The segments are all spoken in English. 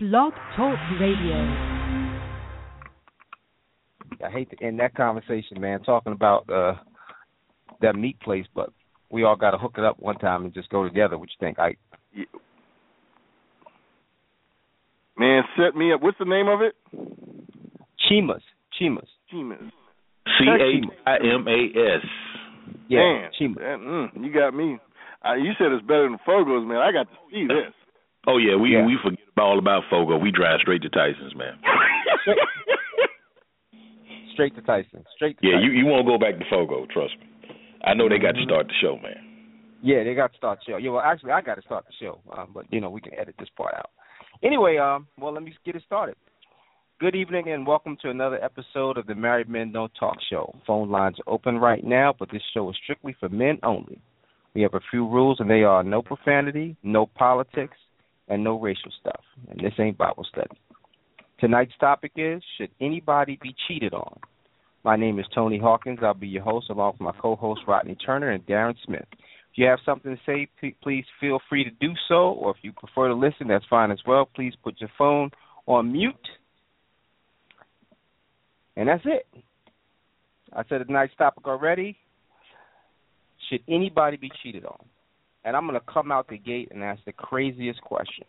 Blog Talk Radio. I hate to end that conversation, man, talking about uh that meat place, but we all got to hook it up one time and just go together. What you think? I Man, set me up. What's the name of it? Chimas, Chimas, Chimas. C H I M A S. yeah, Man, Chimas. that- mm, you got me. Uh, you said it's better than Fogos, man. I got to see this. Oh yeah, we Yeah. we forget all about Fogo. We drive straight to Tyson's, man. Straight to Tyson. Straight to Yeah, Tyson. you you won't go back to Fogo. Trust me. I know they got to Mhm. start the show, man. Yeah, they got to start the show. Yeah, well, actually, I got to start the show, um, but you know we can edit this part out. Anyway, um, well, let me get it started. Good evening and welcome to another episode of the Married Men Don't Talk Show. Phone lines are open right now, but this show is strictly for men only. We have a few rules, and they are no profanity, no politics, and no racial stuff. And this ain't Bible study. Tonight's topic is Should anybody be cheated on? My name is Tony Hawkins. I'll be your host along with my co host Rodney Turner and Darren Smith. If you have something to say, p- please feel free to do so, or if you prefer to listen, that's fine as well. Please put your phone on mute. And that's it. I said tonight's topic already. Should anybody be cheated on? And I'm going to come out the gate and ask the craziest question.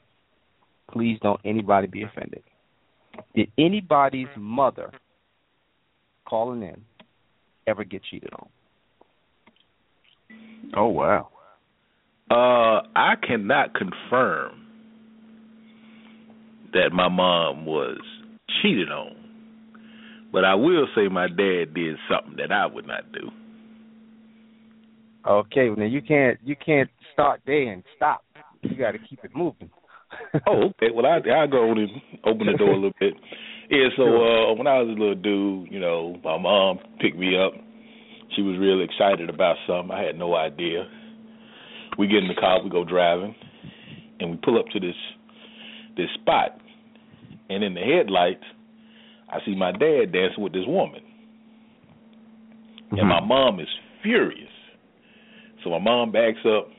Please don't anybody be offended. Did anybody's mother calling in ever get cheated on? Oh wow. Uh, I cannot confirm that my mom was cheated on, but I will say my dad did something that I would not do. Okay, well, now you can't you can't start there and stop. You got to keep it moving. Oh, okay. Well, I I go and open the door a little bit. Yeah. So uh, when I was a little dude, you know, my mom picked me up. She was really excited about something. I had no idea. We get in the car, we go driving, and we pull up to this this spot. And in the headlights, I see my dad dancing with this woman, and my mom is furious. So my mom backs up,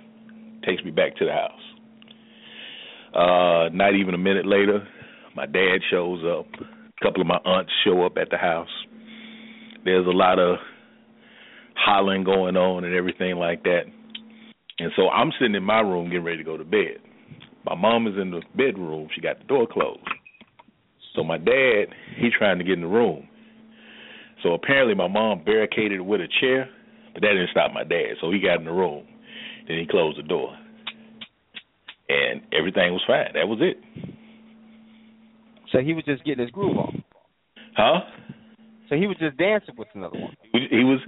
takes me back to the house. Uh, not even a minute later, my dad shows up. A couple of my aunts show up at the house. There's a lot of hollering going on and everything like that. And so I'm sitting in my room getting ready to go to bed. My mom is in the bedroom. She got the door closed. So my dad, he's trying to get in the room. So apparently my mom barricaded with a chair, but that didn't stop my dad. So he got in the room. Then he closed the door. And everything was fine. That was it. So he was just getting his groove on. Huh? So he was just dancing with another one. He was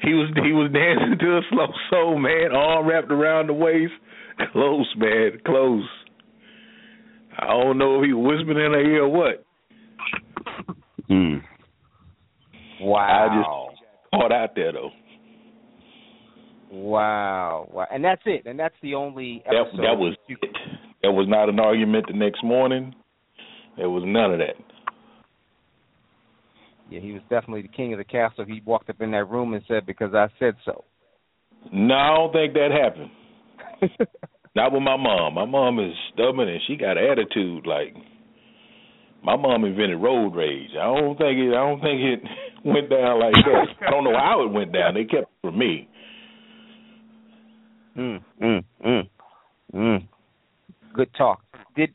he was he was dancing to a slow soul, man, all wrapped around the waist. Close, man, close. I don't know if he was whispering in her ear or what. Hmm. Wow. I just caught out there though. Wow. Wow. And that's it. And that's the only That episode that was it. There was not an argument the next morning. There was none of that. Yeah, he was definitely the king of the castle. He walked up in that room and said, "Because I said so." No, I don't think that happened. Not with my mom. My mom is stubborn and she got attitude. Like my mom invented road rage. I don't think it. I don't think it went down like that. I don't know how it went down. They kept it from me. Mm, mm, mm, mm. Good talk. Did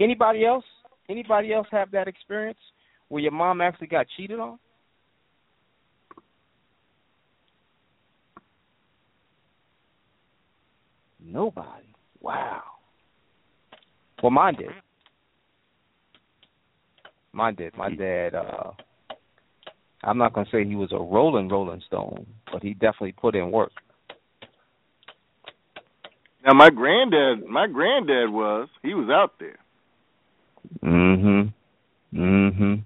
anybody else? Anybody else have that experience where your mom actually got cheated on? Nobody. Wow. Well, mine did. Mine did. My dad. uh I'm not gonna say he was a rolling Rolling Stone, but he definitely put in work. Now my granddad, my granddad was he was out there. Mhm. Mhm.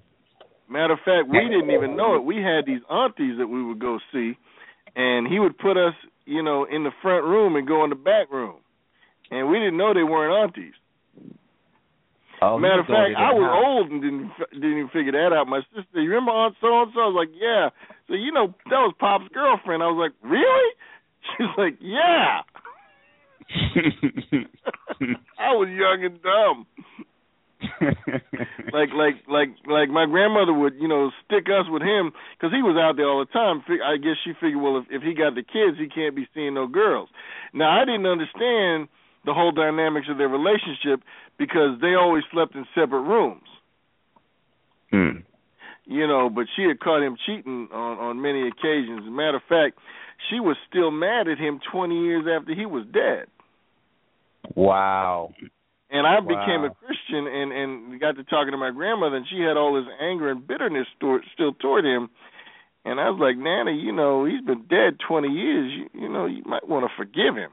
Matter of fact, we didn't even know it. We had these aunties that we would go see, and he would put us, you know, in the front room and go in the back room, and we didn't know they weren't aunties. Oh, Matter of fact, doing it in I was house. old and didn't didn't even figure that out. My sister, you remember Aunt so and so? I was like, yeah. So you know that was Pop's girlfriend. I was like, really? She's like, yeah. I was young and dumb. like like like like my grandmother would you know stick us with him because he was out there all the time. I guess she figured well if if he got the kids he can't be seeing no girls. Now I didn't understand the whole dynamics of their relationship because they always slept in separate rooms. Hmm. You know, but she had caught him cheating on on many occasions. As a matter of fact, she was still mad at him 20 years after he was dead. Wow. And I Wow. became a Christian and and got to talking to my grandmother, and she had all this anger and bitterness toward, still toward him. And I was like, Nana, you know, he's been dead 20 years. You, you know, you might want to forgive him.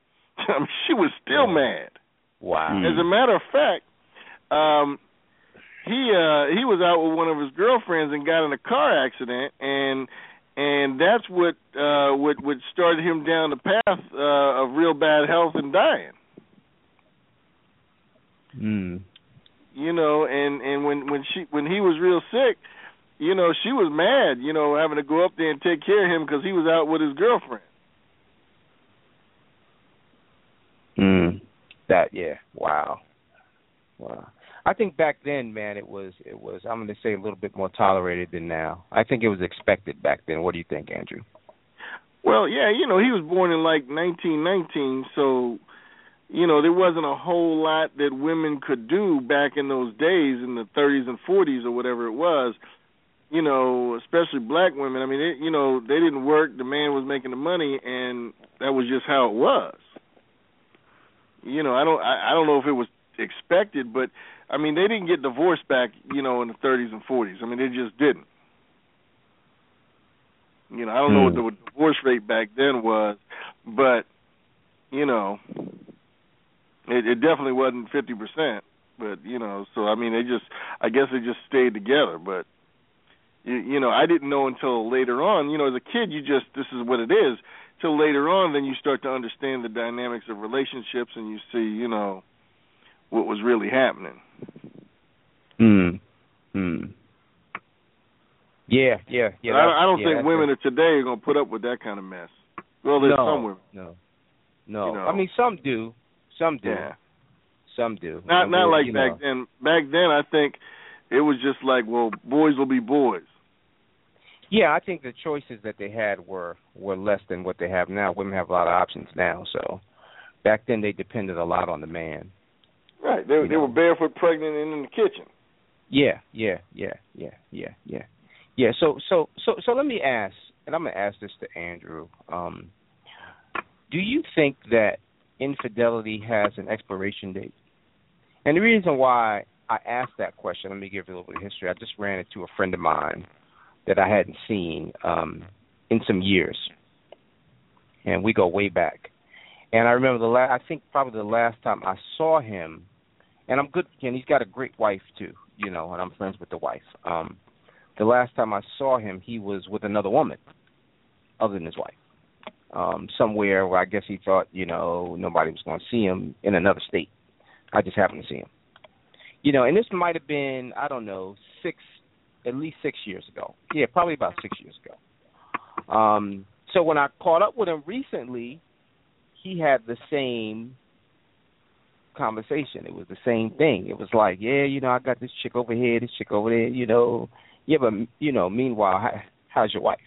I mean, she was still mad. Wow. As a matter of fact, um, he uh, he was out with one of his girlfriends and got in a car accident, and and that's what uh, what what started him down the path uh, of real bad health and dying. Hmm. you know and and when when she when he was real sick you know she was mad you know having to go up there and take care of him because he was out with his girlfriend Hmm. That yeah. Wow. Wow. I think back then, man, it was it was I'm going to say a little bit more tolerated than now. I think it was expected back then. What do you think, Andrew? well yeah you know he was born in like 1919 so you know there wasn't a whole lot that women could do back in those days in the 30s and 40s or whatever it was you know especially black women. I mean it, you know they didn't work the man was making the money and that was just how it was. You know i don't i, I don't know if it was expected but i mean they didn't get divorced back you know in the 30s and 40s i mean they just didn't. You know i don't know what hmm. the divorce rate back then was but you know it, it definitely wasn't fifty percent, but you know, so I mean, they just, I guess they just stayed together. But you, you know, I didn't know until later on. You know, as a kid, you just this is what it is. Till later on, then you start to understand the dynamics of relationships, and you see, you know, what was really happening. Hmm. Hmm. Yeah, yeah, yeah. I, don't- I don't yeah, think women of today are gonna put up with that kind of mess. Well, there's no, some women. No. No. You know. I mean, some do. Some do. Yeah. Some do. Not And not like back know. then. Back then, I think it was just like, well, boys will be boys. Yeah, I think the choices that they had were were less than what they have now. Women have a lot of options now, so back then they depended a lot on the man. Right. They You they know. were barefoot, pregnant, and in the kitchen. Yeah, yeah, yeah, yeah, yeah, yeah, yeah. So, so, so, so, let me ask, and I'm gonna ask this to Andrew. Um, do you think that infidelity has an expiration date? And the reason why I asked that question, let me give you a little bit of history. I just ran into a friend of mine that I hadn't seen um, in some years, and we go way back. And I remember the last, I think probably the last time I saw him, and I'm good. And he's got a great wife too, you know, and I'm friends with the wife. Um, the last time I saw him, he was with another woman, other than his wife, um, somewhere where I guess he thought, you know, nobody was going to see him in another state. I just happened to see him, you know, and this might have been, I don't know, six, at least six years ago. Yeah, probably about six years ago. Um, so when I caught up with him recently, he had the same conversation. It was the same thing. It was like, yeah, you know, I got this chick over here, this chick over there, you know. Yeah, but you know, meanwhile, how, how's your wife?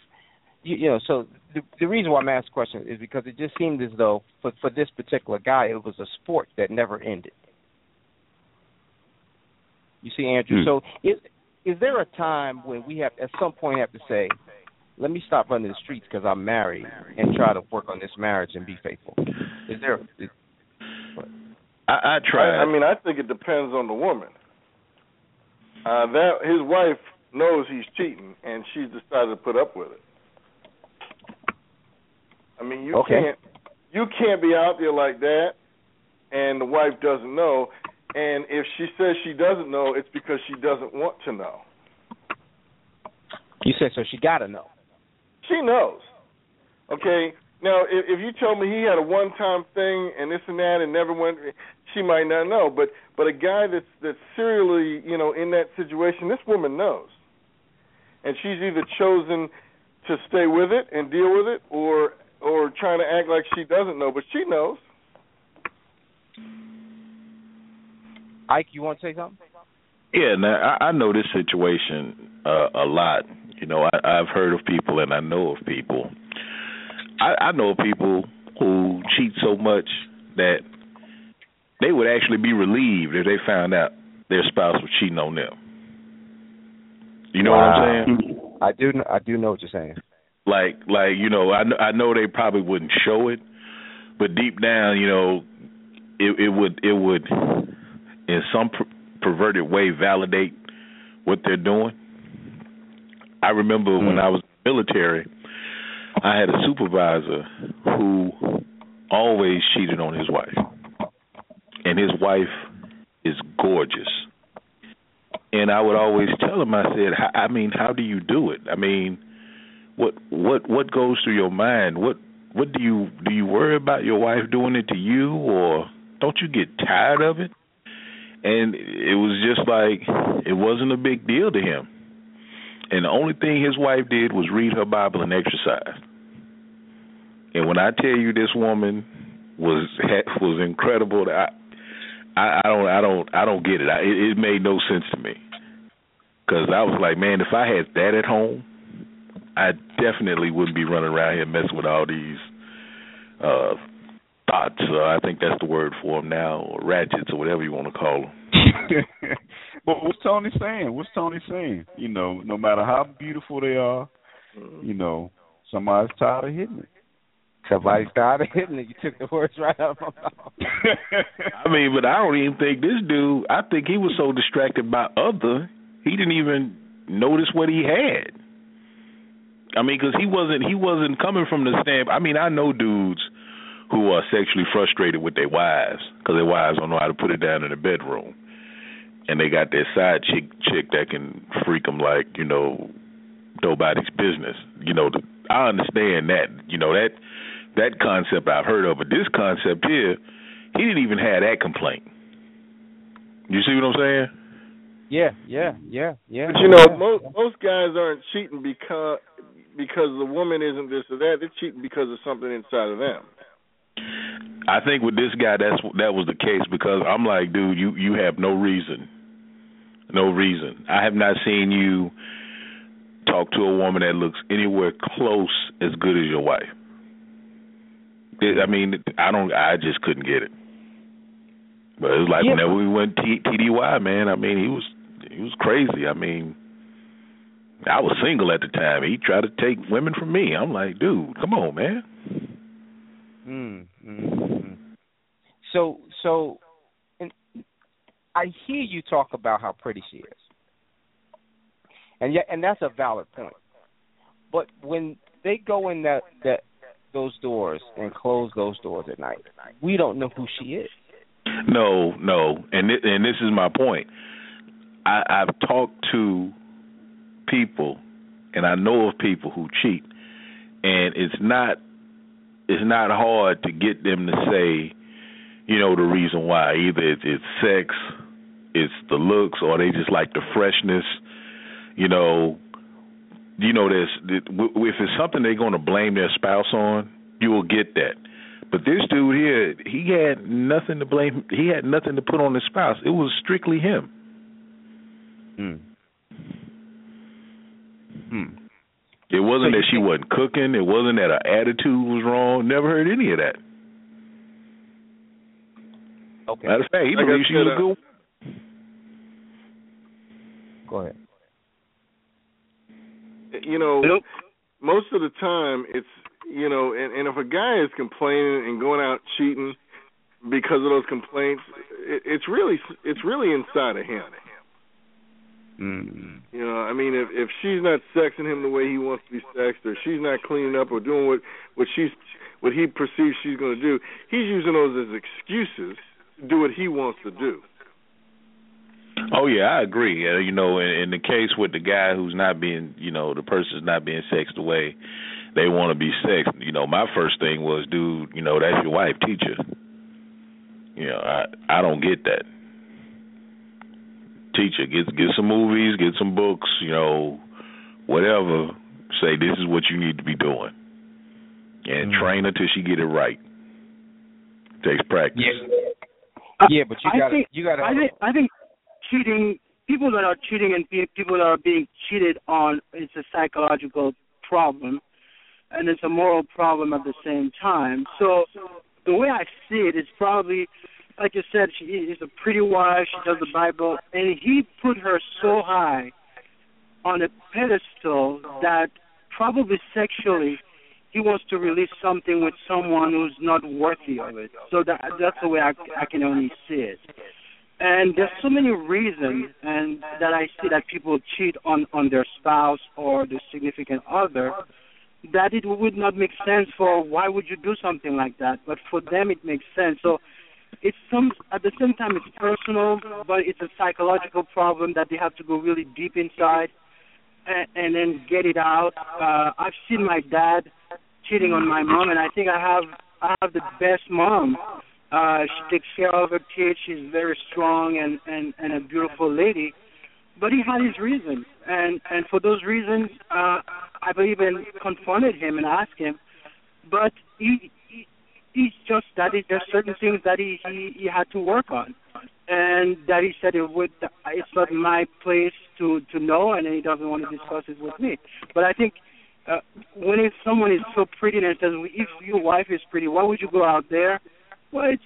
You, you know, so the the reason why I'm asking the question is because it just seemed as though for for this particular guy, it was a sport that never ended. You see, Andrew. Hmm. So is is there a time when we have at some point have to say, let me stop running the streets because I'm married and try to work on this marriage and be faithful? Is there? Is, I, I tried. I, I mean, I think it depends on the woman. Uh, that his wife knows he's cheating, and she's decided to put up with it. I mean, you Okay. can't you can't be out there like that, and the wife doesn't know. And if she says she doesn't know, it's because she doesn't want to know. you said so. She got to know. She knows. Okay. Now, if, if you told me he had a one-time thing and this and that and never went, she might not know. But but a guy that's that's serially, you know, in that situation, this woman knows, and she's either chosen to stay with it and deal with it, or or trying to act like she doesn't know, but she knows. Ike, you want to say something? Yeah, now I, I know this situation uh, a lot. You know, I, I've heard of people and I know of people. I, I know people who cheat so much that they would actually be relieved if they found out their spouse was cheating on them. You know wow. what I'm saying? I do. I do know what you're saying. Like, like you know, I I know they probably wouldn't show it, but deep down, you know, it it would it would in some per- perverted way validate what they're doing. I remember mm. when I was military, I had a supervisor who always cheated on his wife. And his wife is gorgeous. And I would always tell him I said, I mean, how do you do it? I mean, what what what goes through your mind? What what do you do you worry about your wife doing it to you or don't you get tired of it? And it was just like it wasn't a big deal to him. And the only thing his wife did was read her Bible and exercise. And when I tell you this woman was was incredible, I I, I don't I don't I don't get it. I, it. It made no sense to me because I was like, man, if I had that at home, I definitely wouldn't be running around here messing with all these uh thoughts. Uh, I think that's the word for them now, or ratchets, or whatever you want to call them. but what's Tony saying? What's Tony saying? You know, no matter how beautiful they are, you know, somebody's tired of hitting it. Somebody started hitting it. You took the words right out of my mouth. I mean, but I don't even think this dude. I think he was so distracted by other, he didn't even notice what he had. I mean, because he wasn't he wasn't coming from the stand. I mean, I know dudes who are sexually frustrated with their wives because their wives don't know how to put it down in the bedroom, and they got their side chick chick that can freak them like you know nobody's business. You know, the, I understand that. You know that that concept I've heard of, but this concept here, he didn't even have that complaint. You see what I'm saying? Yeah, yeah, yeah, yeah. But you know, yeah. most most guys aren't cheating because because the woman isn't this or that. They're cheating because of something inside of them. I think with this guy, that's that was the case because I'm like, dude, you you have no reason, no reason. I have not seen you talk to a woman that looks anywhere close as good as your wife. I mean, I don't. I just couldn't get it. But it was like yeah. whenever we went T- TDY, man. I mean, he was he was crazy. I mean, I was single at the time. He tried to take women from me. I'm like, dude, come on, man. Mm, mm, So, so, and I hear you talk about how pretty she is, and yet, and that's a valid point. But when they go in that that those doors and close those doors at night. We don't know who she is. No, no, and th- and this is my point. I, I've talked to people, and I know of people who cheat, and it's not it's not hard to get them to say, you know, the reason why. Either it's, it's sex, it's the looks, or they just like the freshness. You know, you know, there's if it's something they're going to blame their spouse on, you will get that. But this dude here, he had nothing to blame. He had nothing to put on his spouse. It was strictly him. Hmm. Hmm. It wasn't so that she wasn't cooking. It wasn't that her attitude was wrong. Never heard any of that. Okay. Matter of fact, he believes she was a good. Go ahead you know, most of the time it's you know, and, and if a guy is complaining and going out cheating because of those complaints, it, it's really it's really inside of him. Mm. You know, I mean, if if she's not sexing him the way he wants to be sexed, or she's not cleaning up or doing what what she's what he perceives she's going to do, he's using those as excuses to do what he wants to do. Oh yeah, I agree. Uh, you know, in, in the case with the guy who's not being, you know, the person's not being sexed away, they want to be sexed. You know, my first thing was, dude, you know, that's your wife, teacher. You know, I I don't get that. Teacher, get get some movies, get some books, you know, whatever. Say this is what you need to be doing, and mm-hmm. train her till she get it right. Takes practice. Yeah, yeah, but you got to you got to. I think I think cheating people that are cheating and people that are being cheated on, is a psychological problem, and it's a moral problem at the same time. So the way I see it is probably, like you said, she is a pretty wife. She does the Bible, and he put her so high on a pedestal that probably sexually he wants to release something with someone who's not worthy of it. So that that's the way I, I can only see it. And there's so many reasons, and that I see that people cheat on on their spouse or their significant other, that it would not make sense for why would you do something like that? But for them, it makes sense. So it's some at the same time it's personal, but it's a psychological problem that they have to go really deep inside and, and then get it out. Uh, I've seen my dad cheating on my mom, and I think I have I have the best mom. Uh, she takes care of her kids. She's very strong and and and a beautiful lady. But he had his reasons, and and for those reasons, uh, I believe even confronted him and asked him. But he, he's just that he, there's certain things that he, he he had to work on, and that he said it would. It's not my place to to know, and he doesn't want to discuss it with me. But I think uh, when if someone is so pretty and says, if your wife is pretty, why would you go out there? Well, it's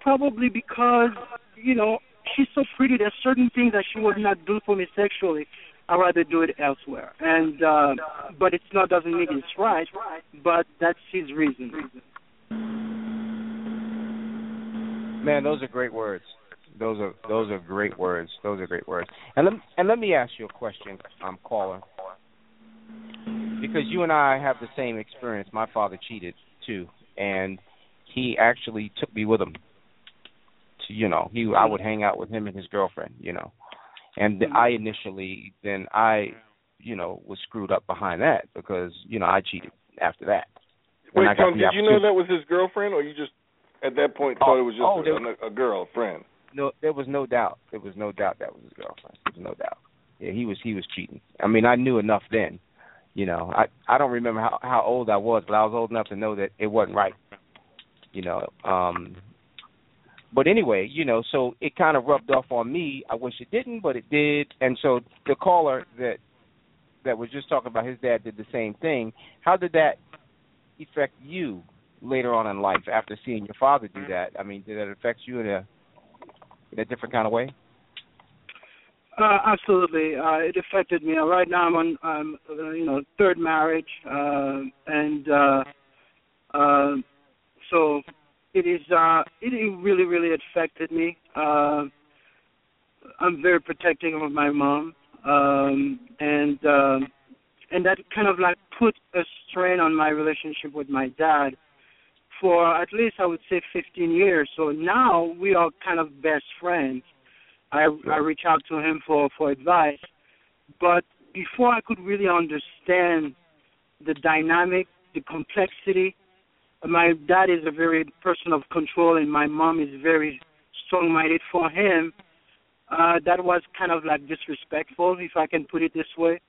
probably because you know she's so pretty. There's certain things that she would not do for me sexually. I'd rather do it elsewhere. And uh, but it's not doesn't mean it's right. But that's his reason. Man, those are great words. Those are those are great words. Those are great words. And let and let me ask you a question, um, caller because you and I have the same experience. My father cheated too, and he actually took me with him. To you know, he I would hang out with him and his girlfriend. You know, and. I initially then I you know was screwed up behind that because you know I cheated after that. Wait, Tom, did you know that was his girlfriend, or you just at that point thought oh, it was just oh, a, a, a girl, a friend? No, there was no doubt. There was no doubt that was his girlfriend. There was no doubt. Yeah, he was he was cheating. I mean, I knew enough then you know, I I don't remember how how old I was, but I was old enough to know that it wasn't right. You know, um but anyway, you know, so it kind of rubbed off on me. I wish it didn't, but it did. And so the caller that that was just talking about his dad did the same thing. How did that affect you later on in life after seeing your father do that? I mean, did it affect you in a in a different kind of way? Uh, absolutely, uh, it affected me. Uh, right now, I'm on, um, you know, third marriage, uh, and uh, uh, so it is. Uh, it really, really affected me. Uh, I'm very protective of my mom, um, and uh, and that kind of like put a strain on my relationship with my dad for at least I would say 15 years. So now we are kind of best friends I I reach out to him for for advice, but before I could really understand the dynamic, the complexity, my dad is a very person of control, and my mom is very strong-minded. For him, uh, that was kind of like disrespectful, if I can put it this way,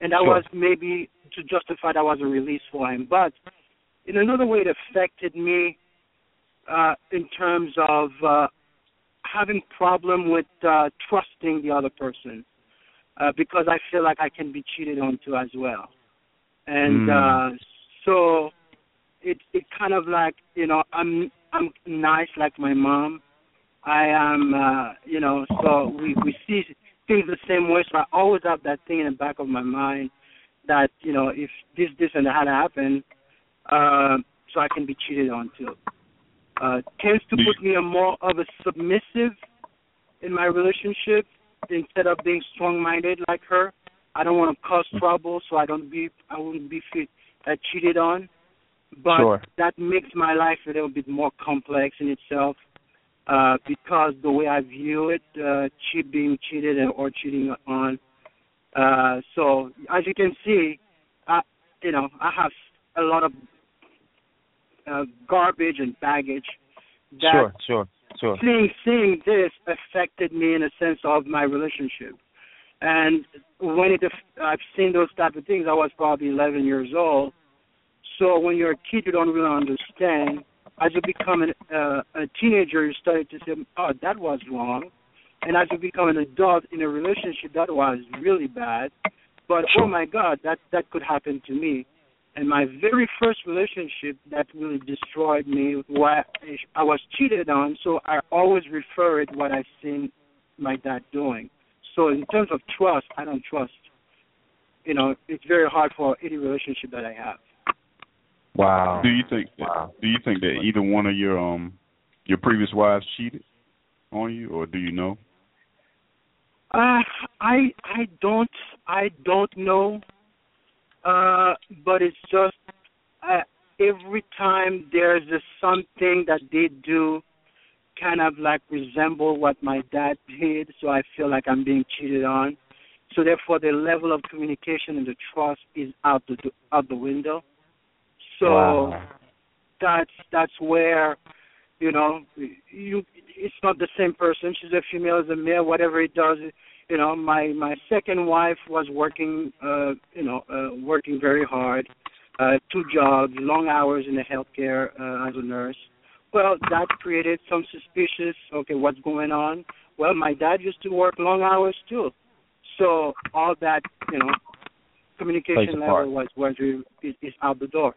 and that sure. was maybe to justify that was a release for him. But in another way, it affected me uh, in terms of uh, having problem with uh, trusting the other person uh, because I feel like I can be cheated on too as well, and mm. uh, so it it kind of like you know I'm I'm nice like my mom. I am uh, you know so we we see things the same way. So I always have that thing in the back of my mind that you know if this this and that had happened, uh, so I can be cheated on too uh, tends to put me a more of a submissive in my relationship instead of being strong-minded like her. I don't want to cause trouble, so I don't be I wouldn't be fit, uh, cheated on. But sure. that makes my life a little bit more complex in itself uh, because the way I view it, uh, cheat being cheated or cheating on. Uh, so as you can see, I, you know, I have a lot of uh, garbage and baggage. That sure, sure, sure. Seeing seeing this affected me in a sense of my relationship, and when it I've seen those type of things, I was probably 11 years old. So when you're a kid, you don't really understand. As you become an, uh, a teenager, you start to say, "Oh, that was wrong," And as you become an adult in a relationship, that was really bad. But oh sure. oh my God, that that could happen to me. And my very first relationship that really destroyed me, what I was cheated on. So I always referred to what I seen my dad doing. So in terms of trust, I don't trust. You know, it's very hard for any relationship that I have. Wow. Do you think that, wow. do you think that either one of your um your previous wives cheated on you or do you know? Uh I I don't I don't know. Uh but it's just uh, every time there's a something that they do kind of like resemble what my dad did, so I feel like I'm being cheated on. So therefore, the level of communication and the trust is out the out the window. So wow. that's that's where you know you it's not the same person. She's a female as a male. Whatever it does, you know. My my second wife was working, uh, you know, uh, working very hard, uh, two jobs, long hours in the healthcare uh, as a nurse. Well, that created some suspicious. Okay, what's going on? Well, my dad used to work long hours too, so all that you know, communication level was was is, is out the door.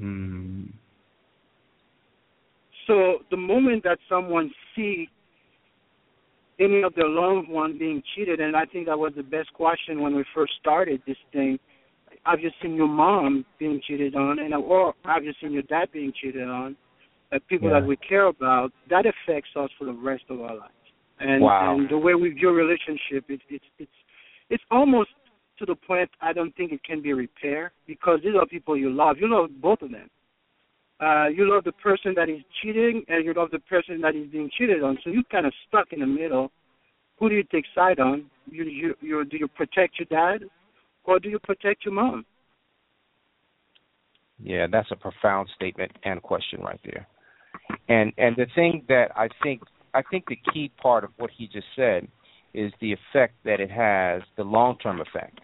Hmm. So the moment that someone see any of their loved one being cheated, and I think that was the best question when we first started this thing. Have you seen your mom being cheated on, and or have you seen your dad being cheated on? Uh, people yeah. that we care about, that affects us for the rest of our lives. And, wow. and the way we view relationship, it, it's it's it's almost to the point I don't think it can be repaired because these are people you love. You love both of them. Uh, you love the person that is cheating, and you love the person that is being cheated on. So you're kind of stuck in the middle. Who do you take side on? You, you, you, do you protect your dad, or do you protect your mom? Yeah, that's a profound statement and question right there. And and the thing that I think I think the key part of what he just said is the effect that it has, the long term effect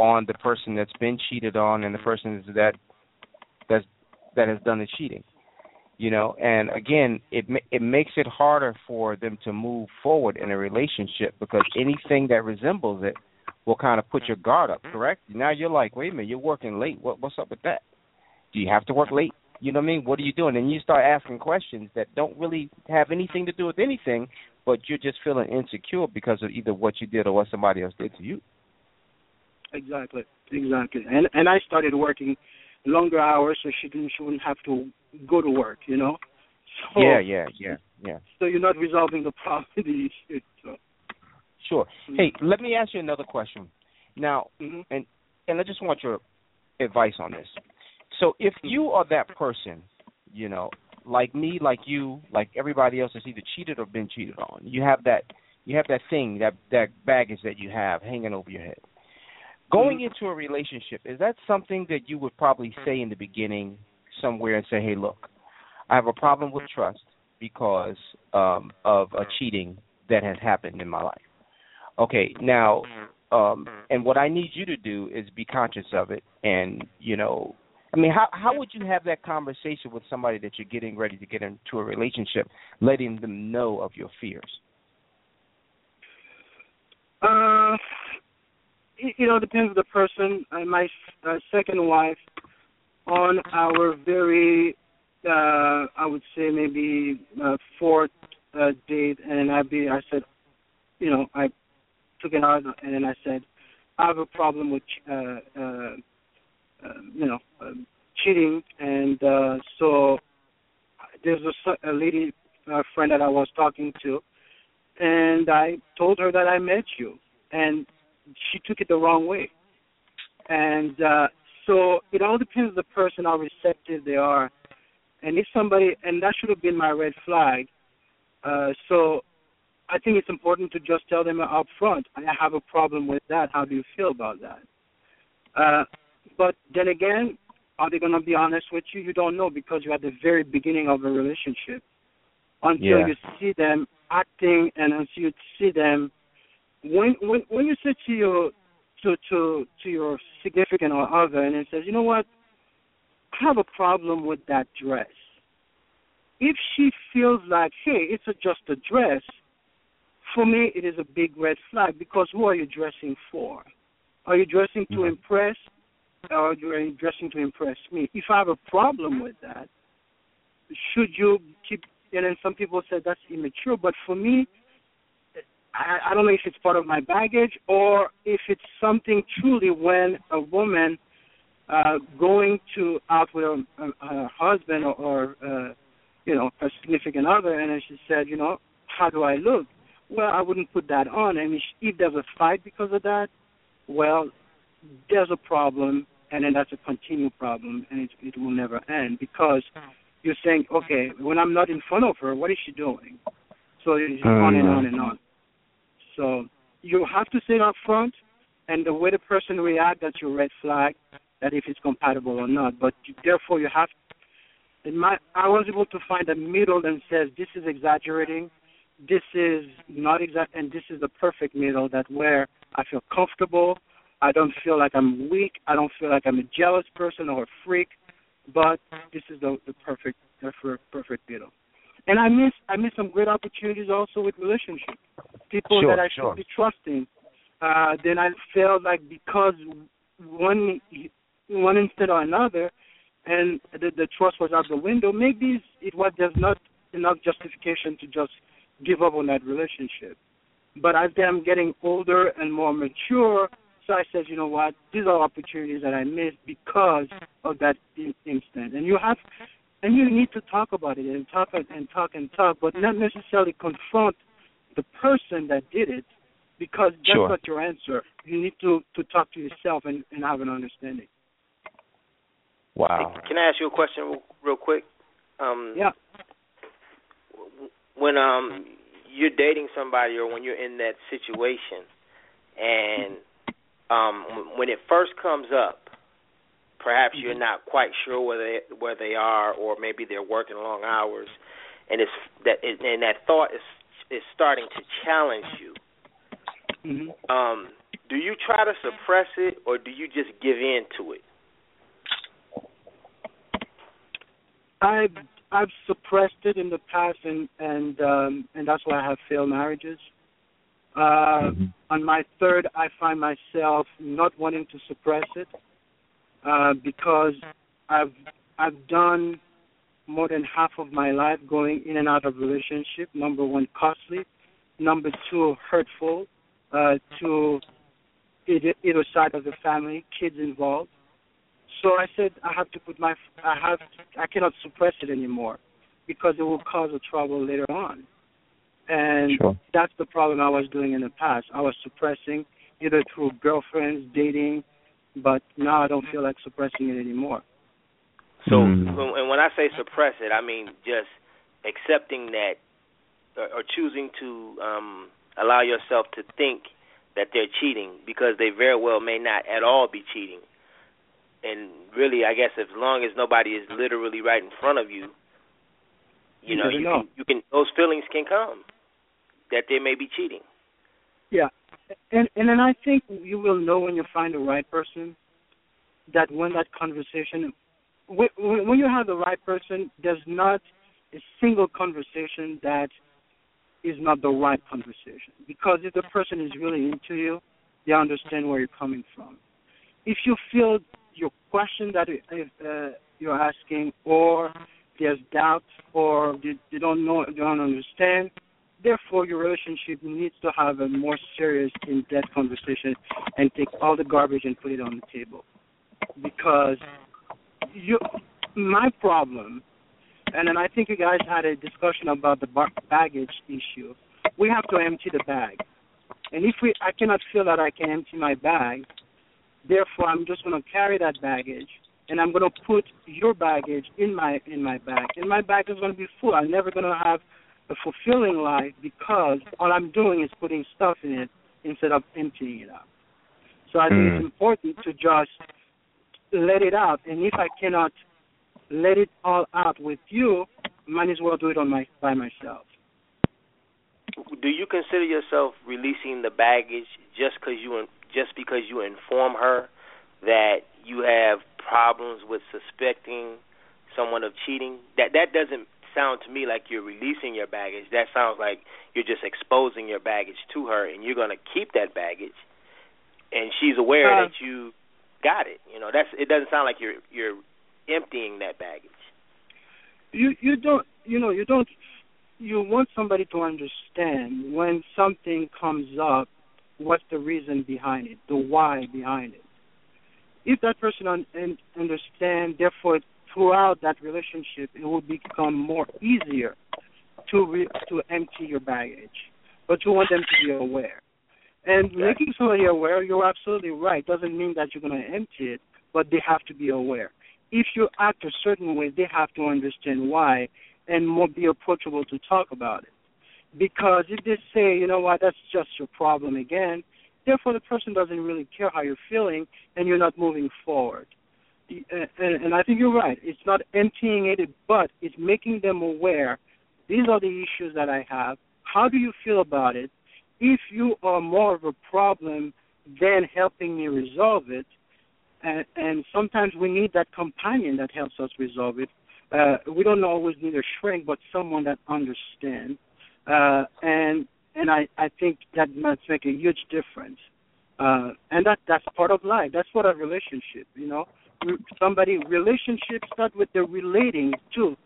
on the person that's been cheated on and the person that that's that has done the cheating you know? And again it it makes it harder for them to move forward in a relationship because anything that resembles it will kind of put your mm-hmm. guard up mm-hmm. correct? Now you're like wait a minute you're working late. What what's up with that? Do you have to work late? You know what i mean? What are you doing? And you start asking questions that don't really have anything to do with anything but you're just feeling insecure because of either what you did or what somebody else did to you Exactly, exactly. And and I started working longer hours so she didn't she wouldn't have to go to work, you know. So, yeah, yeah, yeah, yeah. So you're not resolving the problem, the issue. So. Sure. Mm-hmm. Hey, let me ask you another question. Now, mm-hmm. and and I just want your advice on this. So, if mm-hmm. you are that person, you know, like me, like you, like everybody else that's either cheated or been cheated on, you have that, you have that thing, that that baggage that you have hanging over your head. Going mm-hmm. into a relationship, is that something that you would probably say in the beginning somewhere and say, "Hey, look, I have a problem with trust because um, of a cheating that has happened in my life." Okay, now, um, and what I need you to do is be conscious of it, and you know, I mean, how how would you have that conversation with somebody that you're getting ready to get into a relationship, letting them know of your fears? Uh, you know, it depends on the person. Uh, my uh, second wife, on our very, uh, I would say maybe uh, fourth uh, date, and I be, I said, you know, I took it out, and then I said, I have a problem with, uh, uh, uh, you know, uh, cheating, and uh, so there's a, a lady a friend that I was talking to, and I told her that I met you, and she took it the wrong way. And uh, so it all depends on the person how receptive they are. And if somebody, and that should have been my red flag. Uh, so I think it's important to just tell them up front, I have a problem with that. How do you feel about that? Uh, but then again, are they going to be honest with you? You don't know because you're at the very beginning of a relationship. Until yeah. you see them acting and until you see them when when when you say to your to to to your significant or other and it says, you know what, I have a problem with that dress. if she feels like, hey, it's a, just a dress, for me it is a big red flag because who are you dressing for? Are you dressing to mm-hmm. impress, or are you dressing to impress me? If I have a problem with that, should you keep? And then some people said that's immature, but for me, I, I don't know if it's part of my baggage or if it's something truly when a woman uh, going to out with her, her husband or, or uh, you know her significant other, and she said, you know, how do I look? Well, I wouldn't put that on. I mean, if there's a fight because of that, well, there's a problem, and then that's a continual problem, and it, it will never end because you're saying, okay, when I'm not in front of her, what is she doing? So it's on and on and on. So you have to say up front, and the way the person reacts, that's your red flag, that if it's compatible or not. But therefore, you have. In my, I was able to find a middle that says this is exaggerating, this is not exact, and this is the perfect middle that where I feel comfortable. I don't feel like I'm weak. I don't feel like I'm a jealous person or a freak. But this is the the perfect the perfect middle. And I miss I miss some great opportunities also with relationships. People sure, that I sure. should be trusting. Uh, then I felt like because one one instead or another, and the, the trust was out the window. Maybe it was there's not enough justification to just give up on that relationship. But as I'm getting older and more mature, so I said, you know what, these are opportunities that I missed because of that in- instant. And you have, and you need to talk about it and talk and talk and talk, but not necessarily confront the person that did it, because that's sure. not your answer. You need to to talk to yourself and, and have an understanding. Wow. Hey, can I ask you a question real, real quick? Um, yeah. When um you're dating somebody or when you're in that situation, and um when it first comes up, perhaps you're mm-hmm. not quite sure where they where they are, or maybe they're working long hours, and it's that and that thought is is starting to challenge you. Mm-hmm. Um, do you try to suppress it, or do you just give in to it? I've I've suppressed it in the past, and and um, and that's why I have failed marriages. Uh, mm-hmm. On my third, I find myself not wanting to suppress it uh, because I've I've done more than half of my life going in and out of relationship. Number one, costly. Number two, hurtful uh, to either, either side of the family, kids involved. So I said I have to put my I have I cannot suppress it anymore because it will cause a trouble later on. And sure. that's the problem I was doing in the past. I was suppressing either through girlfriends, dating, but now I don't feel like suppressing it anymore. So, mm. and when I say suppress it, I mean just accepting that or, or choosing to um allow yourself to think that they're cheating because they very well may not at all be cheating and really, I guess as long as nobody is literally right in front of you, you, you know, you know. can, you can those feelings can come that they may be cheating. Yeah, and and then I think you will know when you find the right person that when that conversation, when, when you have the right person, there's not a single conversation that is not the right conversation because if the person is really into you, they understand where you're coming from. If you feel your question that uh, you're asking, or there's doubt, or you, you don't know, you don't understand. Therefore, your relationship needs to have a more serious, in-depth conversation and take all the garbage and put it on the table. Because you, my problem, and then I think you guys had a discussion about the baggage issue. We have to empty the bag, and if we, I cannot feel that I can empty my bag, Therefore, I'm just going to carry that baggage, and I'm going to put your baggage in my in my bag, and my bag is going to be full. I'm never going to have a fulfilling life because all I'm doing is putting stuff in it instead of emptying it out. So I think mm. it's important to just let it out, and if I cannot let it all out with you, might as well do it on my by myself. Do you consider yourself releasing the baggage just because you just because you inform her that you have problems with suspecting someone of cheating, that that doesn't sound to me like you're releasing your baggage. That sounds like you're just exposing your baggage to her, and you're going to keep that baggage, and she's aware uh, that you got it. You know, that's it. Doesn't sound like you're you're emptying that baggage. You you don't you know you don't you want somebody to understand when something comes up, what's the reason behind it, the why behind it. If that person un- and understand, therefore, throughout that relationship, it will become more easier to re- to empty your baggage. But you want them to be aware. And okay. making somebody aware, you're absolutely right. Doesn't mean that you're going to empty it, but they have to be aware. If you act a certain way, they have to understand why and more be approachable to talk about it. Because if they say, you know what, that's just your problem again, therefore the person doesn't really care how you're feeling and you're not moving forward. And, and I think you're right. It's not emptying it, but it's making them aware. These are the issues that I have. How do you feel about it? If you are more of a problem than helping me resolve it, and, and sometimes we need that companion that helps us resolve it. Uh, we don't always need a shrink, but someone that understands. Uh, and and I, I think that must make a huge difference. Uh, and that that's part of life. That's part of relationship. You know, somebody relationships start with the relating too.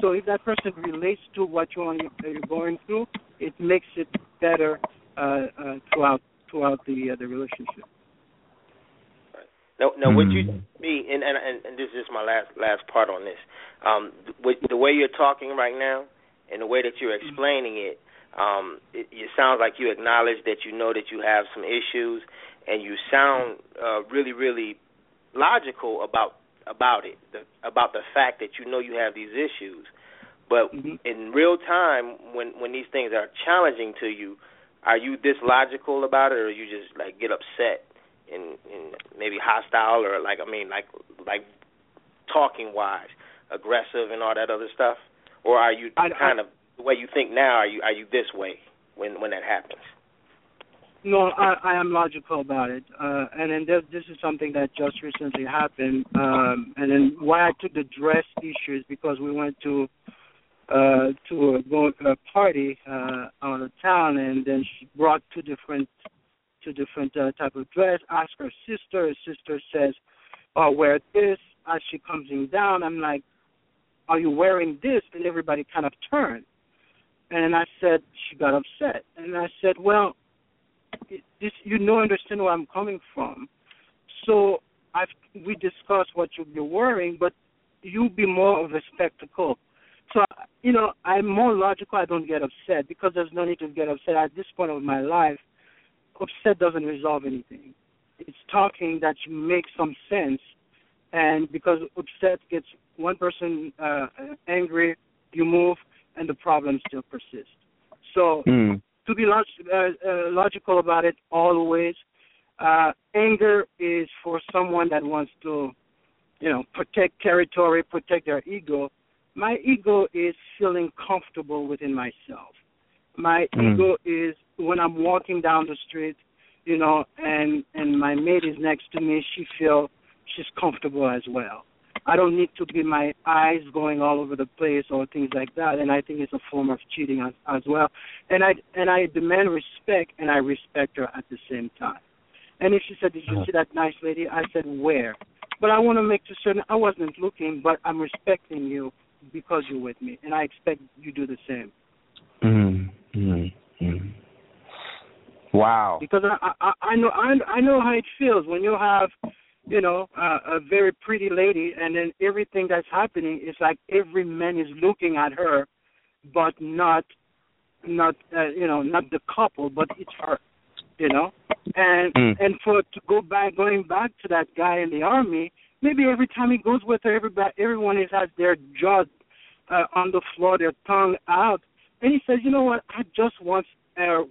So if that person relates to what you're, you're going through, it makes it better uh, uh, throughout throughout the uh, the relationship. Now, now, what you hmm. me and, and and this is my last last part on this. Um, with the way you're talking right now, and the way that you're explaining it, um, it, it sounds like you acknowledge that you know that you have some issues, and you sound uh, really, really logical about about it, the, about the fact that you know you have these issues. But mm-hmm. in real time, when when these things are challenging to you, are you this logical about it, or you just like get upset and, and maybe hostile or like I mean like like talking wise, aggressive and all that other stuff, or are you I, kind I, of the way you think now? Are you are you this way when when that happens? No, I, I am logical about it, uh, and then this, this is something that just recently happened. Um, and then why I took the dress issue is because we went to uh to a, go a party uh on the town, and then she brought two different two different uh, type of dress. Ask her sister. Her sister says, "Oh, wear this." As she comes in down, I'm like, "Are you wearing this?" And everybody kind of turned. And I said, she got upset. And I said, well, this you know understand where I'm coming from. So I've we discussed what you'll be wearing, but you'll be more of a spectacle. So you know, I'm more logical. I don't get upset because there's no need to get upset at this point of my life upset doesn't resolve anything. It's talking that you make some sense, and because upset gets one person uh, angry, you move, and the problem still persists. So mm. To be log- uh, uh, logical about it, always, uh, anger is for someone that wants to, you know, protect territory, protect their ego. My ego is feeling comfortable within myself. My mm. ego is when I'm walking down the street, you know, and and my mate is next to me, she feel she's comfortable as well. I don't need to be my eyes going all over the place or things like that, and I think it's a form of cheating as, as well. And I and I demand respect, and I respect her at the same time. And if she said, "Did you see that nice lady?" I said, "Where?" But I want to make certain I wasn't looking, but I'm respecting you because you're with me, and I expect you do the same. Mm-hmm. Mm-hmm. Wow. Because I, I I know I I know how it feels when you have, you know, uh, a very pretty lady, and then everything that's happening is like every man is looking at her, but not, not uh, you know, not the couple, but it's her, you know, and mm. and for to go back going back to that guy in the army, maybe every time he goes with her, everybody everyone is has their jaw uh, on the floor, their tongue out, and he says, you know what, I just want a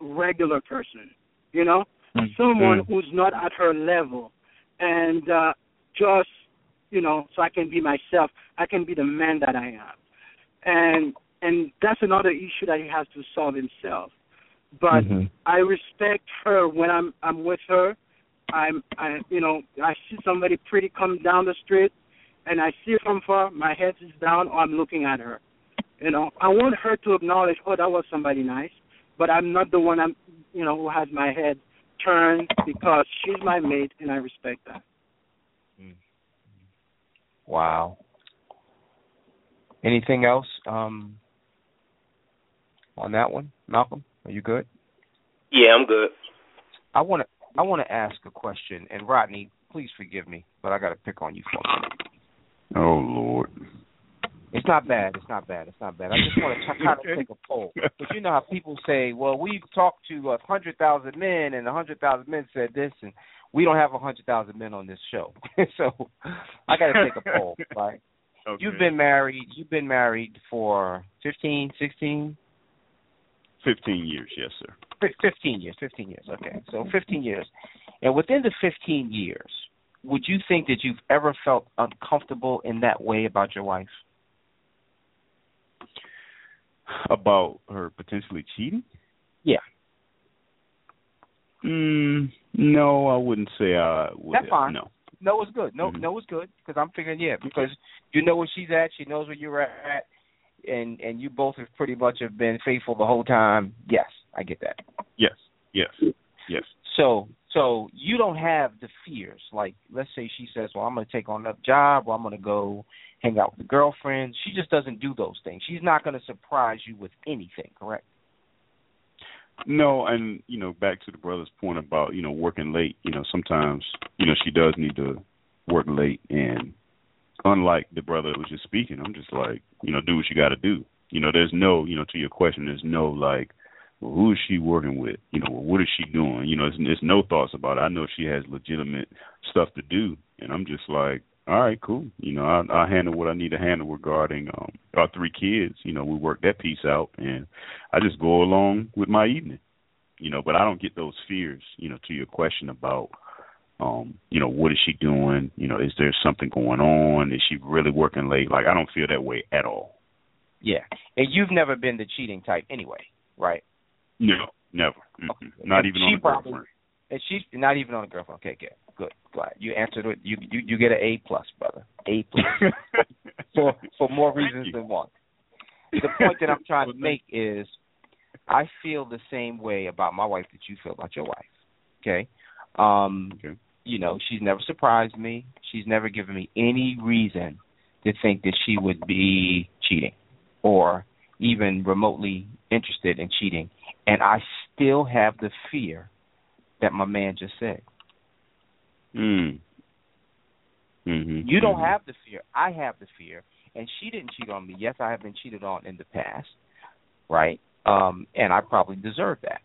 regular person, you know, mm-hmm. someone who's not at her level, and uh, just you know, so I can be myself. I can be the man that I am, and and that's another issue that he has to solve himself. But mm-hmm. I respect her when I'm I'm with her. I'm I you know I see somebody pretty come down the street, and I see her from far. My head is down, or I'm looking at her. You know, I want her to acknowledge, oh, that was somebody nice, but I'm not the one I'm, you know, who has my head turned because she's my mate and I respect that. Mm. Wow. Anything else um, on that one, Malcolm? Are you good? Yeah, I'm good. I want to I want to ask a question, and Rodney, please forgive me, but I got to pick on you for a minute. Oh Lord. It's not bad. It's not bad. It's not bad. I just want to kind of take a poll. But you know how people say, "Well, we've talked to a hundred thousand men, and a hundred thousand men said this, and we don't have a hundred thousand men on this show." so I got to take a poll. Right? Okay. You've been married. You've been married for fifteen, sixteen. Fifteen years, yes, sir. Fifteen years. Fifteen years. Okay, so fifteen years, and within the fifteen years, would you think that you've ever felt uncomfortable in that way about your wife? About her potentially cheating? Yeah. Mm, no, I wouldn't say I would. That's fine. No. No, it's good. No, mm-hmm. no, it's good because I'm figuring yeah because you know where she's at, she knows where you're at, and and you both have pretty much have been faithful the whole time. Yes, I get that. Yes, yes, yes. So so you don't have the fears like let's say she says, well, I'm going to take on another job, or I'm going to go hang out with a girlfriend. She just doesn't do those things. She's not going to surprise you with anything, correct? No, and you know, back to the brother's point about you know working late. You know, sometimes you know she does need to work late, and unlike the brother was just speaking, I'm just like, you know, do what you got to do. You know, there's no, you know, to your question, there's no like, well, who is she working with? You know, what is she doing? You know, there's no thoughts about it. I know she has legitimate stuff to do, and I'm just like, all right, cool. You know, I, I handle what I need to handle regarding um our three kids. You know, we work that piece out, and I just go along with my evening. You know, but I don't get those fears. You know, to your question about, um, you know, what is she doing? You know, is there something going on? Is she really working late? Like, I don't feel that way at all. Yeah, and you've never been the cheating type anyway, right? No, never. Okay. Not even on a girlfriend. And she's not even on a girlfriend. Okay, good, good, glad you answered it. You you you get an A plus, brother. A plus for for more reasons than one. The point that I'm trying to make is, I feel the same way about my wife that you feel about your wife. Okay, um, okay. you know she's never surprised me. She's never given me any reason to think that she would be cheating or even remotely interested in cheating, and I still have the fear that my man just said. Mm. Mm-hmm. You don't mm-hmm. have the fear. I have the fear. And she didn't cheat on me. Yes, I have been cheated on in the past, right? Um, and I probably deserve that.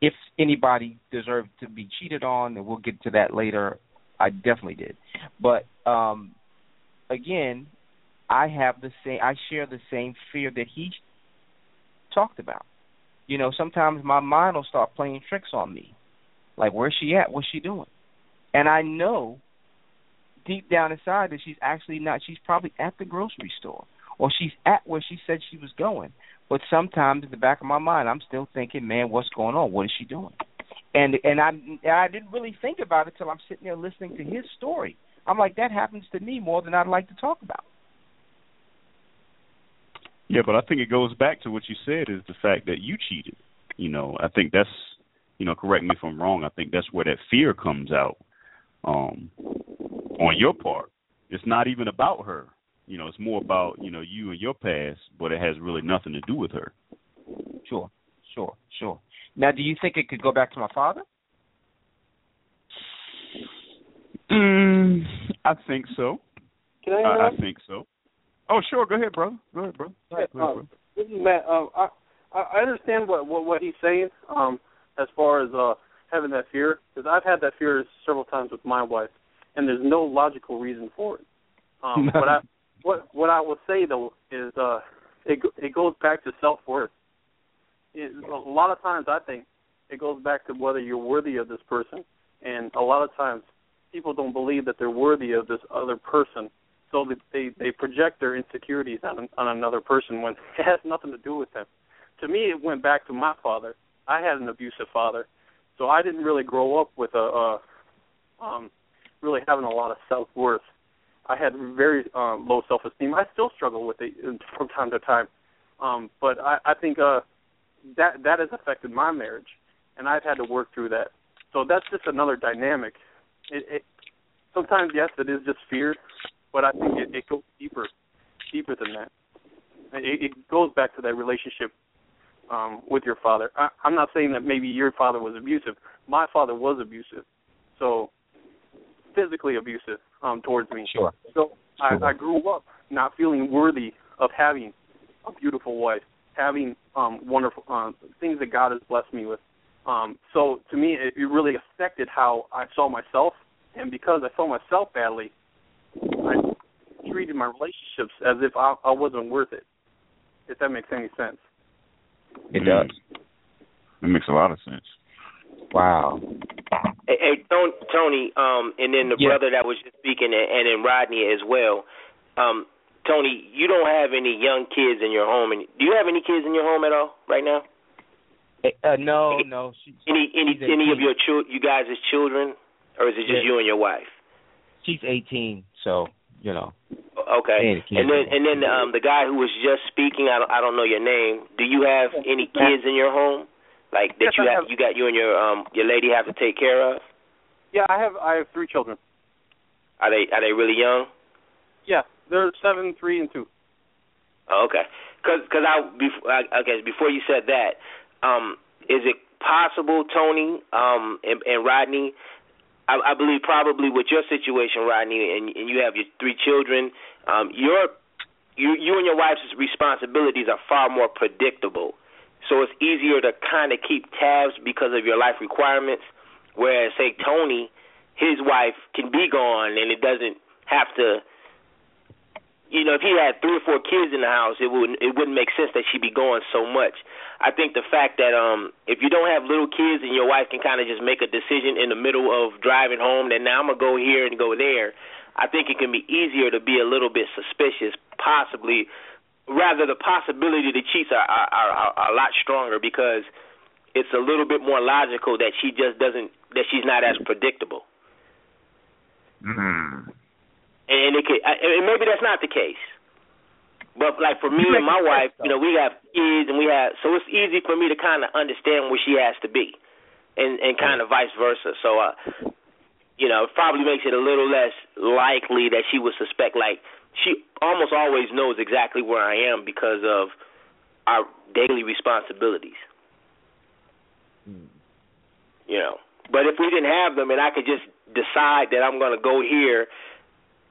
If anybody deserved to be cheated on, and we'll get to that later, I definitely did. But um, again, I have the same. I share the same fear that he talked about. You know, sometimes my mind will start playing tricks on me like, where's she at? What's she doing? And I know deep down inside that she's actually not. She's probably at the grocery store, or she's at where she said she was going. But sometimes in the back of my mind, I'm still thinking, man, what's going on? What is she doing? And and I and I didn't really think about it till I'm sitting there listening to his story. I'm like, that happens to me more than I'd like to talk about. Yeah, but I think it goes back to what you said is the fact that you cheated. You know, I think that's you know, correct me if I'm wrong. I think that's where that fear comes out um, on your part. It's not even about her. You know, it's more about you know you and your past, but it has really nothing to do with her. Sure, sure, sure. Now, do you think it could go back to my father? Mm, I think so. Can I? I, I think so. Oh, sure. Go ahead, brother. Go ahead, brother. Go ahead, brother. Um, this is Matt. Um, I I understand what what, what he's saying. Um, as far as uh having that fear because I've had that fear several times with my wife, and there's no logical reason for it. Um, what I what what I will say though is uh it it goes back to self worth. A lot of times I think it goes back to whether you're worthy of this person, and a lot of times people don't believe that they're worthy of this other person, so they they, they project their insecurities on on another person when it has nothing to do with them. To me, it went back to my father I had an abusive father, so I didn't really grow up with a, a um, really having a lot of self worth. I had very um, low self esteem. I still struggle with it from time to time, Um, but I, I think uh, that that has affected my marriage, and I've had to work through that. So that's just another dynamic. It, it sometimes yes, it is just fear, but I think it, it goes deeper, deeper than that. It, it goes back to that relationship um, with your father. I, I'm not saying that maybe your father was abusive. My father was abusive, so physically abusive um, towards me. Sure. So I, I grew up not feeling worthy of having a beautiful wife, having um, wonderful um, things that God has blessed me with. Um, so to me, it, it really affected how I saw myself, and because I saw myself badly, I treated my relationships as if I, I wasn't worth it. If that makes any sense. It does. It makes a lot of sense. Wow. Hey, hey Tony, um, and then the yeah. brother that was just speaking, and, and then Rodney as well. Um, Tony, you don't have any young kids in your home, and do you have any kids in your home at all right now? Uh, no, no. She, any any any of your chil- you guys as children, or is it just Yeah. you and your wife? She's 18, so you know. Okay. Yeah, and then and then um the guy who was just speaking, I don't I don't know your name. Do you have any kids in your home? Like that Yes, you I have have. you got you and your um your lady have to take care of? Yeah, I have I have three children. Are they are they really young? Yeah, they're seven, three, and two. Oh, okay. Cuz cuz I before I, okay, before you said that, um is it possible Tony um and, and Rodney I, I believe probably with your situation Rodney and and you have your three children, um your you you and your wife's responsibilities are far more predictable. So it's easier to kind of keep tabs because of your life requirements. Whereas, say Tony, his wife can be gone, and it doesn't have to. You know, if he had three or four kids in the house, it wouldn't it wouldn't make sense that she'd be gone so much. I think the fact that um if you don't have little kids and your wife can kind of just make a decision in the middle of driving home that now I'm gonna go here and go there, I think it can be easier to be a little bit suspicious, possibly. Rather, the possibility the cheats are are, are, are a lot stronger because it's a little bit more logical that she just doesn't that she's not as predictable. Mm. and it could, and maybe that's not the case. But like for me and my wife, you know, we have kids and we have, so it's easy for me to kind of understand where she has to be, and and kind of vice versa. So, uh, you know, probably makes it a little less likely that she would suspect. Like she almost always knows exactly where I am because of our daily responsibilities. You know, but if we didn't have them and I could just decide that I'm going to go here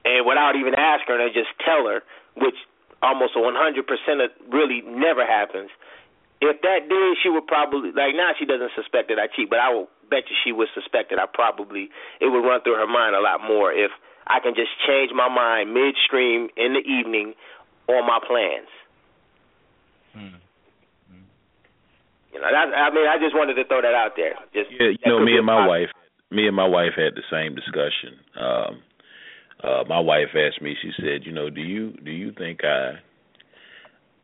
and without even asking her, just tell her, which almost 100% of really never happens. If that did, she would probably like now she doesn't suspect that I cheat, but I will bet you she would suspect that I probably it would run through her mind a lot more if I can just change my mind midstream in the evening on my plans. You know, that, I mean, I just wanted to throw that out there. Just Yeah, you know, me and my possibility. wife, me and my wife had the same discussion. Um, uh, my wife asked me. She said, "You know, do you do you think I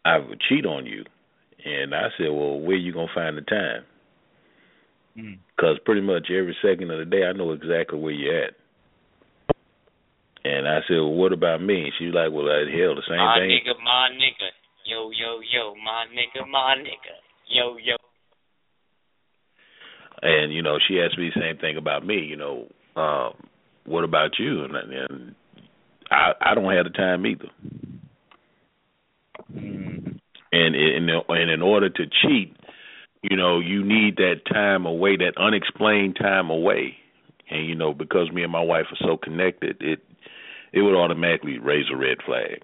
I would cheat on you?" And I said, "Well, where you gonna find the time? Mm. Because pretty much every second of the day, I know exactly where you're at." And I said, "Well, what about me?" And she's like, "Well, uh, hell, the same my thing." My nigga, my nigga. Yo, yo, yo, my nigga, my nigga. Yo, yo. And you know, she asked me the same thing about me. You know, um, what about you? And, and I I don't have the time either. Mm. And in and in order to cheat, you know, you need that time away, that unexplained time away. And you know, because me and my wife are so connected, it it would automatically raise a red flag.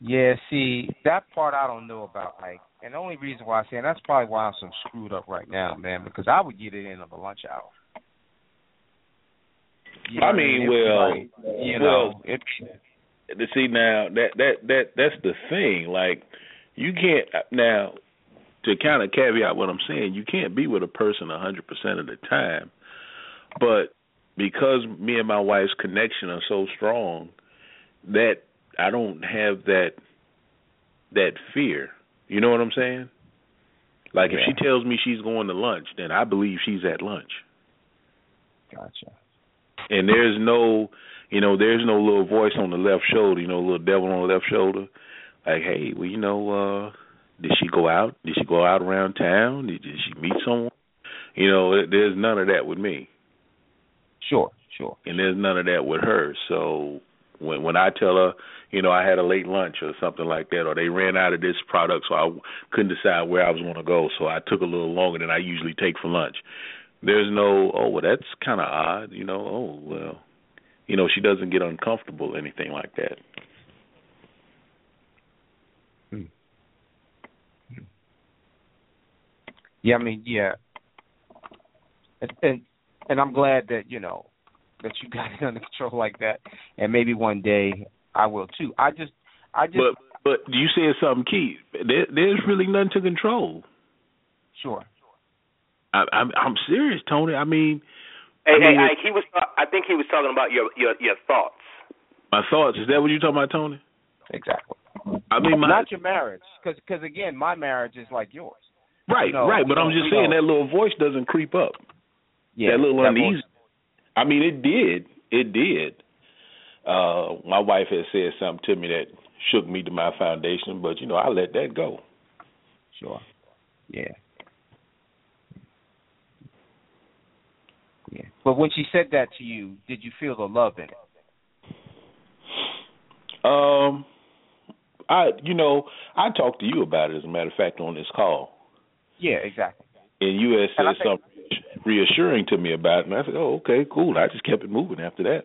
Yeah, see, that part I don't know about, like, and the only reason why I say, and that's probably why I'm so screwed up right now, man, because I would get it in on the lunch hour. You know I mean, well, like, you well, know, it, see now that that that that's the thing. Like you can't now to kind of caveat what I'm saying. You can't be with a person a hundred percent of the time, but because me and my wife's connection are so strong, that I don't have that that fear. You know what I'm saying? Like if she tells me she's going to lunch, then I believe she's at lunch. gotcha. and there's no you know there's no little voice on the left shoulder you know little devil on the left shoulder like, hey, well, you know, uh, did she go out? Did she go out around town? Did, did she meet someone? You know, there's none of that with me. Sure, sure. And there's none of that with her. So when when I tell her, you know, I had a late lunch or something like that, or they ran out of this product, so I couldn't decide where I was going to go, so I took a little longer than I usually take for lunch. There's no, oh, well, that's kind of odd, you know. Oh, well, you know, she doesn't get uncomfortable, or anything like that. Hmm. Yeah, I mean, yeah, and, and and I'm glad that you know that you got it under control like that, and maybe one day I will too. I just, I just. But but you said something key. There, there's really nothing to control. Sure. I, I'm I'm serious, Tony. I mean. Hey, I mean, hey, Ike, he was. I think he was talking about your your your thoughts. My thoughts. Is that what you're talking about, Tony? Exactly. I mean, my, not your marriage, because because again, my marriage is like yours. Right, You know, right. But I'm just saying know. that little voice doesn't creep up. Yeah, that little that uneasy. voice. I mean, it did. It did. Uh, my wife had said something to me that shook me to my foundation, but you know, I let that go. Sure. Yeah. Yeah. But when she said that to you, did you feel the love in it? Um, I, you know, I talked to you about it as a matter of fact on this call, Yeah, exactly. and you had said something reassuring to me about it, and I said, "Oh, okay, cool." I just kept it moving after that.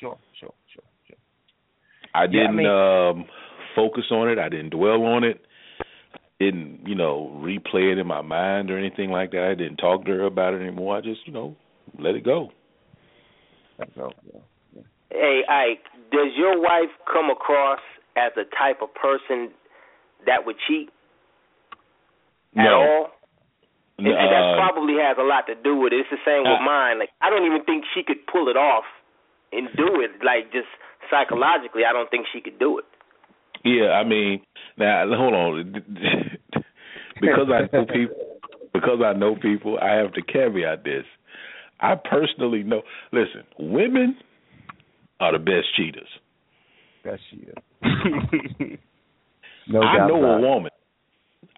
Sure, sure, sure, sure. I Yeah, I didn't mean- um focus on it. I didn't dwell on it. Didn't you know replay it in my mind or anything like that. I didn't talk to her about it anymore. I just you know let it go. That's all. Yeah. Hey, Ike, does your wife come across as the type of person that would cheat at no, all? And, and that uh, probably has a lot to do with it. It's the same with Uh, mine. Like I don't even think she could pull it off and do it. Like just psychologically, I don't think she could do it. yeah. I mean, now hold on. because I know people. Because I know people, I have to caveat this. I personally know. Listen, women are the best cheaters. That's she is. no I know about a it. woman.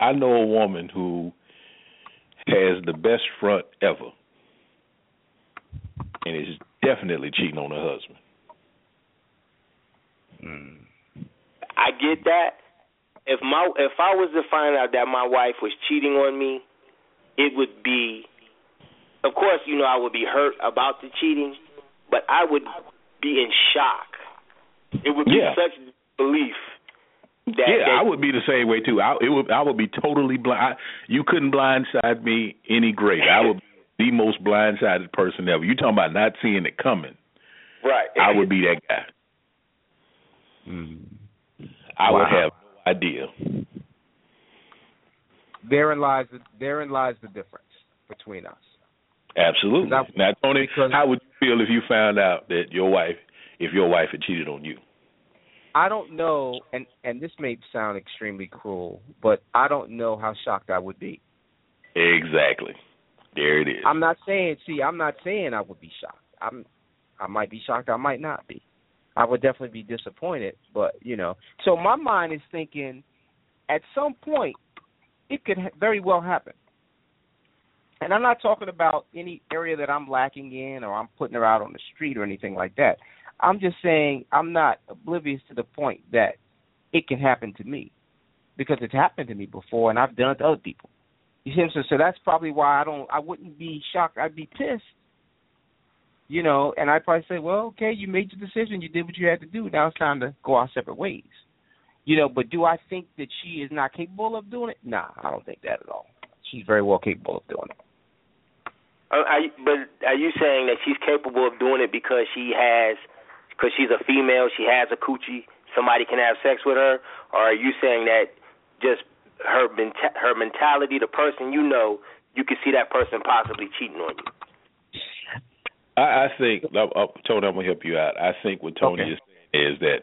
I know a woman who has the best front ever, and is definitely cheating on her husband. Mm. I get that. If my if I was to find out that my wife was cheating on me, it would be of course, you know, I would be hurt about the cheating, but I would be in shock. It would be Yeah. such belief that, yeah, that I would be the same way too. I it would I would be totally blind. I, you couldn't blindside me any greater. I would be the most blindsided person ever. You talking about not seeing it coming? right. I would be that guy. Mm. I would have no idea. Therein lies the therein lies the difference between us. Absolutely. I- now, Tony, because- how would you feel if you found out that your wife, if your wife had cheated on you? I don't know, and and this may sound extremely cruel, but I don't know how shocked I would be. Exactly. There it is. I'm not saying. See, I'm not saying I would be shocked. I'm. I might be shocked. I might not be. I would definitely be disappointed. But you know, so my mind is thinking, at some point, it could very well happen. And I'm not talking about any area that I'm lacking in, or I'm putting her out on the street, or anything like that. I'm just saying I'm not oblivious to the point that it can happen to me, because it's happened to me before, and I've done it to other people. You see what I'm saying? So that's probably why I don't. I wouldn't be shocked. I'd be pissed. You know, and I'd probably say, "Well, okay, you made your decision. You did what you had to do. Now it's time to go our separate ways." You know, but do I think that she is not capable of doing it? Nah, I don't think that at all. She's very well capable of doing it. Uh, Are you, but are you saying that she's capable of doing it because she has, because she's a female, she has a coochie, somebody can have sex with her, or are you saying that just her menta- her mentality, the person you know, you could see that person possibly cheating on you? I, I think, uh, uh, Tony, I'm gonna help you out. I think what Tony Okay. is saying is that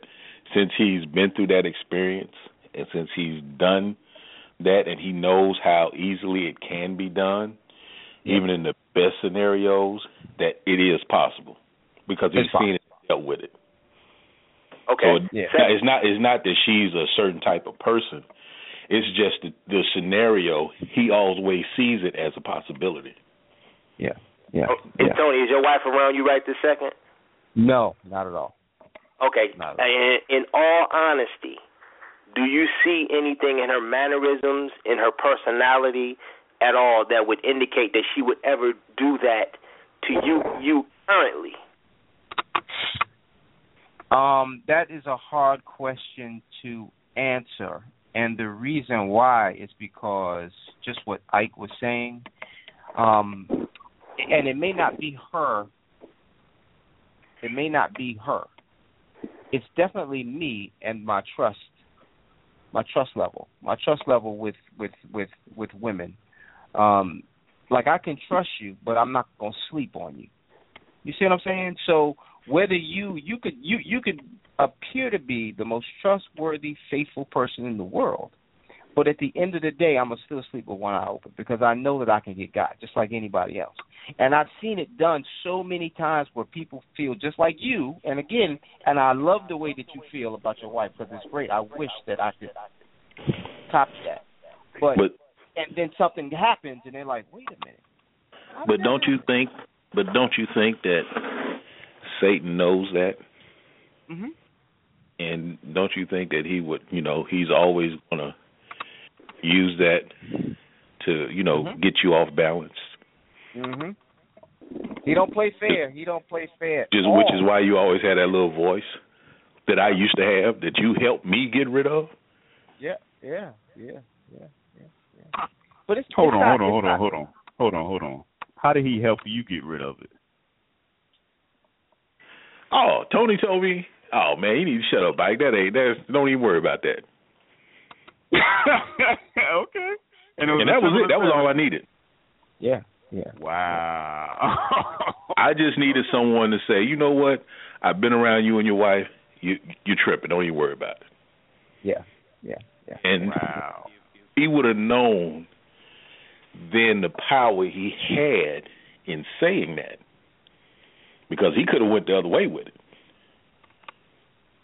since he's been through that experience, and since he's done that, and he knows how easily it can be done, Yeah. even in the best scenarios, that it is possible because he's possible. seen it, dealt with it. Okay. So yeah. it's not it's not that she's a certain type of person. It's just the, the scenario. He always sees it as a possibility. Yeah. Yeah. Oh, yeah. Tony, is your wife around you right this second? No, not at all. Okay. Not at all. And in all honesty, do you see anything in her mannerisms, in her personality at all that would indicate that she would ever do that to you you currently? Um, that is a hard question to answer. And the reason why is because just what Ike was saying, um, and it may not be her. It may not be her. It's definitely me and my trust, my trust level, my trust level with with with with women. Um, like I can trust you, but I'm not gonna sleep on you. You see what I'm saying? So whether you you could you you could appear to be the most trustworthy, faithful person in the world, but at the end of the day, I'm gonna still sleep with one eye open because I know that I can get got just like anybody else. And I've seen it done so many times where people feel just like you. And again, and I love the way that you feel about your wife because it's great. I wish that I could copy that. But, but and then something happens, and they're like, wait a minute. But don't you think? But don't you think that Satan knows that? Mhm. And don't you think that he would, you know, he's always going to use that to, you know, Mhm. get you off balance? Mhm. He don't play fair. He don't play fair. Just, which is why you always had that little voice that I used to have that you helped me get rid of. Yeah, yeah, yeah. yeah. But it's Hold it's on, not, hold on, hold on, hold on, hold on, hold on. How did he help you get rid of it? Oh, Tony told me. Oh man, you need to shut up, Mike. That ain't. That's don't even worry about that. okay. And, it was And that was it. That was all I needed. Yeah, yeah. Wow. I just needed someone to say, you know what? I've been around you and your wife. You you tripping. Don't even worry about it. Yeah, yeah, yeah. And wow. He would have known then the power he had in saying that, because he could have went the other way with it.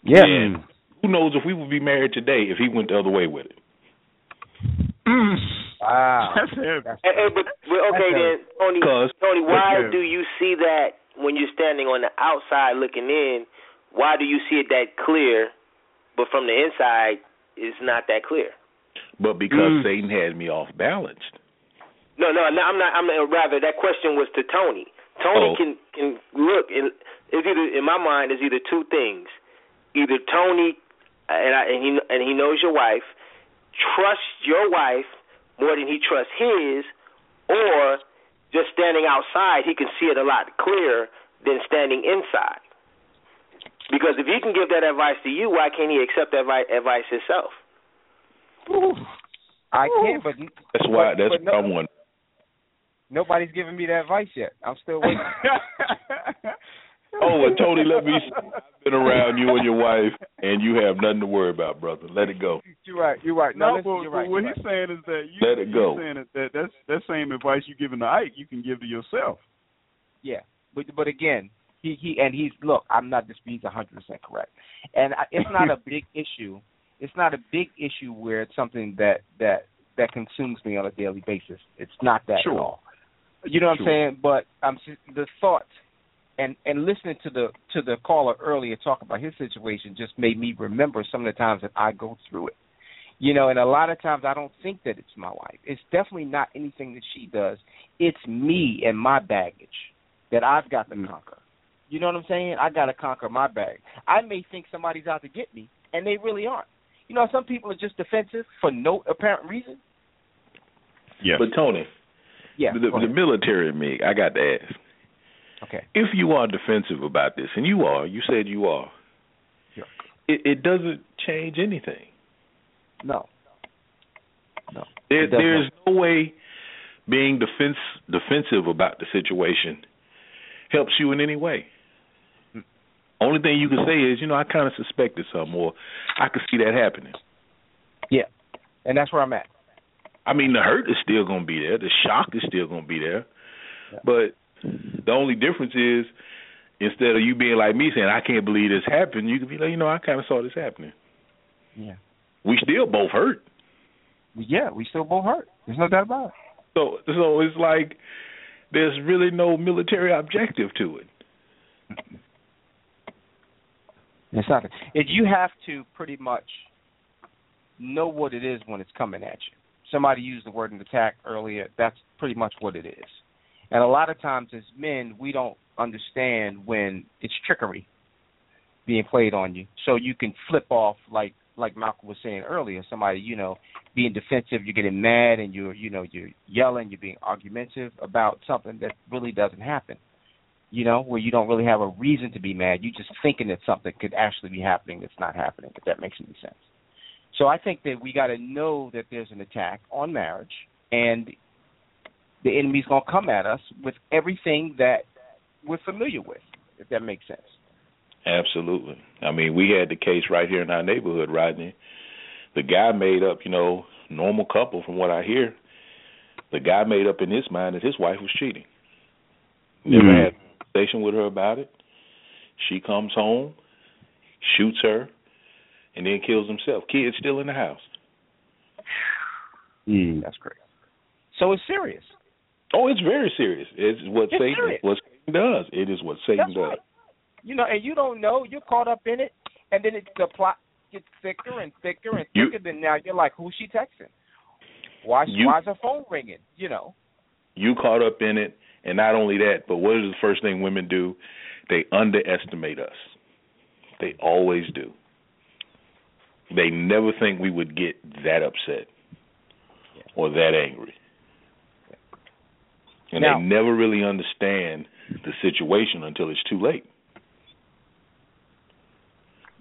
Yeah. And who knows if we would be married today if he went the other way with it? Mm. Wow. That's heavy. That's Hey, hey, but, but okay then, Tony. Tony, why do you see that when you're standing on the outside looking in? Why do you see it that clear, but from the inside it's not that clear? But because Mm. Satan had me off balanced. No, no, no I'm not. I'm not, rather that question was to Tony. Tony Oh. can can look. and It's either in my mind is either two things. Either Tony and I, and he and he knows your wife trusts your wife more than he trusts his, or just standing outside he can see it a lot clearer than standing inside. Because if he can give that advice to you, why can't he accept that advice himself? I can't, but That's why. But- that's but no- what I'm wondering. nobody's giving me that advice yet. I'm still waiting. Oh, and Tony, let me. I've been around you and your wife, and you have nothing to worry about, brother. Let it go. You're right. You're right. No, No, listen, but, you're but right. what you're he's right. saying is that you, Let it he's go. saying that, that that's that same advice you're giving to Ike, you can give to yourself. Yeah, but but again, he he and he's look. I'm not disputing. He's 100 percent correct, and I, it's not a big issue. It's not a big issue where it's something that that that consumes me on a daily basis. It's not that Sure. at all. You know what Sure. I'm saying? But I'm the thought and and listening to the to the caller earlier talk about his situation just made me remember some of the times that I go through it. You know, and a lot of times I don't think that it's my wife. It's definitely not anything that she does. It's me and my baggage that I've got to mm-hmm. conquer. You know what I'm saying? I got to conquer my bag. I may think somebody's out to get me, and they really aren't. You know, some people are just defensive for no apparent reason. Yes. But Tony, Yeah. the, the military me, I got to ask. okay. If you are defensive about this, and you are, you said you are, Sure. it, it doesn't change anything. No. No. There, there's no way being defense defensive about the situation helps you in any way. Only thing you can say is, you know, I kind of suspected something, or I could see that happening. Yeah. And that's where I'm at. I mean, the hurt is still going to be there. The shock is still going to be there. Yeah. But the only difference is instead of you being like me saying I can't believe this happened, you could be like, you know, I kind of saw this happening. Yeah. We still both hurt. Yeah, we still both hurt. There's no doubt about it. So so it's like there's really no military objective to it. It's not. If you have to pretty much know what it is when it's coming at you. Somebody used the word an attack earlier. That's pretty much what it is. And a lot of times as men, we don't understand when it's trickery being played on you. So you can flip off like like Malcolm was saying earlier, somebody, you know, being defensive, you're getting mad and you're you know, you're yelling, you're being argumentative about something that really doesn't happen. You know, where you don't really have a reason to be mad. You're just thinking that something could actually be happening that's not happening, if that makes any sense. So I think that we got to know that there's an attack on marriage, and the enemy's going to come at us with everything that we're familiar with, if that makes sense. Absolutely. I mean, we had the case right here in our neighborhood, Rodney. The guy made up, you know, normal couple from what I hear. The guy made up in his mind that his wife was cheating. Never mm-hmm. had a conversation with her about it. She comes home, shoots her, and then kills himself. Kid's still in the house. Mm. That's great. So it's serious. Oh, it's very serious. It's what it's Satan serious. what Satan does. It is what Satan That's does. Right. You know, and you don't know. You're caught up in it, and then it, the plot gets thicker and thicker and thicker. You, then now you're like, who's she texting? Why? You, why's her phone ringing? You know. You caught up in it, and not only that, but what is the first thing women do? They underestimate us. They always do. They never think we would get that upset or that angry. And now, they never really understand the situation until it's too late.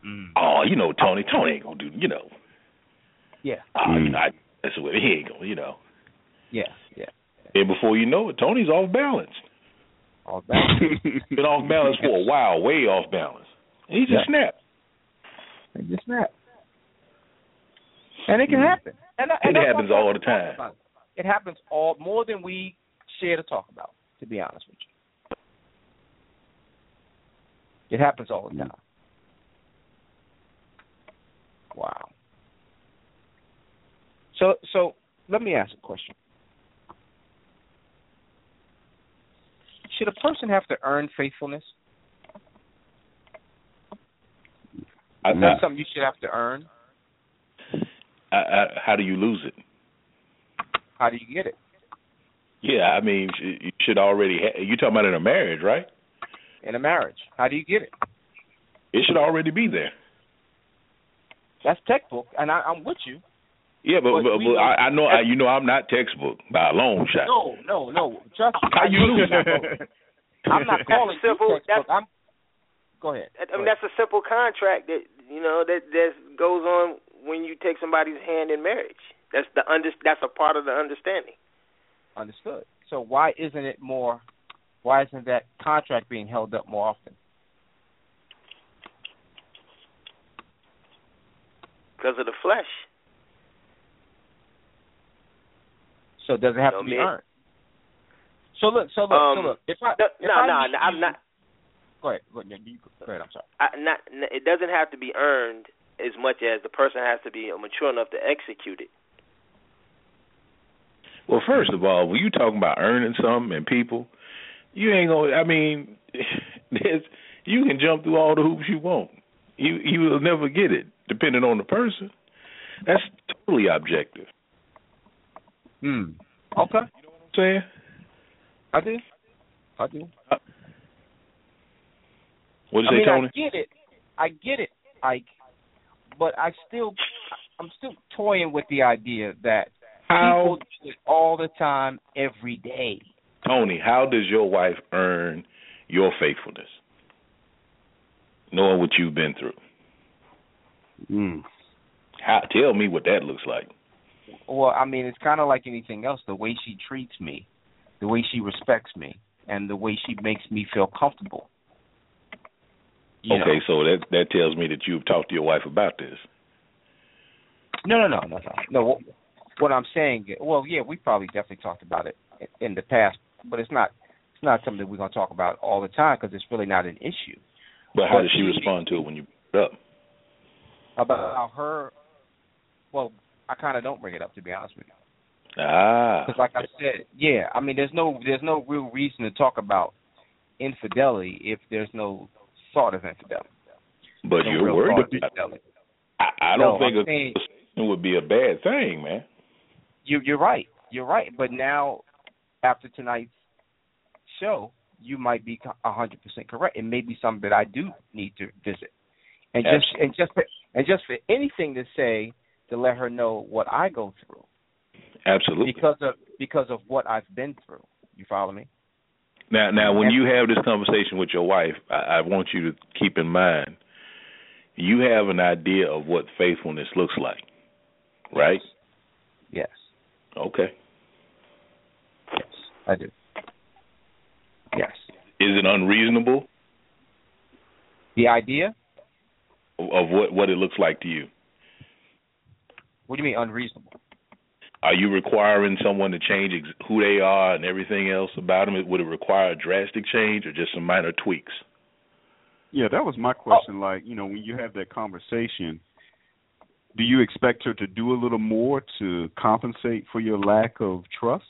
Mm. Oh, you know, Tony, Tony ain't gonna do, you know. Yeah. Oh, Mm. you know, I, that's what he ain't gonna, you know. Yeah, yeah. And before you know it, Tony's off balance. Off balance. Been off balance for a while, way off balance. And he just Yeah. snapped. It just snap. And it can mm-hmm. happen. And, and It happens all the time. about. It happens all more than we share to talk about. To be honest with you, it happens all the mm-hmm. time. Wow. So, so let me ask a question. Should a person have to earn faithfulness? I, Is that something you should have to earn? I, I, how do you lose it? How do you get it? Yeah, I mean, you should already. Ha- you talking about in a marriage, right? In a marriage, how do you get it? It should already be there. That's textbook, and I, I'm with you. Yeah, but, But but, but I, I know I, you know I'm not textbook by a long shot. No, no, no. Trust me. How I you know lose you're not going- I'm not calling you Simple. textbook. I'm. Go ahead. I mean, that's a simple contract that you know that that goes on when you take somebody's hand in marriage. That's the under. That's a part of the understanding. Understood. So why isn't it more? Why isn't that contract being held up more often? Because of the flesh. So it does it have No, to be man. earned? So look, so look, Um, so look. If I, No, if no, I no, no, I'm you- not. Go ahead. Go ahead. Go ahead. I'm sorry. I, not. It doesn't have to be earned as much as the person has to be mature enough to execute it. Well, first of all, when you talking about earning something and people, you ain't gonna. I mean, there's you can jump through all the hoops you want. You you will never get it, depending on the person. That's totally objective. Hmm. Okay. You know what I'm saying? I do. I do. What did I you mean, say, Tony? I get it. I get it, Ike. But I still, I'm still toying with the idea that How people do it all the time, every day. Tony, how does your wife earn your faithfulness? Knowing what you've been through. Mm. How tell me what that looks like. Well, I mean, it's kind of like anything else. The way she treats me, the way she respects me, and the way she makes me feel comfortable. You okay, know. so that that tells me that you've talked to your wife about this. No, no, no, no, no. No. What, what I'm saying, well, yeah, we probably definitely talked about it in the past, but it's not it's not something that we're going to talk about all the time because it's really not an issue. But how did she respond to it when you brought it up? About her, well, I kind of don't bring it up to be honest with you. Ah. Because like I said, yeah, I mean, there's no there's no real reason to talk about infidelity if there's no thought of infidelity. But no you're worried about infidelity. I, I don't No, think I'm a saying- would be a bad thing, man. You you're right. You're right. But now, after tonight's show, you might be a hundred percent correct. It may be something that I do need to visit, and just and just for, and just for anything to say to let her know what I go through Absolutely. because of because of what I've been through. You follow me? Now, now, when you have this conversation with your wife, I, I want you to keep in mind you have an idea of what faithfulness looks like, right? Yes. Okay. Yes, I do. Yes. Is it unreasonable The idea? of, of what what it looks like to you? What do you mean unreasonable? Are you requiring someone to change ex- who they are and everything else about them? Would it require a drastic change or just some minor tweaks? Yeah, that was my question. Like, you know, when you have that conversation, do you expect her to do a little more to compensate for your lack of trust?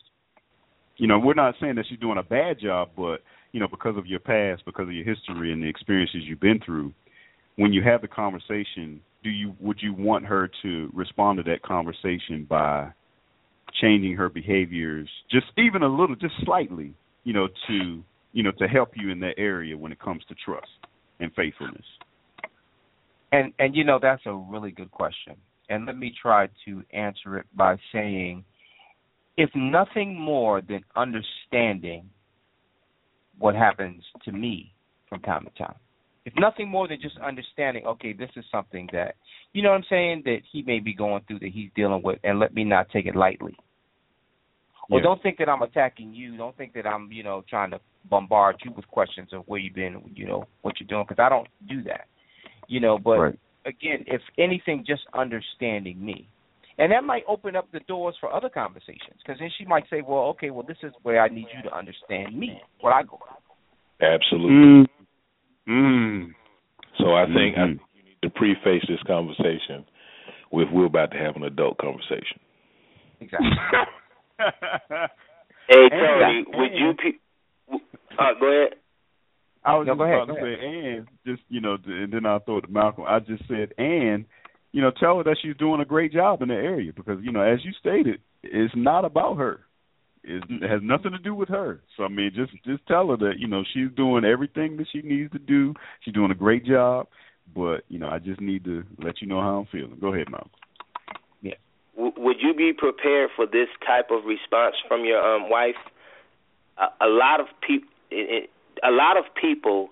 You know, we're not saying that she's doing a bad job, but you know, because of your past, because of your history and the experiences you've been through, when you have the conversation, do you would you want her to respond to that conversation by changing her behaviors just even a little, just slightly, you know, to you know, to help you in that area when it comes to trust and faithfulness? And and you know that's a really good question. And let me try to answer it by saying if nothing more than understanding what happens to me from time to time. If nothing more than just understanding, okay, this is something that you know what I'm saying, that he may be going through that he's dealing with and let me not take it lightly. Or Yeah. don't think that I'm attacking you. Don't think that I'm, you know, trying to bombard you with questions of where you've been, you know, what you're doing, because I don't do that. You know, but Right. again, if anything, just understanding me. And that might open up the doors for other conversations, because then she might say, well, okay, well, this is where I need you to understand me, what I go through. Absolutely. Mm-hmm. Mm. So I think I Mhm. think you need to preface this conversation with we're about to have an adult conversation. Exactly. Hey And- Tony, would you? Pe- uh, go ahead. I was No, just go ahead, about to go say, and just you know, and then I'll throw it to Malcolm. I just said, and you know, tell her that she's doing a great job in the area because you know, as you stated, it's not about her. It has nothing to do with her. So I mean, just just tell her that you know she's doing everything that she needs to do. She's doing a great job. But you know, I just need to let you know how I'm feeling. Go ahead, Malcolm. W- would you be prepared for this type of response from your um, wife? A, a lot of people, a lot of people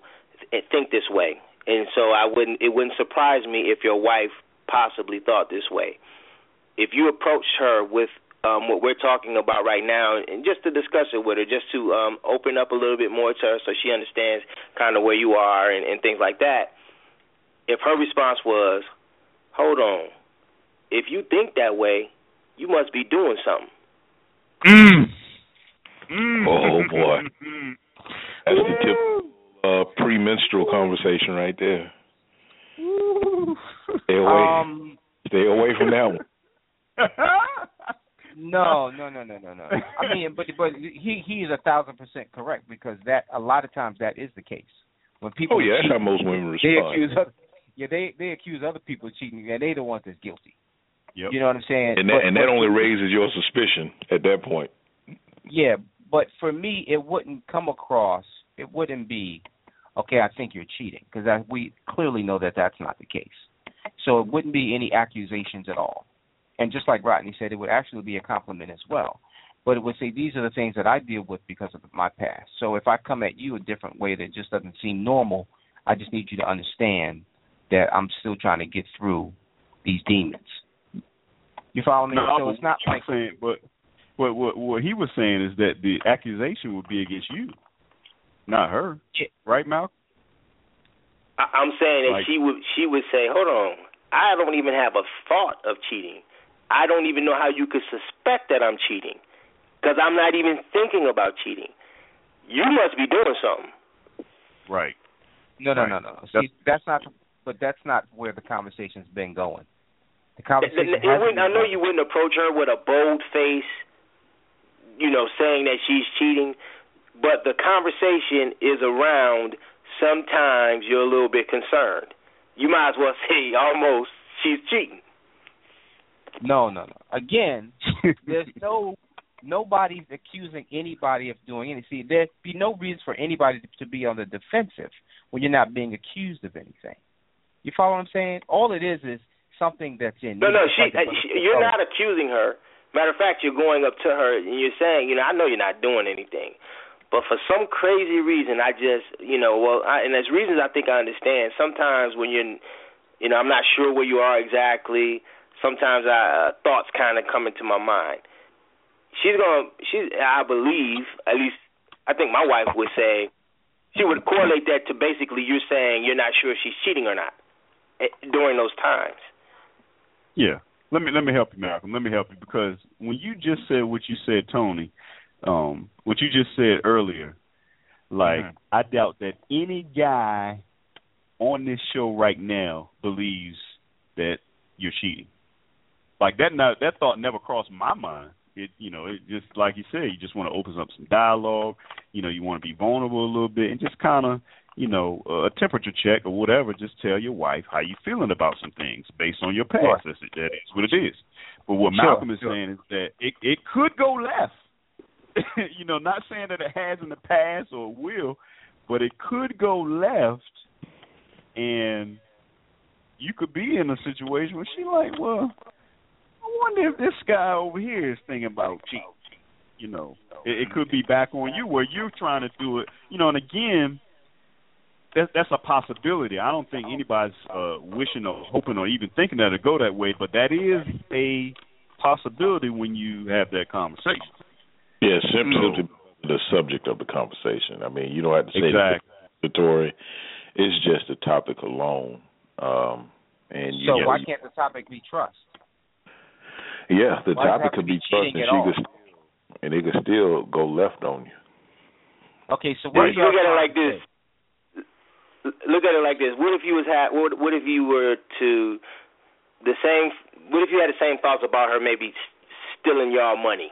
think this way, and so I wouldn't. It wouldn't surprise me if your wife possibly thought this way. If you approached her with um, what we're talking about right now, and just to discuss it with her, just to um, open up a little bit more to her, so she understands kind of where you are and, and things like that. If her response was, "Hold on," if you think that way, you must be doing something. Mm. Mm. Oh, boy. That's the typical uh, premenstrual conversation right there. Stay away. Um, Stay away from that one. no, no, no, no, no, no. I mean, but but he he is a thousand percent correct because that a lot of times that is the case when people. Oh yeah, that's how most women they accuse other, yeah they they accuse other people of cheating and they the ones that's guilty. Yep. You know what I'm saying? And that But- and that but- only raises your suspicion at that point. Yeah, but for me, it wouldn't come across. It wouldn't be, okay. I think you're cheating because we clearly know that that's not the case. So it wouldn't be any accusations at all. And just like Rodney said, it would actually be a compliment as well. But it would say these are the things that I deal with because of my past. So if I come at you a different way that just doesn't seem normal, I just need you to understand that I'm still trying to get through these demons. You follow me? No, so it's not I'm like saying, but what what what he was saying is that the accusation would be against you, not her. Yeah. Right, Malcolm? I, I'm saying that Like- she would she would say, "Hold on, I don't even have a thought of cheating. I don't even know how you could suspect that I'm cheating, because I'm not even thinking about cheating. you must be doing something. Right. No, no, Right. no, no. See, that's not. But that's not where the conversation's been going. The conversation. It- it hasn't wouldn't- I know you wouldn't approach her with a bold face, you know, saying that she's cheating, but the conversation is around. Sometimes you're a little bit concerned. You might as well say almost she's cheating. No, no, no. Again, there's no nobody's accusing anybody of doing anything. See, there'd be no reason for anybody to be on the defensive when you're not being accused of anything. You follow what I'm saying? All it is is something that's in. No, no, she, like she. You're oh. not accusing her. Matter of fact, you're going up to her and you're saying, you know, I know you're not doing anything, but for some crazy reason, I just, you know, well, I, and there's reasons I think I understand. Sometimes when you're, you know, I'm not sure where you are exactly. Sometimes I uh, thoughts kind of come into my mind. She's gonna, she's, I believe, at least, I think my wife would say, she would correlate that to basically you're saying you're not sure if she's cheating or not eh, during those times. Yeah. Let me let me help you, Malcolm. Let me help you because when you just said what you said, Tony, um, what you just said earlier, like Mhm. I doubt that any guy on this show right now believes that you're cheating. Like that not that thought never crossed my mind. It you know, it just like you said, you just want to open up some dialogue, you know, you want to be vulnerable a little bit and just kind of you know, uh, a temperature check or whatever, just tell your wife how you feeling about some things based on your past. Sure. That's it. That is what it is. But what Sure, Malcolm is sure. saying is that it it could go left. you know, not saying that it has in the past or will, but it could go left, and you could be in a situation where she like, well, wonder if this guy over here is thinking about cheating. You know, it, it could be back on you where you're trying to do it. You know, and again, that, that's a possibility. I don't think anybody's uh, wishing or hoping or even thinking that it go that way, but that is a possibility when you have that conversation. Yeah, simply No. to the subject of the conversation. I mean, you don't have to say Exactly. the Tory. It's just the topic alone. Um, and you So know, why can't the topic be trust? Yeah, the why topic could be be trust, and she all? could, and it could still go left on you. Okay, so what are you look at it like this. say? Look at it like this. What if you was ha- what, what if you were to the same? What if you had the same thoughts about her maybe stealing y'all money?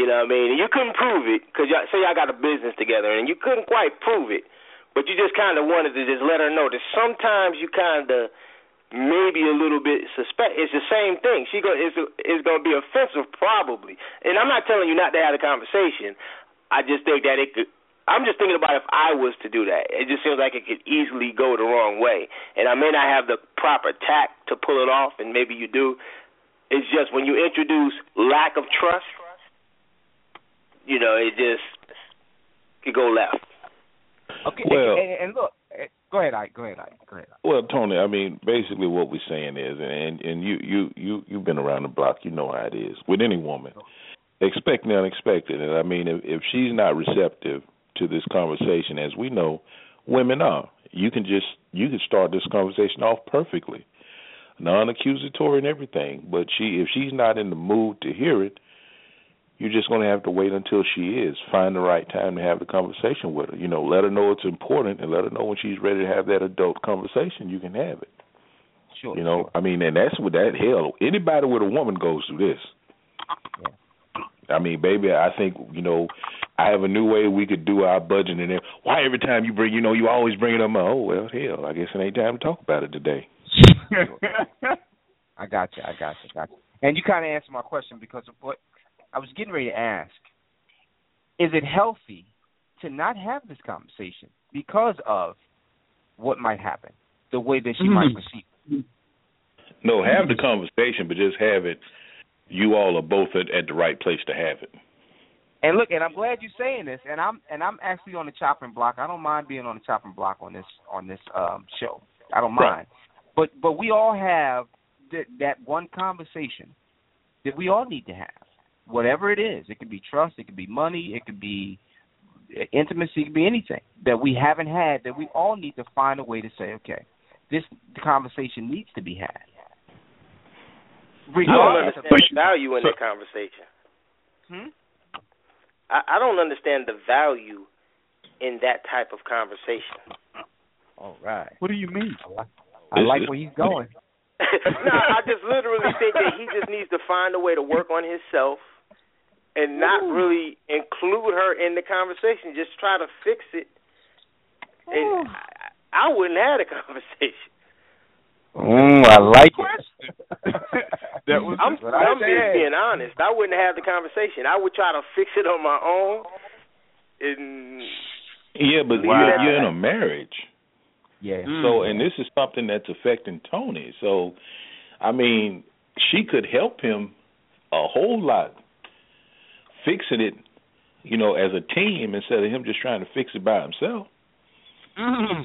You know what I mean? And you couldn't prove it because y'all, say y'all got a business together and you couldn't quite prove it, but you just kind of wanted to just let her know that sometimes you kind of maybe a little bit suspect. It's the same thing. She go it's it's going to be offensive probably. And I'm not telling you not to have a conversation. I just think that it could. I'm just thinking about if I was to do that. It just seems like it could easily go the wrong way, and I may not have the proper tact to pull it off, and maybe you do. It's just when you introduce lack of trust, you know, it just could go left. Okay, Well- and, and look, go ahead, Ike. Go ahead, Ike. Go ahead. Ike. Well, Tony, I mean, basically what we're saying is, and and you you you you've been around the block, you know how it is with any woman. Expect the unexpected, and I mean, if, if she's not receptive to this conversation, as we know, women are. You can just you can start this conversation off perfectly, non-accusatory and everything. But she, if she's not in the mood to hear it, you're just going to have to wait until she is. Find the right time to have the conversation with her. You know, let her know it's important, and let her know when she's ready to have that adult conversation. You can have it. Sure. You know, I mean, and that's what that hell. Anybody with a woman goes through this. I mean, baby, I think you know, I have a new way we could do our budgeting. And why every time you bring, you know, you always bring it up. Oh well, hell, I guess it ain't time to talk about it today. I got you. I got you. Got you. And you kind of answered my question because of what I was getting ready to ask. Is it healthy to not have this conversation because of what might happen, the way that she might proceed? No, have the conversation, but just have it. You all are both at, at the right place to have it. And look, and I'm glad you're saying this. And I'm and I'm actually on the chopping block. I don't mind being on the chopping block on this on this um show. I don't Right. mind. But but we all have that that one conversation that we all need to have. Whatever it is, it could be trust, it could be money, it could be intimacy, it could be anything that we haven't had that we all need to find a way to say, okay, this conversation needs to be had. I don't Regardless of understand the value in so- that conversation. Hmm? I, I don't understand the value in that type of conversation. All right. What do you mean? I like, I like where he's going. no, I just literally think that he just needs to find a way to work on himself and not Ooh. really include her in the conversation. Just try to fix it. And I, I wouldn't have a conversation. Mm, I like it. that was I'm, what I I'm just being honest. I wouldn't have the conversation. I would try to fix it on my own. And Yeah, but Wow. you're, you're in a marriage. Yeah. So, and this is something that's affecting Tony. So, I mean, she could help him a whole lot fixing it, you know, as a team instead of him just trying to fix it by himself. Mm-hmm.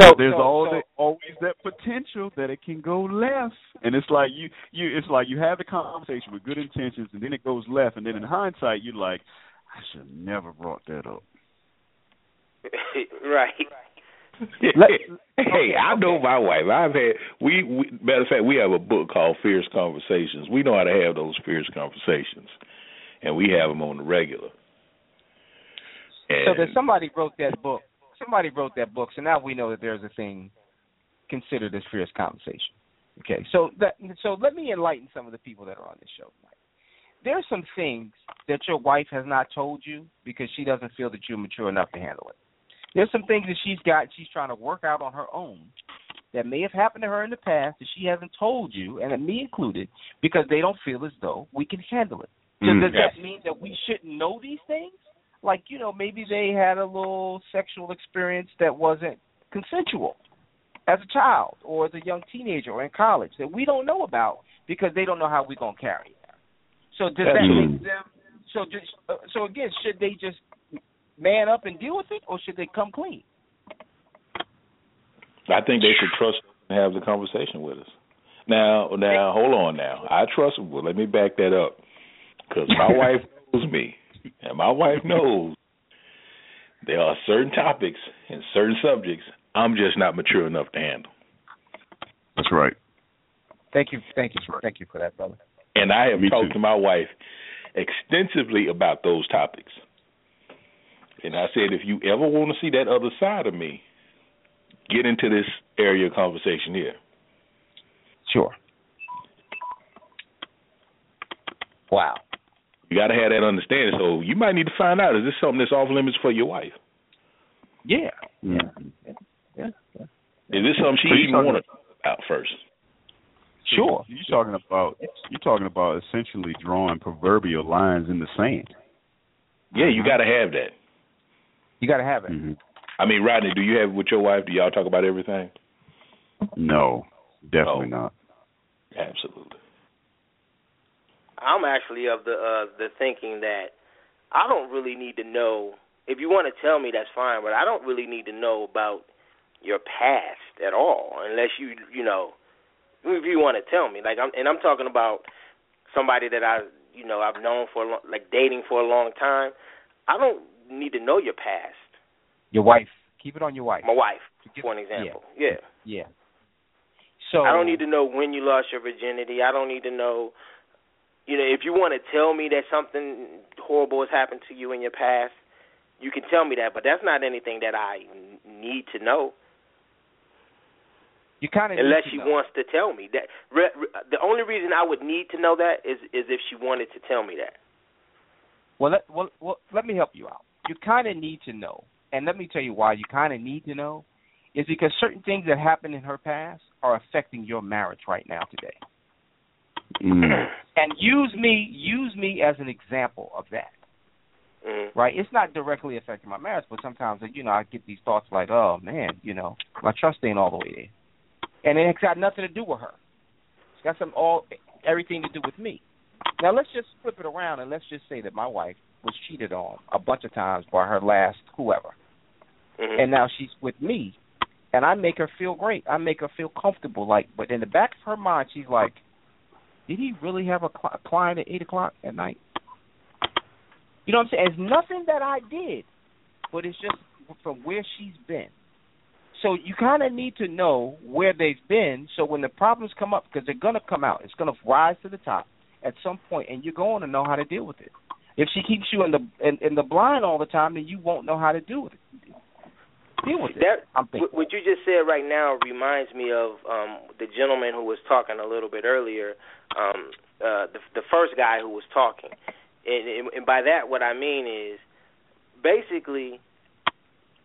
So there's so, all so, the, always that potential that it can go left, and it's like you you it's like you have the conversation with good intentions, and then it goes left, and then in hindsight you're like, I should have never brought that up. right. Hey, I know my wife. I've had we, we matter of fact, we have a book called Fierce Conversations. We know how to have those fierce conversations, and we have them on the regular. And so that somebody wrote that book. Somebody wrote that book, so now we know that there's a thing considered as fierce conversation. Okay, so that so let me enlighten some of the people that are on this show tonight. There are some things that your wife has not told you because she doesn't feel that you're mature enough to handle it. There's some things that she's got she's trying to work out on her own that may have happened to her in the past that she hasn't told you, and me included, because they don't feel as though we can handle it. So Mm, does yes. that mean that we shouldn't know these things? Like, you know, maybe they had a little sexual experience that wasn't consensual as a child or as a young teenager or in college that we don't know about because they don't know how we're going to carry it. So does that Absolutely. make them so just uh, so again, should they just man up and deal with it or should they come clean? I think they should trust and have the conversation with us. Now, now, hold on. Now, I trust. Well, let me back that up because my wife knows me, and my wife knows there are certain topics and certain subjects I'm just not mature enough to handle. That's right. Thank you, thank you, thank you for that, brother. And I have Me talked too. to my wife extensively about those topics. And I said, if you ever want to see that other side of me, get into this area of conversation here. Sure. Wow. You got to have that understanding. So you might need to find out is this something that's off limits for your wife? Yeah. Mm. Yeah. Is this something she So you even want to talk about first? Sure. You're talking about you're talking about essentially drawing proverbial lines in the sand. Yeah, you got to have that. You got to have it. hmm I mean, Rodney, do you have it with your wife? Do y'all talk about everything? No, definitely Oh. not. Absolutely. I'm actually of the uh the thinking that I don't really need to know. If you want to tell me, that's fine, but I don't really need to know about your past at all, unless you you know, if you want to tell me. Like I'm and I'm talking about somebody that I you know I've known for a long, like dating for a long time. I don't need to know your past. Your wife. Keep it on your wife. My wife, for an example. Yeah. Yeah. So I don't need to know when you lost your virginity. I don't need to know, you know, if you want to tell me that something horrible has happened to you in your past, you can tell me that. But that's not anything that I need to know, You kind of unless she know. wants to tell me that. Re- re- the only reason I would need to know that is is if she wanted to tell me that. Well, let, well, well, let me help you out. You kind of need to know, and let me tell you why you kind of need to know, is because certain things that happened in her past are affecting your marriage right now today. Mm. And use me, use me as an example of that. Mm-hmm. Right? It's not directly affecting my marriage, but sometimes, you know, I get these thoughts like, oh man, you know, my trust ain't all the way there, and it's got nothing to do with her. It's got some all everything to do with me. Now let's just flip it around and let's just say that my wife was cheated on a bunch of times by her last whoever, Mm-hmm. and now she's with me, and I make her feel great. I make her feel comfortable. Like, but in the back of her mind, she's like, did he really have a, cl- a client at eight o'clock at night? You know what I'm saying? It's nothing that I did, but it's just from where she's been. So you kind of need to know where they've been. So when the problems come up, because they're gonna come out, it's gonna rise to the top. at some point, and you're going to know how to deal with it. If she keeps you in the in, in the blind all the time, then you won't know how to deal with it. Deal with it. I'm thinking. What you just said right now reminds me of um the gentleman who was talking a little bit earlier, um uh the the first guy who was talking. And, and, and by that what I mean is basically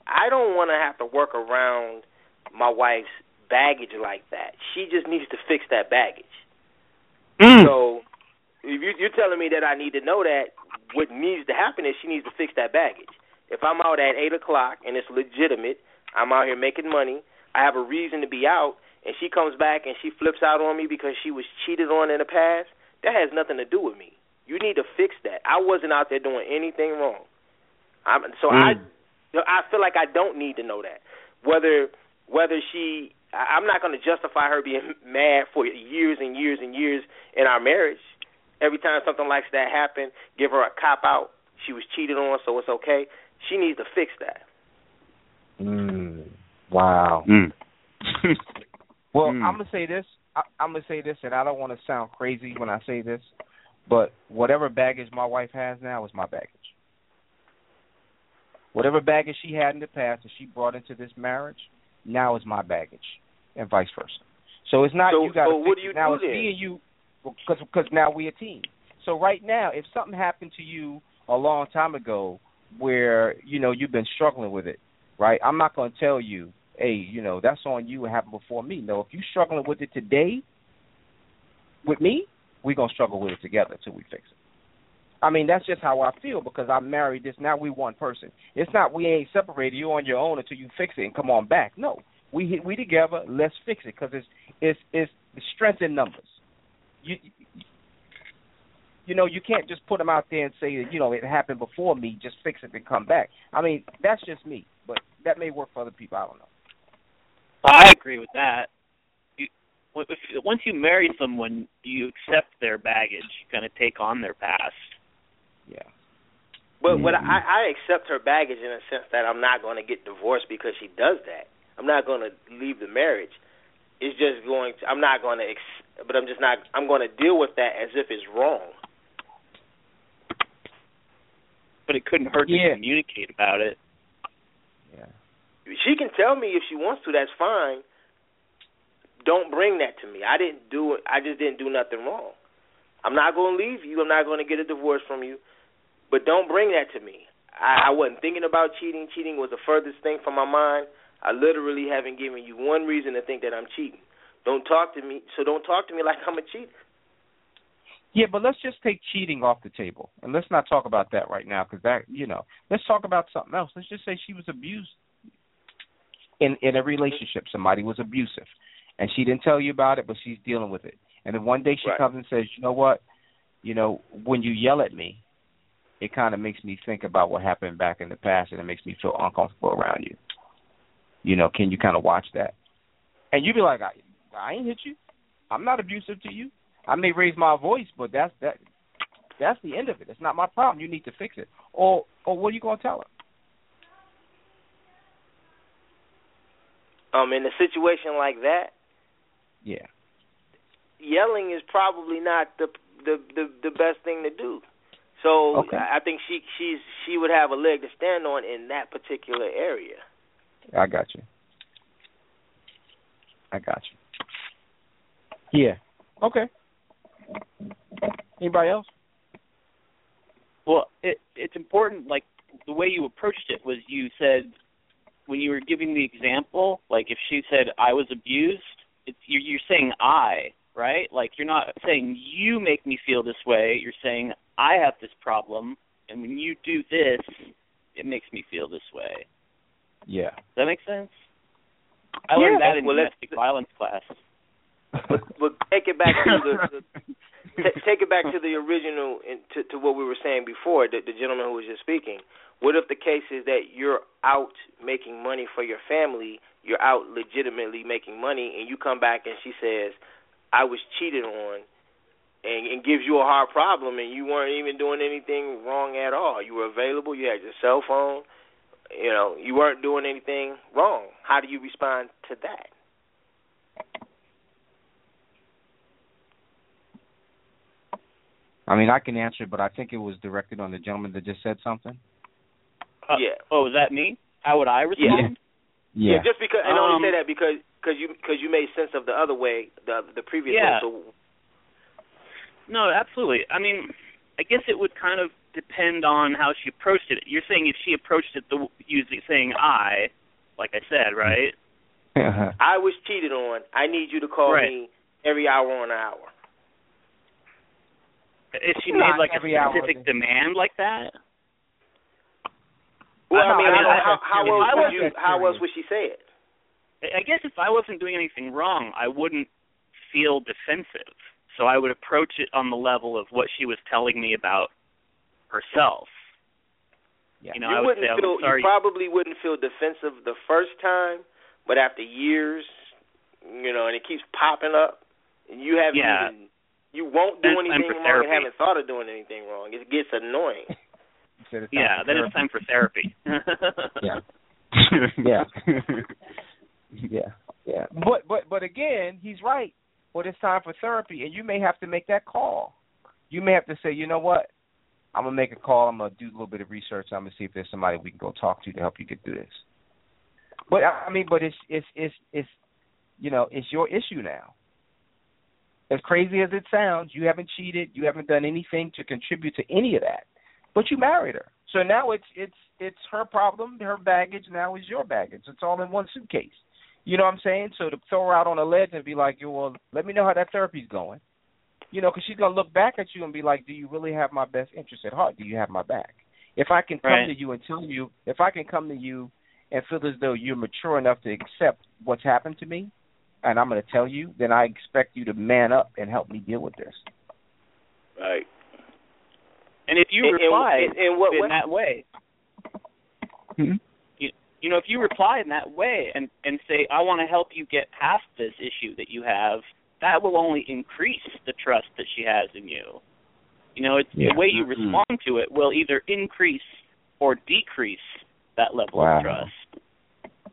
I don't want to have to work around my wife's baggage like that. She just needs to fix that baggage. Mm. So if you, you're telling me that I need to know that, what needs to happen is she needs to fix that baggage. If I'm out at eight o'clock and it's legitimate, I'm out here making money. I have a reason to be out, and she comes back and she flips out on me because she was cheated on in the past. That has nothing to do with me. You need to fix that. I wasn't out there doing anything wrong. I'm, so Mm. I, I feel like I don't need to know that. Whether whether she, I'm not going to justify her being mad for years and years and years in our marriage. Every time something like that happened, give her a cop out. She was cheated on, so it's okay. She needs to fix that. Mm, wow. Mm. Well, Mm. I'm gonna say this. I, I'm gonna say this, and I don't want to sound crazy when I say this, but whatever baggage my wife has now is my baggage. Whatever baggage she had in the past that she brought into this marriage, now is my baggage, and vice versa. So it's not So- you got to so what do you now. do it's then? me and you, because because now we a team. So right now, if something happened to you a long time ago, where you know you've been struggling with it, right? I'm not going to tell you, hey, you know that's on you. It happened before me. No, if you're struggling with it today, with me, we're gonna struggle with it together until we fix it. I mean, that's just how I feel because I married this. Now we one person. It's not we ain't separated. You on your own until you fix it and come on back. No, we we together. Let's fix it because it's it's it's the strength in numbers. You you know you can't just put them out there and say that you know it happened before me. Just fix it and come back. I mean that's just me, but that may work for other people. I don't know. I agree with that. You, once you marry someone, you accept their baggage. You kind of take on their past. Yeah. But what mm-hmm. I, I accept her baggage in a sense that I'm not going to get divorced because she does that. I'm not going to leave the marriage. It's just going. To, I'm not going to. Ex- but I'm just not. I'm going to deal with that as if it's wrong. But it couldn't hurt Yeah. to communicate about it. Yeah. She can tell me if she wants to. That's fine. Don't bring that to me. I didn't do it. I just didn't do nothing wrong. I'm not going to leave you. I'm not going to get a divorce from you. But don't bring that to me. I, I wasn't thinking about cheating. Cheating was the furthest thing from my mind. I literally haven't given you one reason to think that I'm cheating. Don't talk to me. So don't talk to me like I'm a cheater. Yeah, but let's just take cheating off the table, and let's not talk about that right now because that, you know, let's talk about something else. Let's just say she was abused in in a relationship. Somebody was abusive, and she didn't tell you about it, but she's dealing with it. And then one day she Right. comes and says, "You know what? You know, when you yell at me, it kind of makes me think about what happened back in the past, and it makes me feel uncomfortable around you. You know, can you kind of watch that?" And you'd be like, "I, ain't hit you. I'm not abusive to you. I may raise my voice, but that's that. That's the end of it. It's not my problem. You need to fix it. Or, or what are you gonna tell her? Um, in a situation like that, Yeah. yelling is probably not the the the, the best thing to do. So Okay. I I think she she's she would have a leg to stand on in that particular area. I got you. I got you. Yeah. Okay. Anybody else? Well, it it's important. Like the way you approached it was you said when you were giving the example, like if she said I was abused, it's you're, you're saying I, right? Like you're not saying you make me feel this way. You're saying I have this problem, and when you do this, it makes me feel this way. Yeah. Does that make sense? I learned that in Well, let's- domestic violence class. But but take it back to the, the t- take it back to the original and to, to what we were saying before. The, the gentleman who was just speaking. What if the case is that you're out making money for your family, you're out legitimately making money, and you come back and she says, "I was cheated on," and, and gives you a hard problem, and you weren't even doing anything wrong at all. You were available. You had your cell phone. You know, you weren't doing anything wrong. How do you respond to that? I mean, I can answer it, but I think it was directed on the gentleman that just said something. Uh, yeah. Oh, is that me? How would I respond? Yeah. Yeah, just because, and I Um, only say that because cause you because you made sense of the other way, the the previous Yeah. one. So No, absolutely. I mean, I guess it would kind of depend on how she approached it. You're saying if she approached it the using saying I, like I said, right? I was cheated on. I need you to call Right. me every hour on an hour. If she made like a every hour. specific demand like that, Well, I No, mean, I how, how, think how that's else would you? How else would she say it? I I guess if I wasn't doing anything wrong, I wouldn't feel defensive. So I would approach it on the level of what she was telling me about herself. Yeah. You know, you I would wouldn't say, feel. sorry. You probably wouldn't feel defensive the first time, but after years, you know, and it keeps popping up, and you haven't Yeah. even. You won't do it's anything for wrong and haven't thought of doing anything wrong. It gets annoying. Yeah, not then it's time for therapy. Yeah. Yeah. yeah, yeah. But but but again, he's right. Well, it's time for therapy, and you may have to make that call. You may have to say, you know what? I'm gonna make a call. I'm gonna do a little bit of research. I'm gonna see if there's somebody we can go talk to to help you get through this. But I mean, but it's it's it's it's you know it's your issue now. As crazy as it sounds, you haven't cheated. You haven't done anything to contribute to any of that. But you married her, so now it's it's it's her problem, her baggage. Now is your baggage. It's all in one suitcase. You know what I'm saying? So to throw her out on a ledge and be like, "Yo, well, let me know how that therapy's going," you know, because she's gonna look back at you and be like, "Do you really have my best interest at heart? Do you have my back?" If I can come Right. to you and tell you, if I can come to you and feel as though you're mature enough to accept what's happened to me, and I'm going to tell you, then I expect you to man up and help me deal with this. Right. and if you In- in- reply in- in what in way? that way, you, you know, if you reply in that way and and say, "I want to help you get past this issue that you have," that will only increase the trust that she has in you. You know, it's Yeah. the way you Mhm. respond to it will either increase or decrease that level Wow. of trust.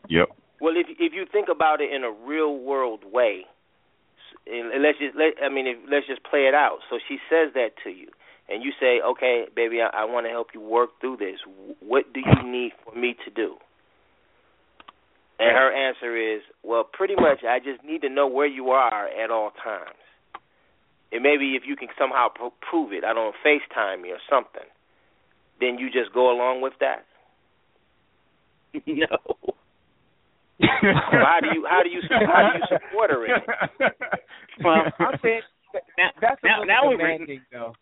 Yep. Well, if if you think about it in a real world way, and let's just let I mean, if, let's just play it out. So she says that to you, and you say, "Okay, baby, I, I want to help you work through this. What do you need for me to do?" And her answer is, "Well, pretty much, I just need to know where you are at all times. And maybe if you can somehow pro- prove it, I don't FaceTime me or something, then you just go along with that." no. How do you how do you how do you support her in it? Well, I'm saying now, that's a now, now we demanding, though.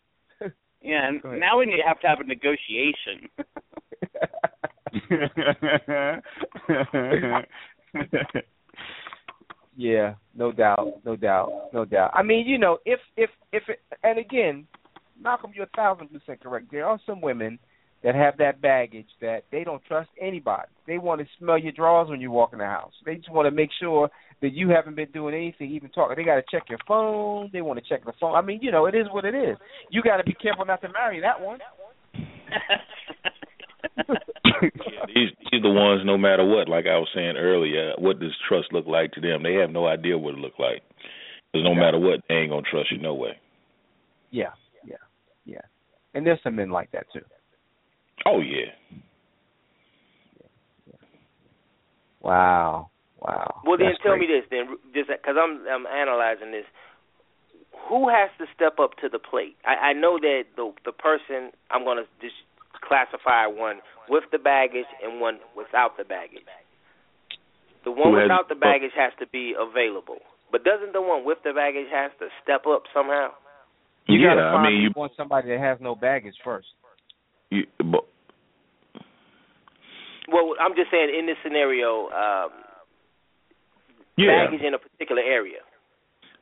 yeah, and now we need- to have to have a negotiation. yeah, no doubt, no doubt, no doubt. I mean, you know, if if if it, and again, Malcolm, you're a thousand percent correct. There are some women that have that baggage that they don't trust anybody. They want to smell your drawers when you walk in the house. They just want to make sure that you haven't been doing anything, even talking. They got to check your phone. They want to check the phone. I mean, you know, it is what it is. You got to be careful not to marry that one. Yeah, these these the ones. No matter what, like I was saying earlier, what does trust look like to them? They have no idea what it look like. Because no matter what, they ain't gonna trust you no way. Yeah, yeah, yeah. And there's some men like that too. Oh yeah. Wow, wow. Well, then That's tell great. me this, then, just because I'm I'm analyzing this. Who has to step up to the plate? I, I know that the the person I'm going to just classify one with the baggage and one without the baggage. The one has- without the baggage has to be available, but doesn't the one with the baggage has to step up somehow? You yeah, gotta I mean, you, you want somebody that has no baggage first. You but Well, I'm just saying in this scenario, um, yeah, baggage in a particular area.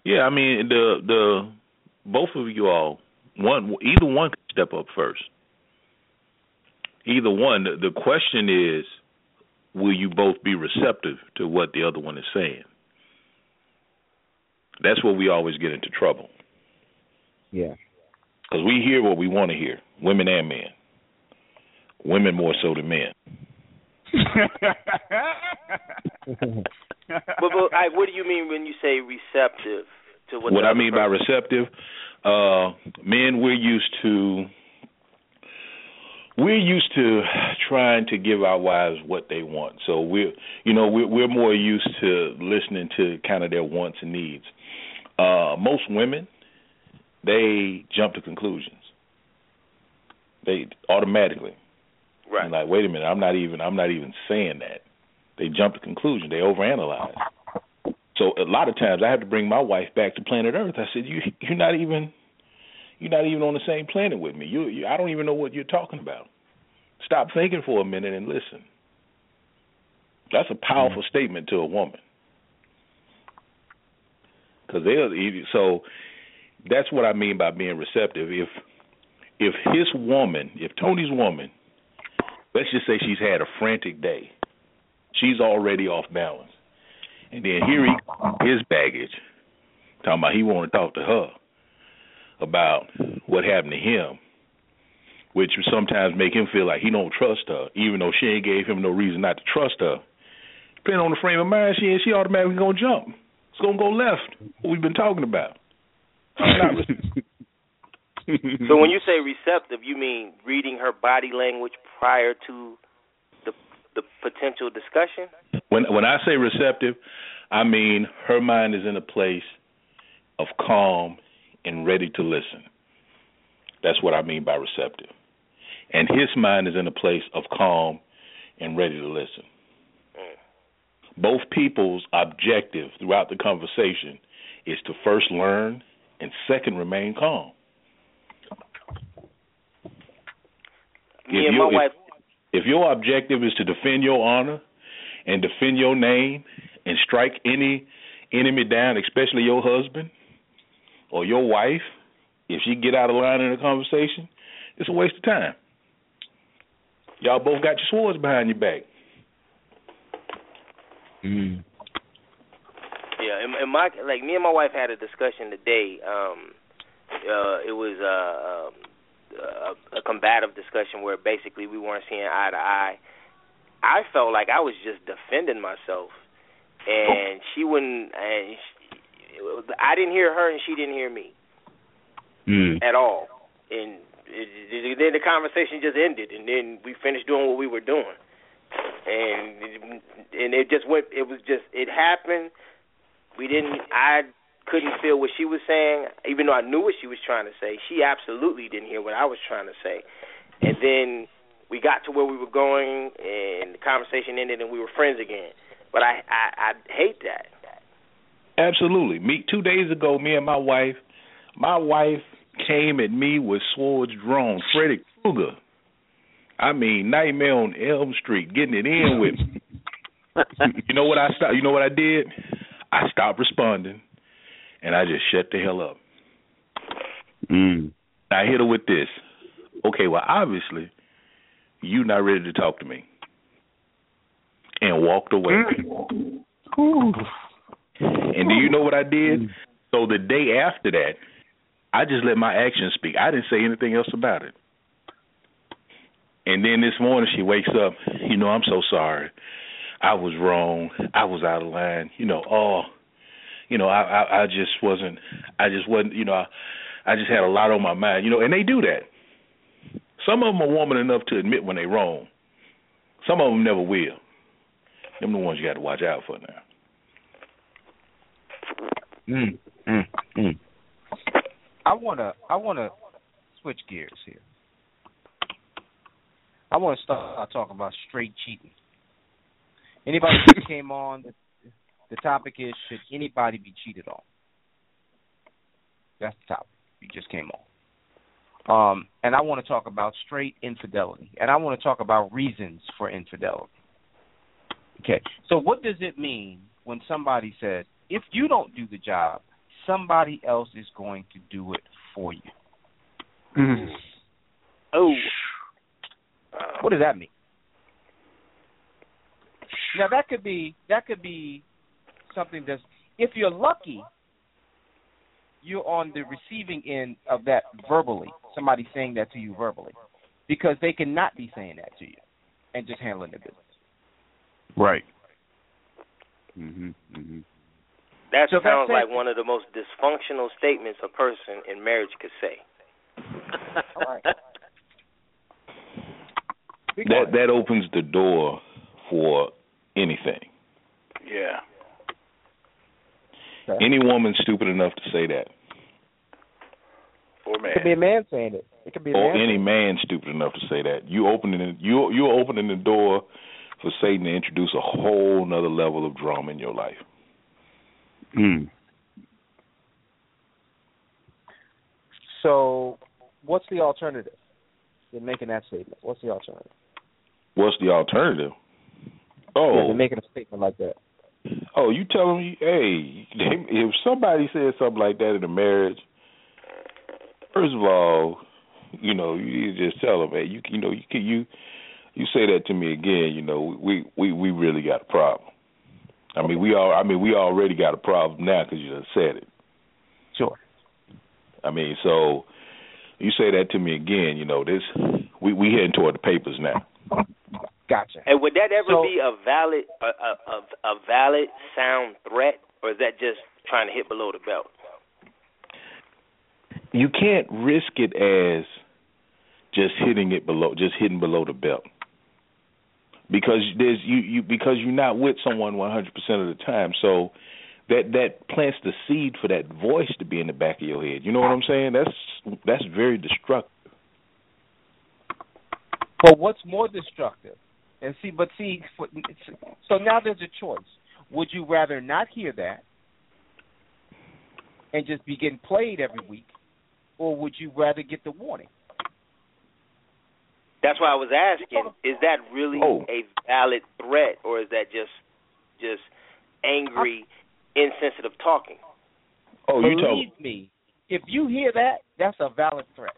yeah. I mean, the the both of you all, one either one could step up first. Either one. The, the question is, will you both be receptive to what the other one is saying? That's where we always get into trouble Yeah. because we hear what we want to hear, women and men. Women more so than men. But, but I, what do you mean when you say receptive to what? what I mean by receptive, Uh, men, we're used to we're used to trying to give our wives what they want. So we're you know we're we're more used to listening to kind of their wants and needs. Uh, most women they jump to conclusions. They automatically. Right. And like, wait a minute, I'm not even I'm not even saying that. They jump to conclusion. They overanalyze. So a lot of times I have to bring my wife back to planet Earth. I said, "You you're not even you're not even on the same planet with me. You, you I don't even know what you're talking about. Stop thinking for a minute and listen." That's a powerful mm-hmm. statement to a woman. Cuz they so that's what I mean by being receptive. If if his woman, if Tony's woman, let's just say she's had a frantic day, she's already off balance and then here he his baggage, talking about he want to talk to her about what happened to him, which sometimes make him feel like he don't trust her, even though she ain't gave him no reason not to trust her. Depending on the frame of mind she in, she automatically gonna jump. It's gonna go left. What we've been talking about. so when you say receptive, you mean reading her body language prior to the the potential discussion? When when I say receptive, I mean her mind is in a place of calm and ready to listen. That's what I mean by receptive. And his mind is in a place of calm and ready to listen. Mm. Both people's objective throughout the conversation is to first learn and second remain calm. Me if and my wife. If, if your objective is to defend your honor and defend your name and strike any enemy down, especially your husband or your wife, if she get out of line in a conversation, it's a waste of time. Y'all both got your swords behind your back. Mm. Yeah, and, and my like me and my wife had a discussion today. Um, uh, it was uh, um, a, a combative discussion where basically we weren't seeing eye to eye I felt like I was just defending myself, and she wouldn't. And she, I didn't hear her, and she didn't hear me mm. at all. And it, it, then the conversation just ended, and then we finished doing what we were doing, and and it just went. It was just it happened. We didn't. I couldn't feel what she was saying, even though I knew what she was trying to say. She absolutely didn't hear what I was trying to say, and then we got to where we were going, and the conversation ended, and we were friends again. But I, I, I hate that. Absolutely. Me two days ago, me and my wife, my wife came at me with swords drawn. Freddy Krueger. I mean, Nightmare on Elm Street, getting it in with me. you know what I stopped? You know what I did? I stopped responding, and I just shut the hell up. Mm. I hit her with this. Okay, well, obviously, you're not ready to talk to me, and walked away. Mm. And do you know what I did? So the day after that, I just let my actions speak. I didn't say anything else about it. And then this morning she wakes up, you know, I'm so sorry. I was wrong. I was out of line. You know, oh, you know, I I, I just wasn't I just wasn't, you know, I, I just had a lot on my mind, you know, and they do that. Some of them are woman enough to admit when they're wrong. Some of them never will. Them the ones you got to watch out for now. Mm, mm, mm. I wanna I wanna switch gears here. I want to start talking about straight cheating. Anybody who came on, the, the topic is should anybody be cheated on? That's the topic. You just came on. Um, and I want to talk about straight infidelity, and I want to talk about reasons for infidelity. Okay, so what does it mean when somebody says, if you don't do the job, somebody else is going to do it for you? Mm. Oh, what does that mean? Now that could be that could be something that's if you're lucky, you're on the receiving end of that verbally. Somebody saying that to you verbally, because they cannot be saying that to you and just handling their business. Right. Mhm. Mhm. That So sounds that's it. like one of the most dysfunctional statements a person in marriage could say. All right. Be That that opens the door for anything. Yeah. Okay. Any woman stupid enough to say that, Or man. It could be a man. man saying it. It could be a or man. any man stupid enough to say that, you opening you you're opening the door for Satan to introduce a whole nother level of drama in your life. Mm. So, what's the alternative in making that statement? What's the alternative? What's the alternative? Oh, to making a statement like that. Oh, you tell me? hey, if somebody says something like that in a marriage, first of all, you know, you just tell them, hey, you you know, you can you you say that to me again, you know, we we we really got a problem. I mean, we all I mean, we already got a problem now because you just said it. Sure. I mean, so you say that to me again, you know, this we we heading toward the papers now. Gotcha. And would that ever So- be a valid a, a a a valid sound threat, or is that just trying to hit below the belt? You can't risk it as just hitting it below, just hitting below the belt, because there's you you because you're not with someone 100% of the time. So that that plants the seed for that voice to be in the back of your head. You know what I'm saying? That's that's very destructive. But what's more destructive? And see, but see, for- so now there's a choice. Would you rather not hear that and just be getting played every week, or would you rather get the warning? That's why I was asking: oh. Is that really Oh. a valid threat, or is that just just angry, insensitive talking? Oh, you Believe talk me, if you hear that, that's a valid threat.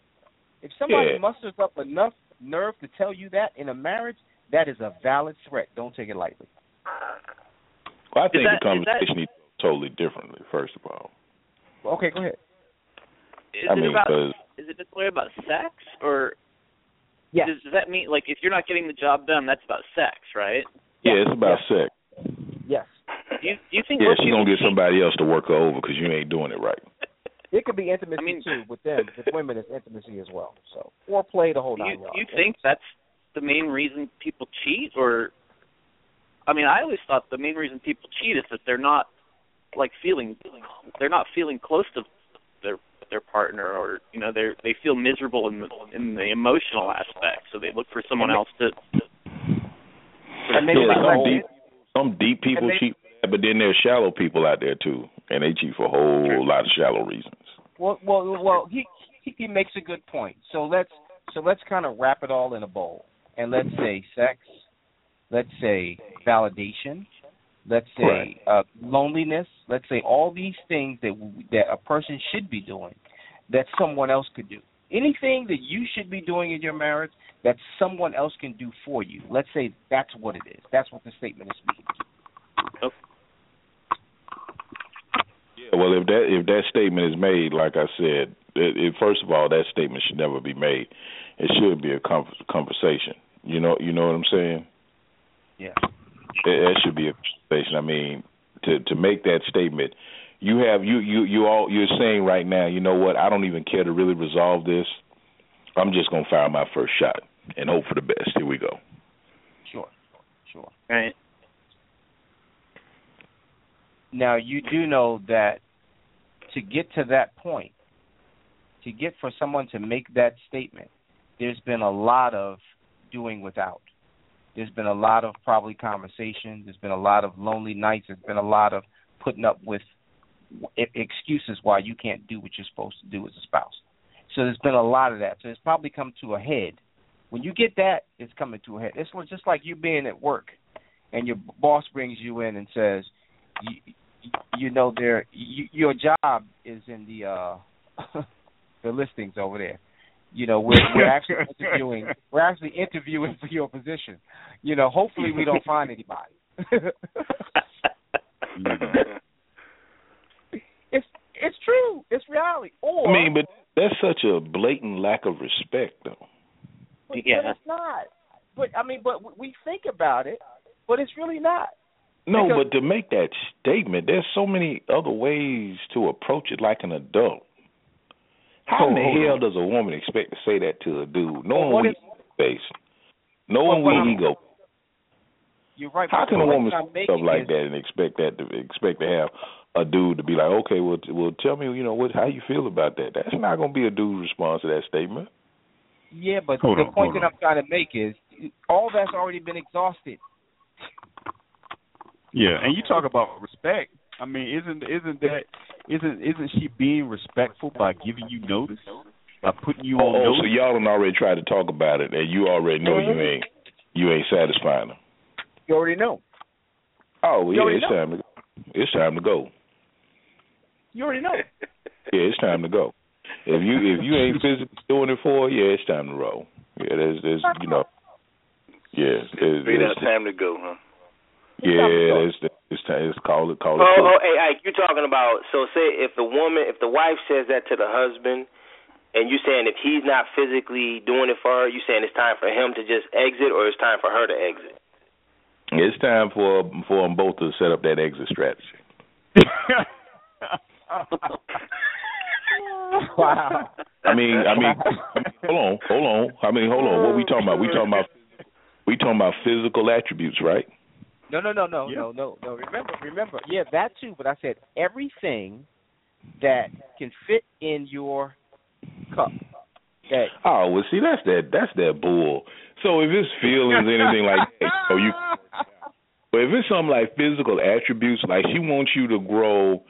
If somebody Yeah. musters up enough nerve to tell you that in a marriage, that is a valid threat. Don't take it lightly. Well, I think that- the is that- conversation needs to go totally differently. First of all, Okay, go ahead. Is I it mean, about 'cause- is it necessarily about sex or Yes. does, does that mean like if you're not getting the job done that's about sex, right? yeah, it's about sex. Yes. Do you, do you think Yeah, most she's gonna get somebody else to work her over because you ain't doing it right. It could be intimacy I mean- too with them. With women, it's intimacy as well. So, or play the whole Do nine you, yards. you think that's the main reason people cheat or I mean, I always thought the main reason people cheat is that they're not like feeling they're not feeling close to their their partner or you know they they feel miserable in the in the emotional aspect so they look for someone else to And maybe yeah, some deep, some deep people maybe- cheat, but then there's shallow people out there too, and they cheat for a whole lot of shallow reasons. Well, well, well. He, he he makes a good point. So let's so let's kind of wrap it all in a bowl, and let's say sex, let's say validation, let's say uh, loneliness, let's say all these things that that a person should be doing that someone else could do. Anything that you should be doing in your marriage that someone else can do for you. Let's say that's what it is. That's what the statement is speaking to. Yeah, well, if that if that statement is made, like I said, it, it, first of all, that statement should never be made. It should be a con- conversation. You know, you know what I'm saying? Yeah. It, that should be a conversation. I mean, to to make that statement, you have you you you all you're saying right now. You know what? I don't even care to really resolve this. I'm just gonna fire my first shot and hope for the best. Here we go. Sure. Sure. right Now you do know that to get to that point, to get for someone to make that statement, there's been a lot of doing without. There's been a lot of probably conversation. There's been a lot of lonely nights. There's been a lot of putting up with excuses why you can't do what you're supposed to do as a spouse. So there's been a lot of that. So it's probably come to a head. When you get that, it's coming to a head. It's just like you being at work, and your boss brings you in and says, you, you know there you, your job is in the uh the listings over there you know we're we're actually interviewing we're actually interviewing for your position you know hopefully we don't find anybody it's it's true it's reality or I mean, but that's such a blatant lack of respect, though. but, Yeah. but it's not but i mean but we think about it but it's really not No, Because- but to make that statement, there's so many other ways to approach it like an adult. How in the hell on. does a woman expect to say that to a dude, knowing what we if- face, knowing Well, what we ego? You're right. How can a woman say stuff like is- that and expect that to expect to have a dude to be like, okay, well, t- well, tell me, you know, what how you feel about that? That's not going to be a dude's response to that statement. Yeah, but Hold the on, point that on. I'm trying to make is all that's already been exhausted. Yeah, and you talk about respect. I mean, isn't isn't that isn't isn't she being respectful by giving you notice, by putting you on Oh, notice? so y'all done already tried to talk about it, and you already know you uh-huh. ain't you ain't satisfying her. You already know. Oh, well, You yeah, it's know. time to go. it's time to go. You already know. Yeah, it's time to go. If you if you ain't physically doing it for, her, yeah, it's time to roll. Yeah, there's there's you know, yeah, it's, Be that it's, time to go, huh? Yeah, it's it's time. It's call it call it. Oh, oh, hey, Ike, you're talking about. So, say if the woman, if the wife says that to the husband, and you saying if he's not physically doing it for her, you saying it's time for him to just exit, or it's time for her to exit. It's time for for them both to set up that exit strategy. wow. I mean, I mean, I mean, hold on, hold on. I mean, hold on. What we talking about? We talking about we talking about physical attributes, right? No, no, no, no, no, no, no. Remember, remember. Yeah, that too. But I said everything that can fit in your cup. That Oh, well, see, that's that that's that bull. So if it's feelings, anything like that, so you. But if it's something like physical attributes, like she wants you to grow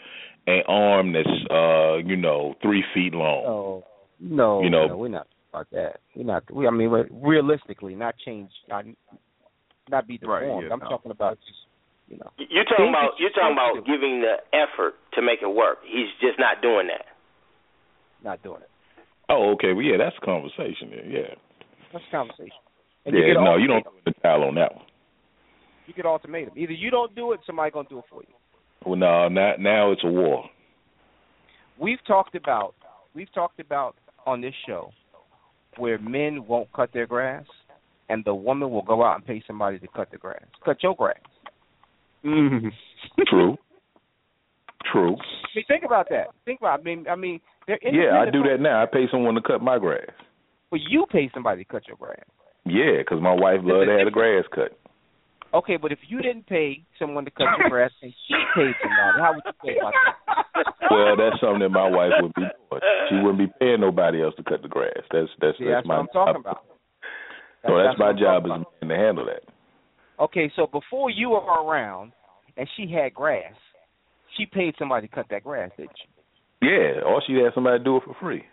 an arm that's, uh, you know, three feet long. no, no, You know- no, we're not about that. We're not. We, I mean, realistically, not change, not, not be Right, deformed. yeah, I'm no. talking about just, you know. You're talking about you're you talking don't about giving the effort to make it work. He's just not doing that. not doing it. Oh, okay. Well, yeah, that's a conversation. There. Yeah. That's a conversation. And you yeah. get No, you don't ultimatum. put the towel on that one. You get ultimatum. Either you don't do it, somebody gonna do it for you. Well, no, now now it's a war. We've talked about we've talked about on this show where men won't cut their grass, and the woman will go out and pay somebody to cut the grass, cut your grass. Mhm. True. True. I mean, think about that. Think about. I mean, I mean, they're Yeah, I do that now. I pay someone to cut my grass. But you pay somebody to cut your grass. Yeah, 'cause my wife loved to have the grass cut. Okay, but if you didn't pay someone to cut your grass and she paid somebody, how would you feel about that? Well, that's something that my wife would be doing. She wouldn't be paying nobody else to cut the grass. That's that's See, that's that's my what I'm talking job. about. So that's, that's my job as a man to handle that. Okay, so before you were around and she had grass, she paid somebody to cut that grass, didn't she? Yeah, or she had somebody do it for free.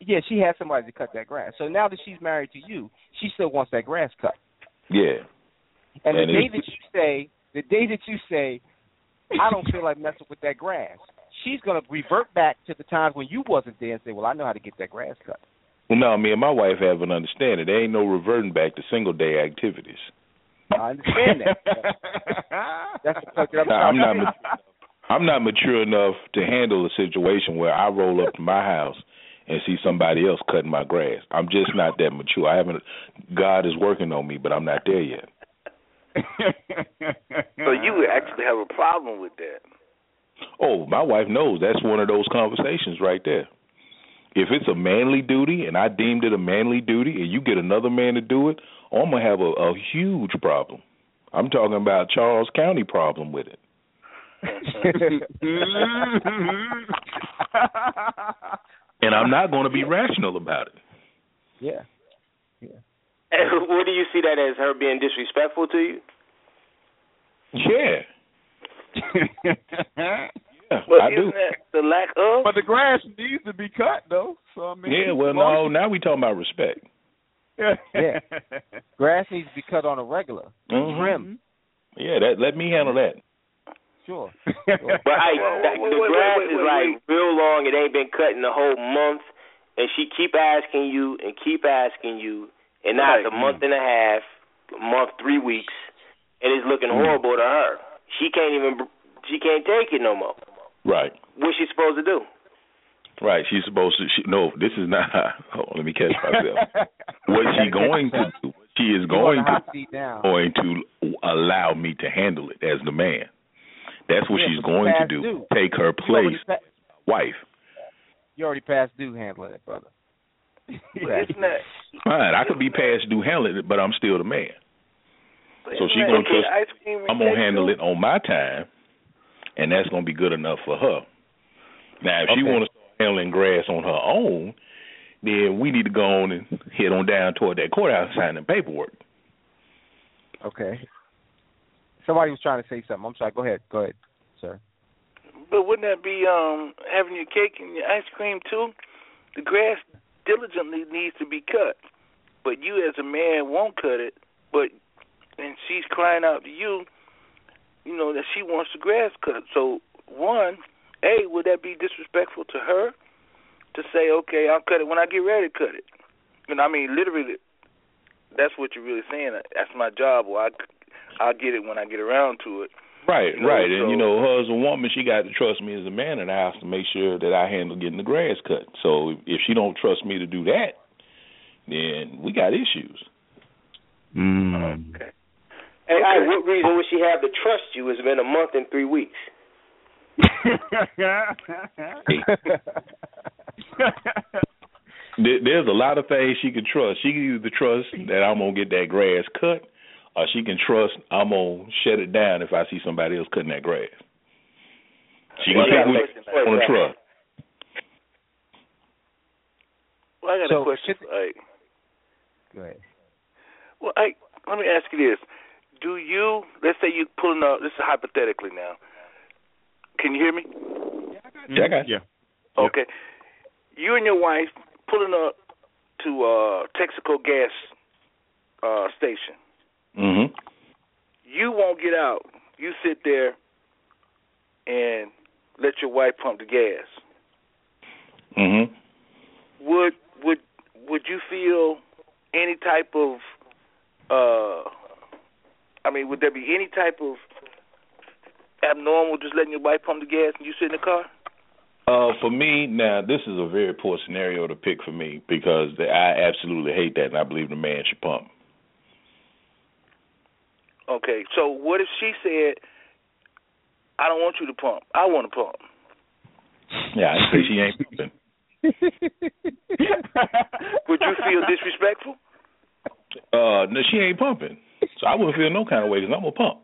Yeah, she had somebody to cut that grass. So now that she's married to you, she still wants that grass cut. Yeah. And, And the day that you say, the day that you say, I don't feel like messing with that grass, she's gonna revert back to the times when you wasn't there and say, Well, I know how to get that grass cut. Well, no, me and my wife have an understanding. There ain't no reverting back to single day activities. I understand that. That's the point that I'm Now, I'm not. ma- I'm not mature enough to handle a situation where I roll up to my house and see somebody else cutting my grass. I'm just not that mature. I haven't. God is working on me, but I'm not there yet. So you would actually have a problem with that. Oh, my wife knows that's one of those conversations right there. If it's a manly duty and I deemed it a manly duty and you get another man to do it, I'm gonna have a, a huge problem. I'm talking about Charles County problem with it. And I'm not going to be rational about it. Yeah. And what do you see that as her being disrespectful to you? Yeah. yeah, Well, I isn't do. the lack of? but the grass needs to be cut though. So I mean, Yeah, well, no, now we talking about respect. Yeah. Grass needs to be cut on a regular. Mhm. Trim. Yeah, that let me handle that. Sure. But I, Wait, that, wait, the wait, grass wait, is like wait. real long. It ain't been cut in a whole month, and she keep asking you and keep asking you, and now it's a month and a half, a month, three weeks, and it's looking Mm. horrible to her. She can't even. She can't take it no more. Right. What's she supposed to do? Right. She's supposed to. She, no, this is not. Hold on, let me catch myself. what she going to do? She is going on the hot to seat going to allow me to handle it as the man. That's what Yeah, she's going to do. due. Take her You already, place, pa- wife. you already passed due handling it, brother. But isn't that Fine, I could be past due handling it, but I'm still the man. So isn't she gonna trust- ice cream I'm gonna handle too? it on my time, and that's gonna be good enough for her. Now, if she Okay. want to start handling grass on her own, then we need to go on and head on down toward that courthouse signing paperwork. Okay. Somebody was trying to say something. I'm sorry. Go ahead. Go ahead, sir. But wouldn't that be um having your cake and your ice cream too? The grass diligently needs to be cut, but you as a man won't cut it. But and she's crying out to you, you know that she wants the grass cut. So one, a would that be disrespectful to her to say, okay, I'll cut it when I get ready to cut it? And I mean literally, that's what you're really saying. That's my job. Or I I'll get it when I get around to it. Right, You know, right. And you know, her as a woman, she got to trust me as a man in the house to make sure that I handle getting the grass cut. So if she don't trust me to do that, then we got issues. Mm. Okay. Hey, Okay. Ike, what reason would she have to trust you? It's been a month and three weeks. There's a lot of things she can trust. She can either trust that I'm gonna get that grass cut, or she can trust I'm gonna shut it down if I see somebody else cutting that grass. She can Well, pick yeah, which listen, one to trust. Well, I got So, a question for Ike. Go ahead. Well, Ike, let me ask you this: Do you? Let's say you pulling up. This is hypothetically now. Can you hear me? Yeah, I got you. Yeah. Okay. You and your wife pulling up to uh Texaco gas uh station. Mhm. You won't get out. You sit there and let your wife pump the gas. Mhm. Would would would you feel any type of uh I mean, would there be any type of abnormal just letting your wife pump the gas and you sit in the car? Uh, for me, now this is a very poor scenario to pick for me because the, I absolutely hate that, and I believe the man should pump. Okay, so what if she said, "I don't want you to pump. I want to pump." Yeah, I say she ain't pumping. Would you feel disrespectful? Uh, no, she ain't pumping, so I wouldn't feel no kind of way because I'm gonna pump.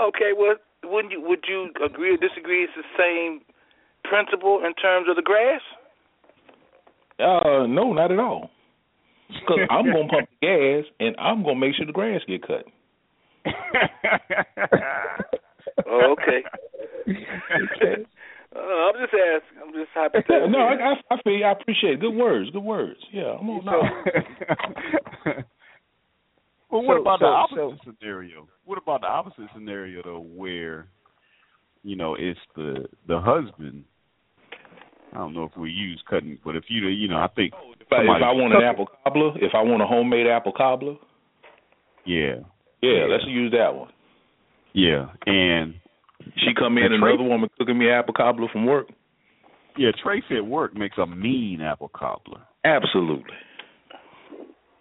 Okay, well, wouldn't you? Would you agree or disagree? It's the same principle in terms of the grass. Uh, no, not at all. Because I'm gonna pump the gas and I'm gonna make sure the grass get cut. Oh, okay. okay. Uh, I'm just asking. I'm just hypothetical. no, I, I, I feel. I appreciate it. Good words. Good words. Yeah, I'm on. No. Well, what So- about so- the opposite scenario? What about the opposite scenario though, where you know it's the the husband? I don't know if we use cutting, but if you you know, I think oh, If I, if I want an apple cobbler, if I want a homemade apple cobbler, yeah, yeah, let's use that one. yeah, and She come in, And another woman cooking me apple cobbler from work. yeah, Tracy at work makes a mean apple cobbler. Absolutely.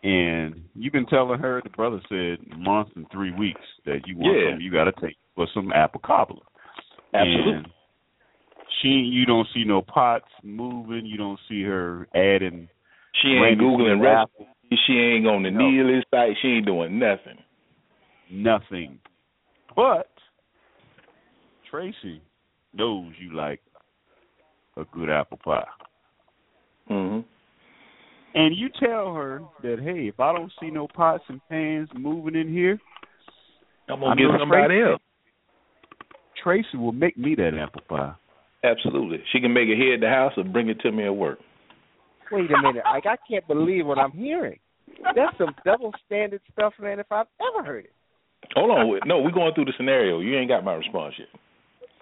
And you've been telling her the brother said month and three weeks that you want Yeah. something you got to take for some apple cobbler. Absolutely. And she, you don't see no pots moving. You don't see her adding. She ain't googling recipes. She ain't on the No. Needless site. She ain't doing nothing. nothing. But Tracy knows you like a good apple pie. Mhm. And you tell her that, hey, if I don't see no pots and pans moving in here, I'm gonna I get somebody Tracy- else. Tracy will make me that apple pie. Absolutely. She can make it here at the house or bring it to me at work. Wait a minute. Like I can't believe what I'm hearing. That's some double standard stuff, man. If I've ever heard it. Hold on. No, we're going through the scenario. You ain't got my response yet.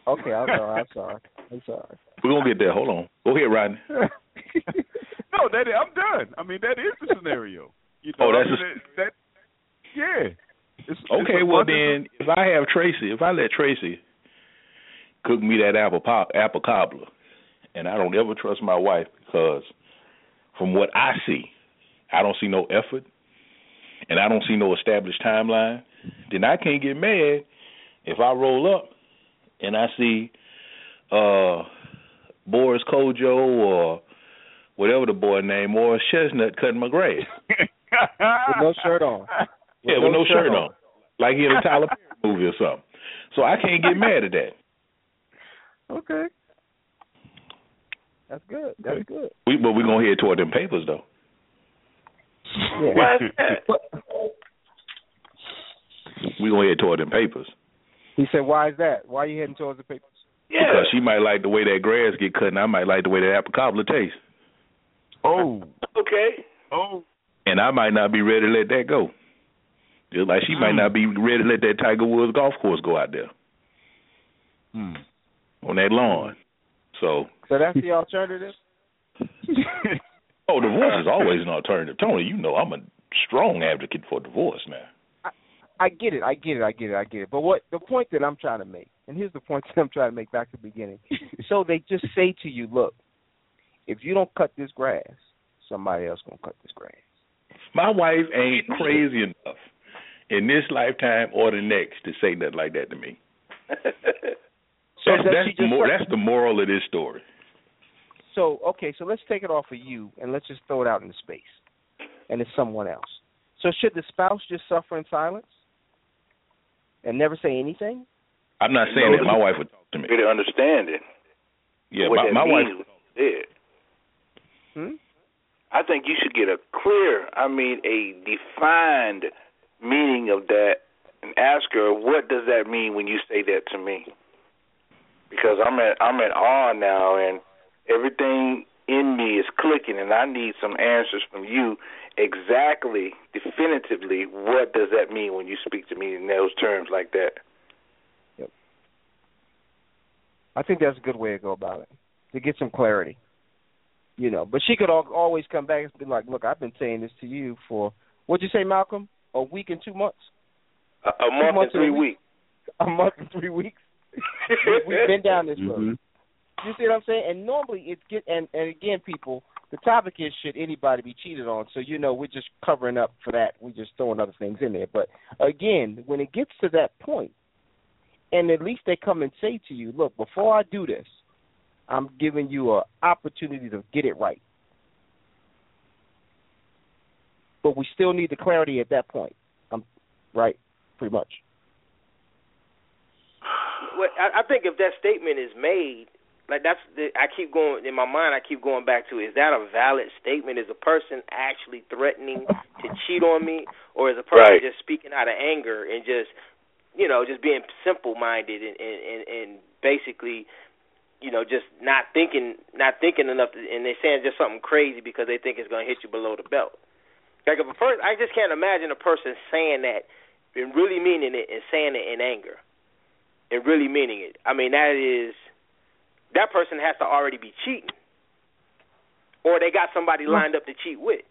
Okay, I'm sorry. I'm sorry. I'm sorry. We're gonna get there. Hold on. Go ahead, Rodney. No, that I'm done. I mean, that is the scenario. You know, Oh, that's I a- mean, that, that. Yeah. It's, Okay, it's well then, if I have Tracy, if I let Tracy cook me that apple pop, apple cobbler, and I don't ever trust my wife because, from what I see, I don't see no effort. and I don't see no established timeline, then I can't get mad if I roll up and I see uh Boris Kodjoe or whatever the boy name or Chestnut cutting my grass. with no shirt on. yeah, with no, shirt on. Like he in a Tyler Perry movie or something. So I can't get mad at that. Okay. That's good. That's good. We but we're gonna head toward them papers though. Yeah. Why is that? We're gonna head toward them papers. He said, "Why is that? Why are you heading towards the papers?" Yeah. Because she might like the way that grass get cut and I might like the way that apple cobbler tastes. Oh, Okay. oh. And I might not be ready to let that go. Just like she might Hmm. not be ready to let that Tiger Woods golf course go out there Hmm. on that lawn. So So that's the alternative. Oh, divorce is always an alternative. Tony, you know I'm a strong advocate for divorce now. I get it. I get it. I get it. I get it. But what the point that I'm trying to make, and here's the point that I'm trying to make back to the beginning. so they just say to you, look, if you don't cut this grass, somebody else gonna cut this grass. My wife ain't crazy enough in this lifetime or the next to say nothing like that to me. So that's does that's the, mor- that's the moral of this story. So okay, so let's take it off of you and let's just throw it out into space, and it's someone else. So should the spouse just suffer in silence and never say anything? I'm not saying No, that my wife would talk to me. Really understand it. Yeah, what my, that my wife. means when did. Hmm? I think you should get a clear, I mean, a defined meaning of that, and ask her what does that mean when you say that to me. Because I'm at I'm at awe now, and everything in me is clicking, and I need some answers from you. Exactly, definitively, what does that mean when you speak to me in those terms like that? Yep. I think that's a good way to go about it to get some clarity. You know, but she could al- always come back and be like, "Look, I've been saying this to you for what'd you say, Malcolm? A week and two months, A, a month and months and a three week. weeks. a month and three weeks. We- We've been down this road. Mhm. You see what I'm saying? And normally it's get and and again, people, the topic is should anybody be cheated on? So you know, we're just covering up for that. We're just throwing other things in there. But again, when it gets to that point, and at least they come and say to you, "Look, before I do this, I'm giving you an opportunity to get it right." But we still need the clarity at that point. Um, right, pretty much. Well, I, I think if that statement is made, like that's the, I keep going in my mind. I keep going back to: is that a valid statement? Is a person actually threatening to cheat on me, or is a person Right. just speaking out of anger and just, you know, just being simple-minded and and and, and basically, you know, just not thinking, not thinking enough, to, and they're saying just something crazy because they think it's going to hit you below the belt. Like if a person, I just can't imagine a person saying that and really meaning it and saying it in anger and really meaning it. I mean, that is that person has to already be cheating, or they got somebody mm-hmm. lined up to cheat with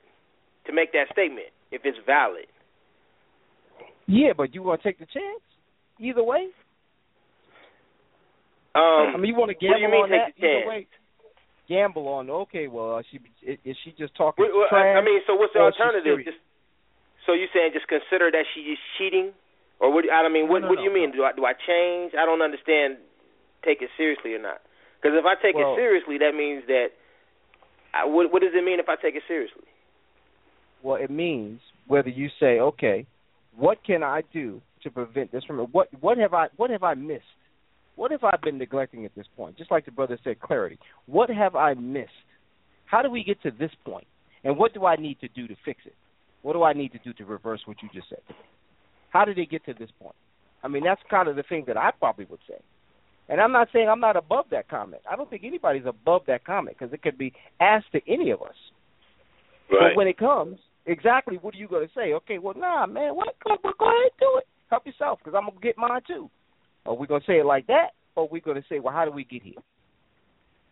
to make that statement if it's valid. Yeah, but you want to take the chance either way. Um, I mean, you want to gamble you mean on that the either way. Gamble on okay. Well, she is, she just talking Well, trash? I, mean, so what's the or is she alternative? Just so you saying just consider that she is cheating, or what? I mean, what, No, no, what do you no, mean? Do I do I change? I don't understand. Take it seriously or not? Because if I take Well- it seriously, that means that. I, what, what does it mean if I take it seriously? Well, it means whether you say, okay, what can I do to prevent this from what what have I what have I missed? What have I been neglecting at this point? Just like the brother said, clarity. What have I missed? How do we get to this point? And what do I need to do to fix it? What do I need to do to reverse what you just said? How did it get to this point? I mean, that's kind of the thing that I probably would say. And I'm not saying I'm not above that comment. I don't think anybody's above that comment because it could be asked to any of us. Right. But when it comes, exactly what are you going to say? Okay, well, nah, man, what? Go, go go ahead and do it. Help yourself because I'm going to get mine too. Are we going to say it like that? Or are we going to say, well, how do we get here?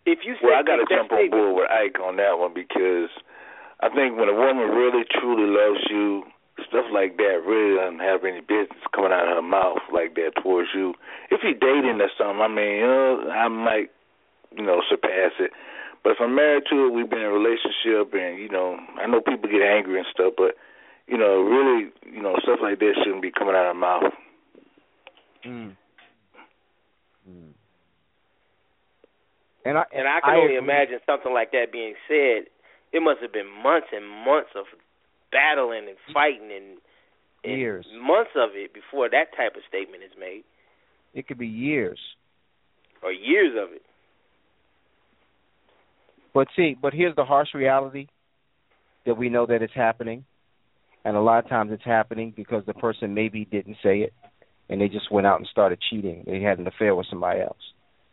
If you say Well, I got to jump on board with Ike on that one because I think when a woman really truly loves you, stuff like that really doesn't have any business coming out of her mouth like that towards you. If you're dating or something, I mean, you know, I might, you know, surpass it. But if I'm married to her, we've been in a relationship, and you know, I know people get angry and stuff, but you know, really, you know, stuff like this shouldn't be coming out of her mouth. Mm. Mm. And I and I can I only agree. imagine something like that being said. It must have been months and months of battling and fighting and, and Years. months of it before that type of statement is made, It could be years. or years of it. But see, but here's the harsh reality that we know that it's happening, and a lot of times it's happening because the person maybe didn't say it, and they just went out and started cheating. They had an affair with somebody else,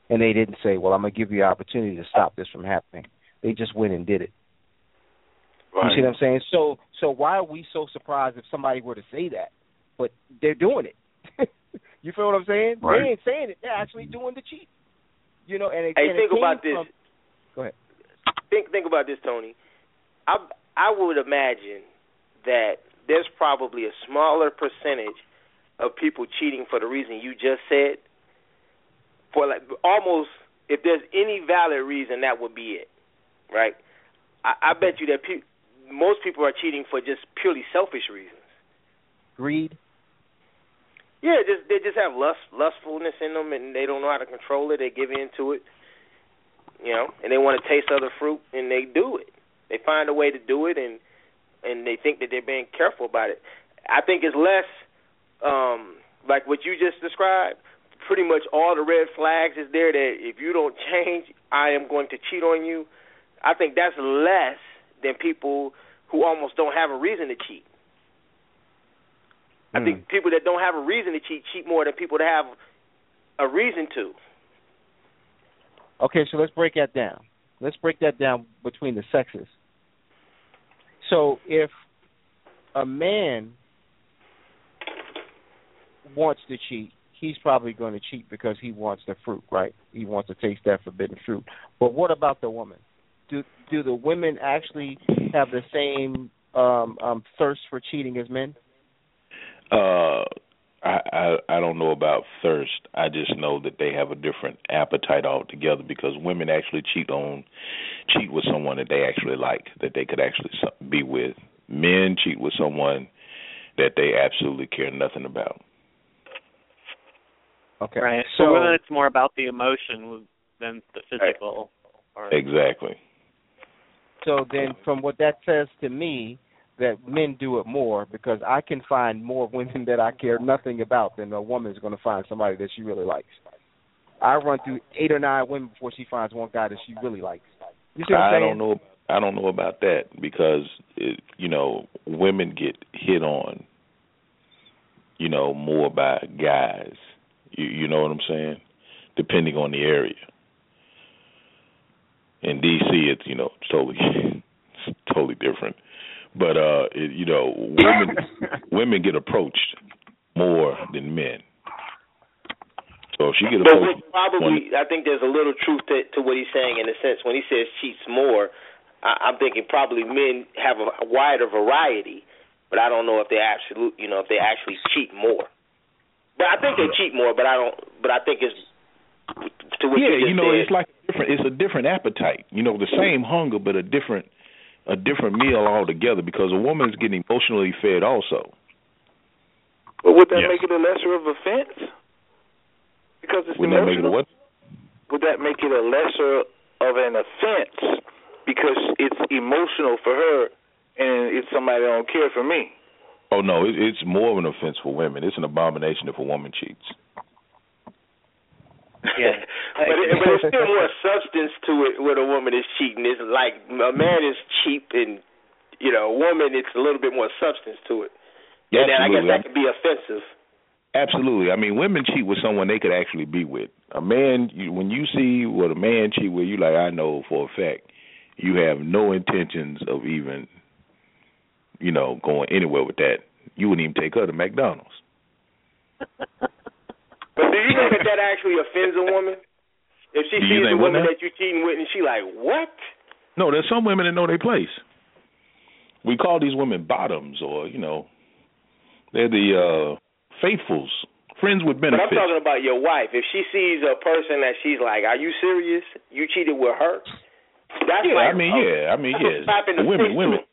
and they didn't say, "Well, I'm gonna give you an opportunity to stop this from happening." They just went and did it. Right. You see what I'm saying? So, so why are we so surprised if somebody were to say that? But they're doing it. you feel what I'm saying? Right. They ain't saying it. They're actually doing the cheat. You know, and it, Hey, and think came about this. from- Go ahead. Think think about this, Tony. I I would imagine that there's probably a smaller percentage of people cheating for the reason you just said. For like almost, if there's any valid reason, that would be it, right? I, I bet you that pe- most people are cheating for just purely selfish reasons. Greed. Yeah, just they just have lust lustfulness in them, and they don't know how to control it. They give in to it, you know, and they want to taste other fruit, and they do it. They find a way to do it, and and they think that they're being careful about it. I think it's less um like what you just described. Pretty much all the red flags is there that if you don't change, I am going to cheat on you. I think that's less than people who almost don't have a reason to cheat. I Hmm. think people that don't have a reason to cheat cheat more than people that have a reason to. Okay, so let's break that down. Let's break that down between the sexes. So if a man wants to cheat, he's probably going to cheat because he wants the fruit, right? He wants to taste that forbidden fruit. But what about the woman? Do do the women actually have the same um um thirst for cheating as men? Uh, I, I I don't know about thirst. I just know that they have a different appetite altogether because women actually cheat on cheat with someone that they actually like, that they could actually be with. Men cheat with someone that they absolutely care nothing about. Okay. Right. So, So women, it's more about the emotion than the physical. Or, Exactly. So then, from what that says to me, that men do it more because I can find more women that I care nothing about than a woman is going to find somebody that she really likes. I run through eight or nine women before she finds one guy that she really likes. You see what I'm I don't know. I don't know about that because it, you know women get hit on, you know, more by guys. You you know what I'm saying? Depending on the area. In DC, it's you know totally it's totally different, but uh, it, you know women women get approached more than men. So if she get approached, what probably, I think there's a little truth to, to what he's saying in a sense. When he says cheats more, I, I'm thinking probably men have a, a wider variety, but I don't know if they absolute, you know, if they actually cheat more. But I think they cheat more, but I don't. But I think it's to what yeah, you you know, said. it's like different. It's a different appetite. You know, the same hunger, but a different, a different meal altogether. Because a woman is getting emotionally fed also. But would that Yes. make it a lesser of offense? Because it's Would that make it emotional? what? Would that make it a lesser of an offense because it's emotional for her and it's somebody that don't care for me? Oh no, it, it's more of an offense for women. It's an abomination if a woman cheats. Yeah. but it, but there's still more substance to it when a woman is cheating. It's like a man is cheap, and you know, a woman it's a little bit more substance to it. Yeah, and then I guess that could be offensive. Absolutely. I mean, women cheat with someone they could actually be with. A man, you, when you see what a man cheat with, you like, I know for a fact, you have no intentions of even, you know, going anywhere with that. You wouldn't even take her to McDonald's. But do you think that that actually offends a woman? If she Do sees a woman that you're cheating with, and she like, what? No, there's some women that know their place. We call these women bottoms, or you know, they're the uh faithfuls, friends with benefits. But I'm talking about your wife. If she sees a person that she's like, are you serious? You cheated with her? That's yeah, like I mean, a- yeah, I mean, yeah. slap in the women, women,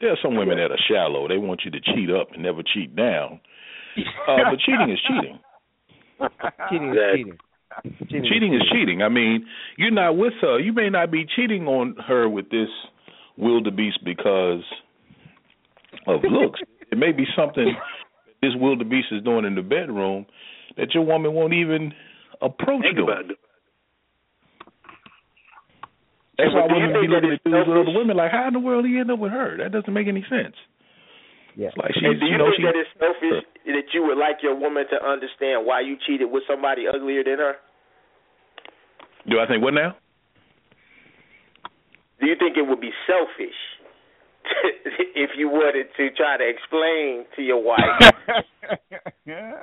There are some women that are shallow. They want you to cheat up and never cheat down. Uh, but cheating is cheating. cheating is cheating. Cheating, cheating is cheating. I mean, you're not with her. You may not be cheating on her with this wildebeest because of looks. it may be something this wildebeest is doing in the bedroom that your woman won't even approach Think doing. about it. That's why do you women be looking at it's dudes with other women like, how in the world he end up with her? That doesn't make any sense. Yeah. It's like she's, And do you, know, think she. that it's selfish that you would like your woman to understand why you cheated with somebody uglier than her? Do I think what now? Do you think it would be selfish if you wanted to try to explain to your wife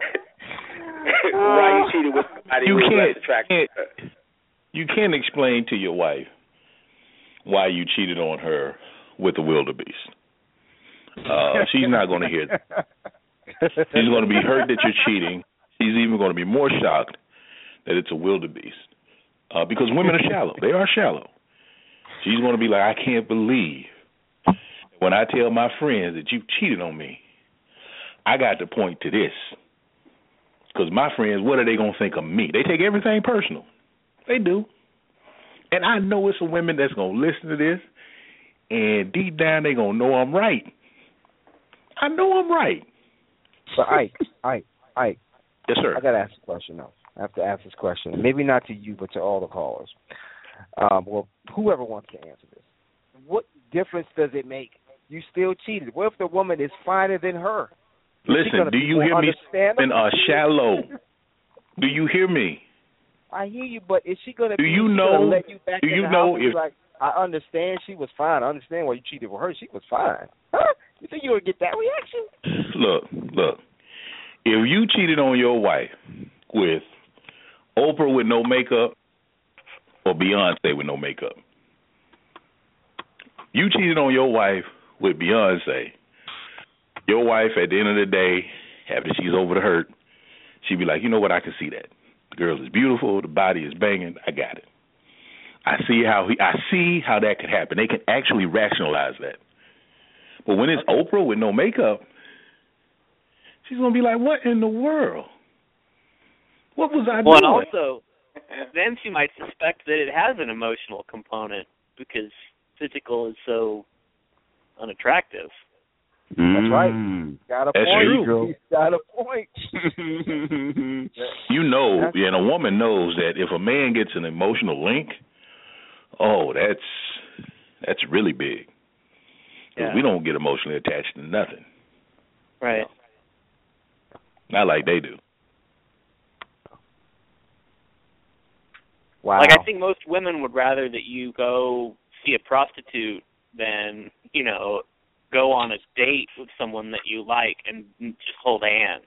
why you cheated with somebody You who was can't- less attractive? to her? You can't explain to your wife why you cheated on her with a wildebeest. Uh, she's not going to hear that. She's going to be hurt that you're cheating. She's even going to be more shocked that it's a wildebeest. Uh, because women are shallow. They are shallow. She's going to be like, I can't believe when I tell my friends that you cheated on me, I got to point to this. Because my friends, what are they going to think of me? They take everything personal. They do. And I know it's some women that's going to listen to this, and deep down they going to know I'm right. I know I'm right. But Ike, Ike, Ike. Yes, sir. I gotta ask a question though. I have to ask this question. Maybe not to you, but to all the callers. Um, well, whoever wants to answer this. What difference does it make? You still cheated. What if the woman is finer than her? Listen, do you hear me? Women are shallow. Do you hear me? I hear you, but is she gonna? Do be, you know- let you back do you know house if- like, I understand she was fine. I understand why you cheated with her. She was fine. Huh? You think you would get that reaction? Look, look. If you cheated on your wife with Oprah with no makeup or Beyonce with no makeup, you cheated on your wife with Beyonce. Your wife, at the end of the day, after she's over the hurt, she'd be like, you know what? I can see that. The girl is beautiful. The body is banging. I got it. I see how he. I see how that could happen. They can actually rationalize that. But when it's Oprah with no makeup, she's gonna be like, "What in the world? What was I Well, and doing?" also, then she might suspect that it has an emotional component because physical is so unattractive. That's right. Mm. Got a That's point. true. He's got a point. you know, and a woman knows that if a man gets an emotional link, oh, that's that's really big. 'Cause Yeah. we don't get emotionally attached to nothing, Right. not like they do. Wow. Like I think most women would rather that you go see a prostitute than, you know, go on a date with someone that you like and just hold hands.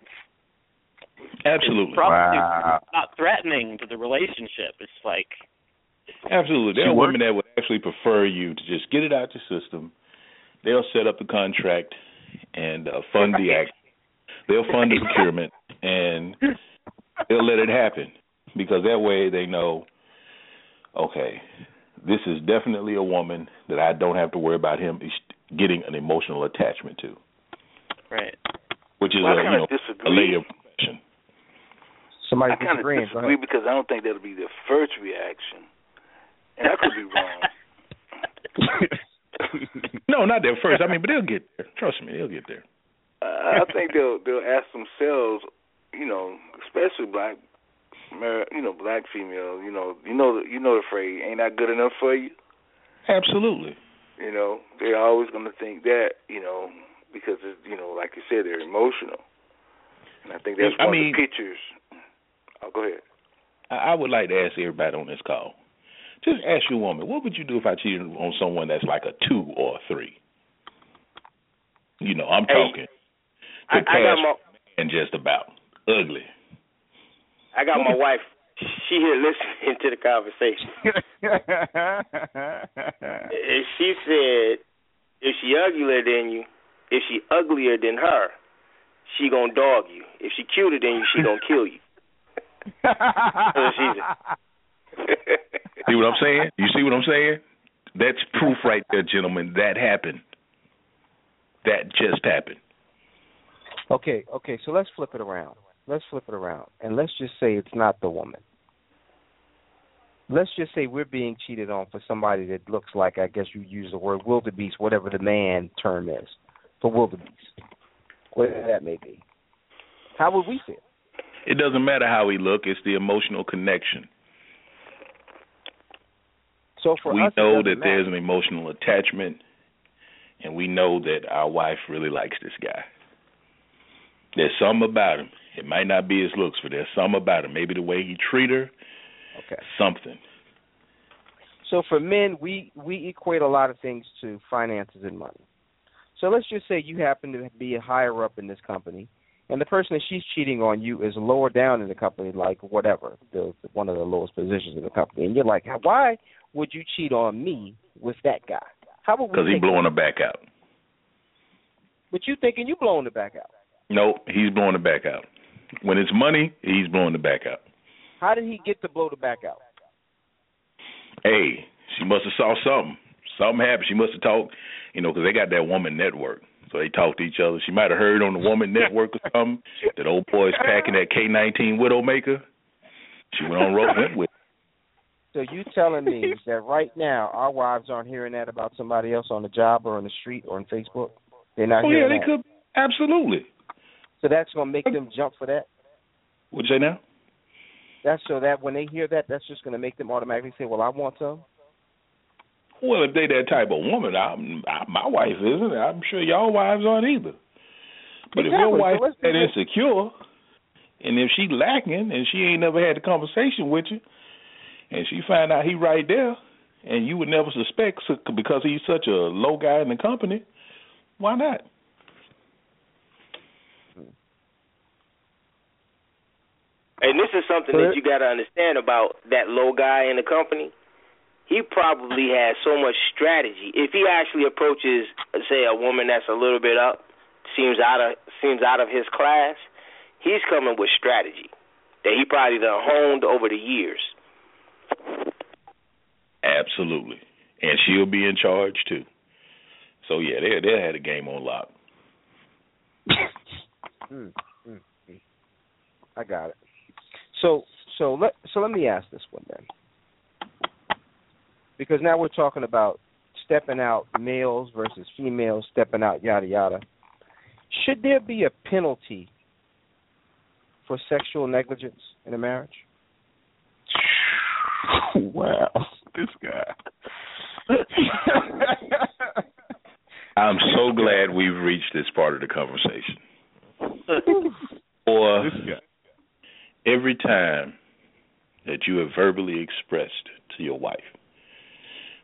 Absolutely, Prostitutes Wow. not threatening to the relationship. It's like absolutely. There are worked- women that would actually prefer you to just get it out your system. They'll set up the contract and uh, fund the act. They'll fund the procurement and they'll let it happen because that way they know, okay, this is definitely a woman that I don't have to worry about him getting an emotional attachment to, right. which is Well, I a you kinda know a disagree. lady of profession. Somebody I kind of disagree because I don't think that'll be their first reaction, and I could be wrong. no, not their first. I mean, but they'll get there. Trust me, they'll get there. Uh, I think they'll they'll ask themselves, you know, especially black, mar- you know, black female, You know, you know, the, you know the phrase, "Ain't I good enough for you?" Absolutely. You know, they're always going to think that, you know, because it's, you know, like you said, they're emotional, and I think that's I one mean- of the pictures. Oh, go ahead. I I would like to ask everybody on this call. Just ask your woman, what would you do if I cheated on someone that's like a two or a three? You know, I'm Hey, talking I, could I got my and just about ugly. I got my wife. She here listening to the conversation. And she said, if she uglier than you, if she uglier than her, she gonna dog you. If she cuter than you, she gonna kill you. That's what. See what I'm saying? You see what I'm saying? That's proof right there, gentlemen. That happened. that just happened. Okay, okay, so let's flip it around. Let's flip it around. And let's just say it's not the woman. Let's just say we're being cheated on for somebody that looks like, I guess you use the word wildebeest, whatever the man term is, for wildebeest, whatever that may be. How would we feel? It doesn't matter how we look; it's the emotional connection. So for we us, know that doesn't there's an emotional attachment, and we know that our wife really likes this guy. There's something about him. It might not be his looks, but there's something about him. Maybe the way he treat her. Okay. Something. So for men, we we equate a lot of things to finances and money. So let's just say you happen to be a higher up in this company, and the person that she's cheating on you is lower down in the company, like whatever, the one of the lowest positions in the company, and you're like, why would you cheat on me with that guy? How would? Because he blowing her back out. But you thinking you blowing the back out? No, he's blowing the back out. When it's money, he's blowing the back out. How did he get to blow the back out? Hey, she must have saw something. Something happened. She must have talked, you know, because they got that woman network. So they talk to each other. She might have heard on the woman network or something that old boy's packing that K19 Widowmaker. She went on road with. So you telling me that right now our wives aren't hearing that about somebody else on the job or on the street or on Facebook? They're not Oh yeah, they that. could absolutely. So that's gonna make them jump for that. What'd you say now? That's so that when they hear that, that's just gonna make them automatically say, "Well, I want some." Well, if they that type of woman, I'm, I, my wife isn't. I'm sure y'all wives aren't either. But if your So wife let's that insecure, and if she lacking, and she ain't never had a conversation with you, and she find out he right there, and you would never suspect because he's such a low guy in the company, why not? And this is something that you got to understand about that low guy in the company. He probably has so much strategy. If he actually approaches, say, a woman that's a little bit up, seems out of seems out of his class, he's coming with strategy that he probably done honed over the years. Absolutely, and she'll be in charge too. So yeah, they they had a game on lock. Mm, mm, mm. I got it. So so let so let me ask this one then, because now we're talking about stepping out, males versus females stepping out, yada yada. Should there be a penalty for sexual negligence in a marriage? wow, this guy. I'm so glad we've reached this part of the conversation. or This guy. Every time that you have verbally expressed to your wife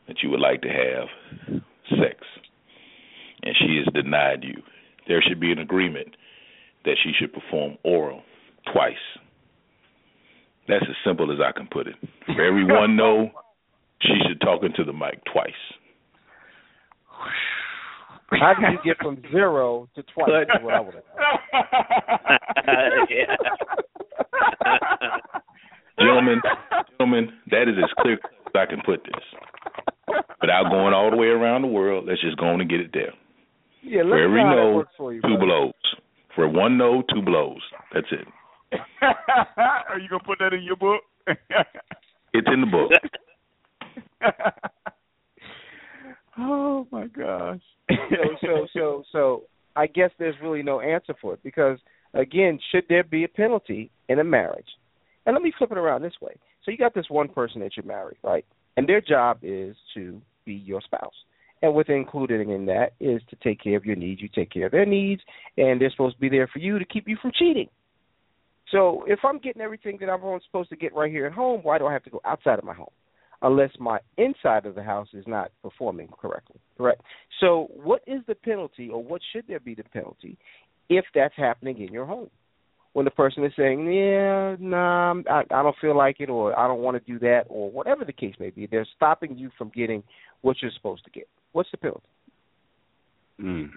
that you would like to have sex and she has denied you, there should be an agreement that she should perform oral twice. That's as simple as I can put it. For every one no, she should talk into the mic twice. How do you get from zero to twice? Is what I would gentlemen, gentlemen, that is as clear as I can put this. Without going all the way around the world, let's just go on and get it there. Yeah, let's For every see how that no, for you. two brother. blows. For one no, two blows. That's it. Are you gonna put that in your book? It's in the book. oh my gosh. so so so so I guess there's really no answer for it because again, should there be a penalty in a marriage? And let me flip it around this way. So you got this one person that you're married, right? And their job is to be your spouse. And what's included in that is to take care of your needs, you take care of their needs, and they're supposed to be there for you to keep you from cheating. So if I'm getting everything that I'm supposed to get right here at home, why do I have to go outside of my home? Unless my inside of the house is not performing correctly. Correct. So what is the penalty or what should there be the penalty if that's happening in your home? When the person is saying, Yeah, nah, I, I don't feel like it or I don't want to do that or whatever the case may be, they're stopping you from getting what you're supposed to get. What's the penalty? Mm.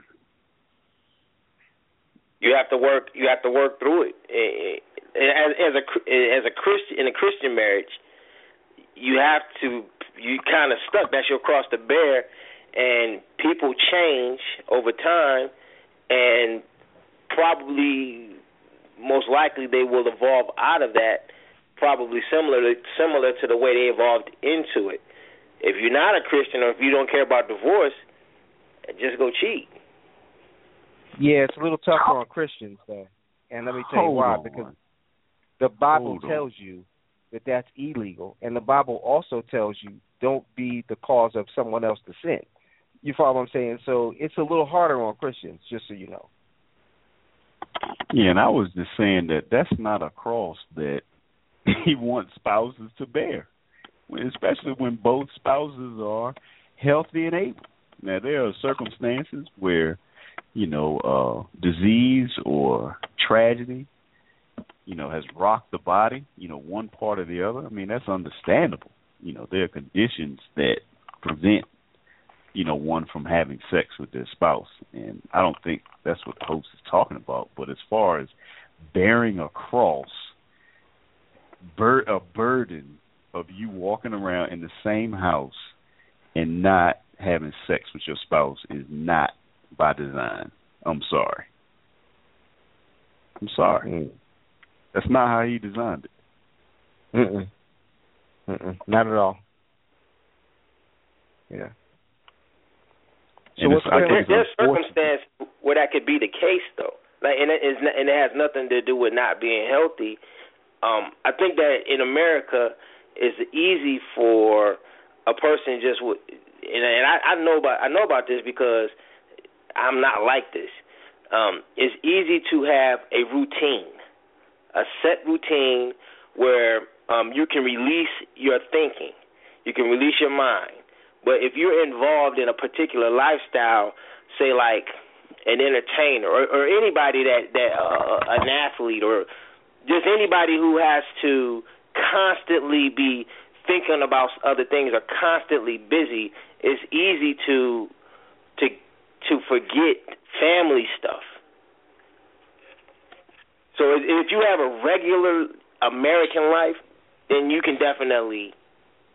You have to work. You have to work through it. Eh, eh, As, as a as a Christian in a Christian marriage, you have to. You kind of stuck. That's your cross to bear, and people change over time, and probably most likely they will evolve out of that probably similar similar to the way they evolved into it. If you're not a Christian or if you don't care about divorce, just go cheat. Yeah, it's a little tougher on oh. Christians though, and let me tell Hold you why. on. Because the Bible Hold on. tells you that that's illegal, and the Bible also tells you don't be the cause of someone else to sin. You follow what I'm saying? So it's a little harder on Christians, just so you know. Yeah, and I was just saying that that's not a cross that he wants spouses to bear, especially when both spouses are healthy and able. Now there are circumstances where, you know, uh disease or tragedy, you know, has rocked the body, you know, one part or the other. I mean, that's understandable. You know, there are conditions that prevent you know, one from having sex with their spouse. And I don't think that's what the host is talking about. But as far as bearing a cross, bur- a burden of you walking around in the same house and not having sex with your spouse is not by design. I'm sorry. I'm sorry. Mm. That's not how he designed it. Mm-mm. Mm-mm. Not at all. Yeah. So what's it's- I There, there's circumstance where that could be the case though. Like and it is and it has nothing to do with not being healthy. Um, I think that in America it's easy for a person just with and, and I, I know about I know about this because I'm not like this. Um, it's easy to have a routine, a set routine where um, you can release your thinking, you can release your mind. But if you're involved in a particular lifestyle, say like an entertainer or, or anybody that that uh, an athlete or just anybody who has to constantly be thinking about other things or constantly busy, it's easy to to to forget family stuff. So if you have a regular American life, then you can definitely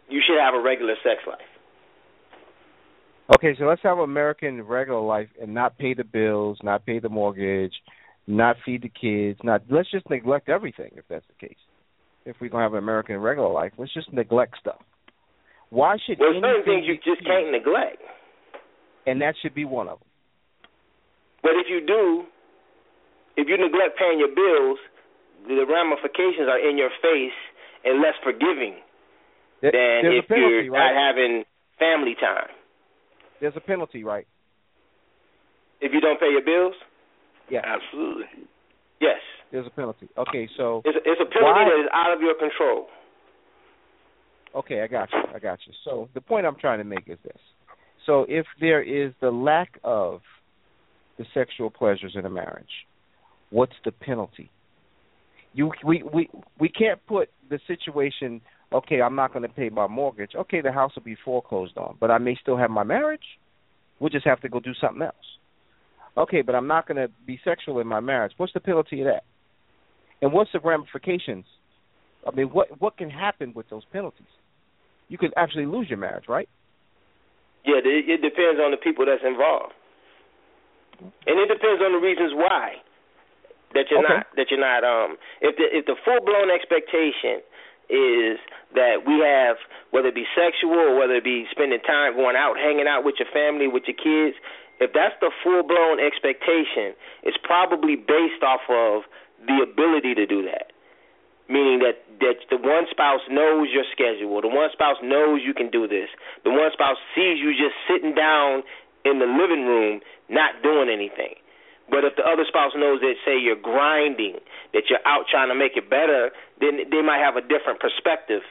you should have a regular sex life. Okay, so let's have American regular life and not pay the bills, not pay the mortgage, not feed the kids, not let's just neglect everything if that's the case. If we're gonna have an American regular life, let's just neglect stuff. Why should Well, certain things you just can't neglect. and that should be one of them. But if you do, if you neglect paying your bills, the ramifications are in your face and less forgiving There- than if penalty, you're right? not having family time. There's a penalty, right? If you don't pay your bills, Yeah, Absolutely. yes, there's a penalty. Okay, so it's a, it's a penalty Why- that is out of your control. Okay, I got you. I got you. So the point I'm trying to make is this. So if there is the lack of the sexual pleasures in a marriage, what's the penalty? You we we we can't put the situation, okay, I'm not going to pay my mortgage. Okay, the house will be foreclosed on, but I may still have my marriage. We'll just have to go do something else. Okay, but I'm not going to be sexual in my marriage. What's the penalty of that? And what's the ramifications? I mean, what what can happen with those penalties? You could actually lose your marriage, right? Yeah, it, it depends on the people that's involved, and it depends on the reasons why that you're Okay. not that you're not. Um, if the if the full blown expectation is that we have whether it be sexual or whether it be spending time going out, hanging out with your family, with your kids, if that's the full blown expectation, it's probably based off of the ability to do that. Meaning that that the one spouse knows your schedule, the one spouse knows you can do this, the one spouse sees you just sitting down in the living room not doing anything. But if the other spouse knows that, say, you're grinding, that you're out trying to make it better, then they might have a different perspective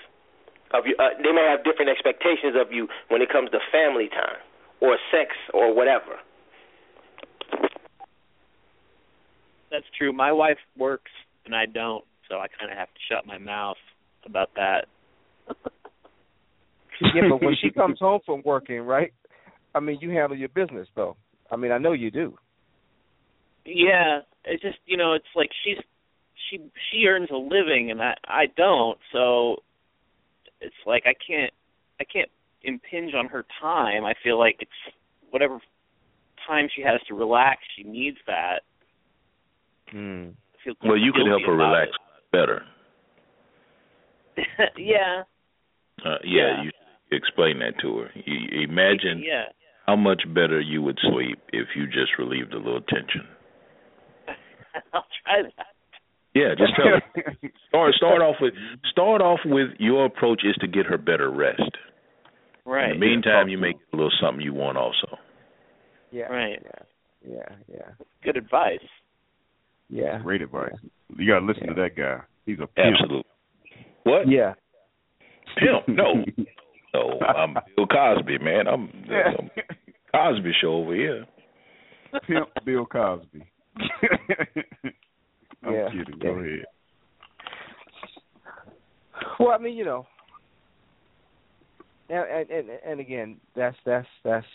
of you. Uh, they may have different expectations of you when it comes to family time or sex or whatever. That's true. My wife works and I don't, so I kind of have to shut my mouth about that. Yeah, but when she comes home from working, right? I mean, you handle your business though. I mean, I know you do. Yeah, it's just you know, it's like she's she she earns a living and I I don't, so it's like I can't I can't impinge on her time. I feel like it's whatever time she has to relax, she needs that. Mm. Well, you can help her guilty about relax better. yeah. Uh, yeah, Yeah. you explain that to her. You, imagine Yeah. how much better you would sleep if you just relieved a little tension. I'll try that. Yeah, just tell her. Start start off with start off with your approach is to get her better rest. Right. In the meantime, you make a little something you want also. Yeah. Right. Yeah. Yeah. Yeah. Good advice. Yeah. Great advice. You gotta listen to that guy. He's a pimp. Absolutely. What? Yeah. Pimp? No. No, I'm Bill Cosby, man. I'm, I'm Cosby show over here. Pimp Bill Cosby. I'm Yeah. kidding. Go ahead. Well, I mean, you know, and and and, and again, that's that's that's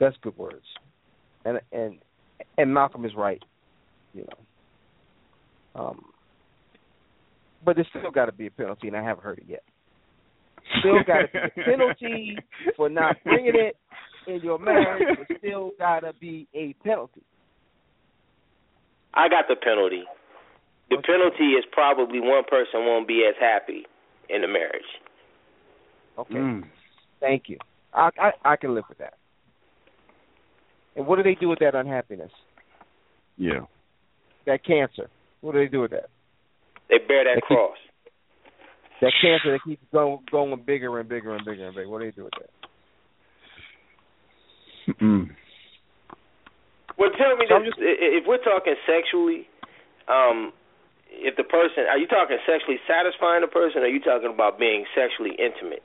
that's good words, and and and Malcolm is right, you know. Um, but there's still got to be a penalty, and I haven't heard it yet. Still got to be a penalty for not bringing it in your marriage. There's still got to be a penalty. I got the penalty. The penalty is probably one person won't be as happy in the marriage. Okay. Mm. Thank you. I, I I can live with that. And what do they do with that unhappiness? Yeah. That cancer. What do they do with that? They bear that They keep- cross. That cancer that keeps going going bigger and bigger and bigger and bigger. What do they do with that? Mm. Well, tell me So this: i- if we're talking sexually, um, if the person are you talking sexually satisfying the person, or are you talking about being sexually intimate?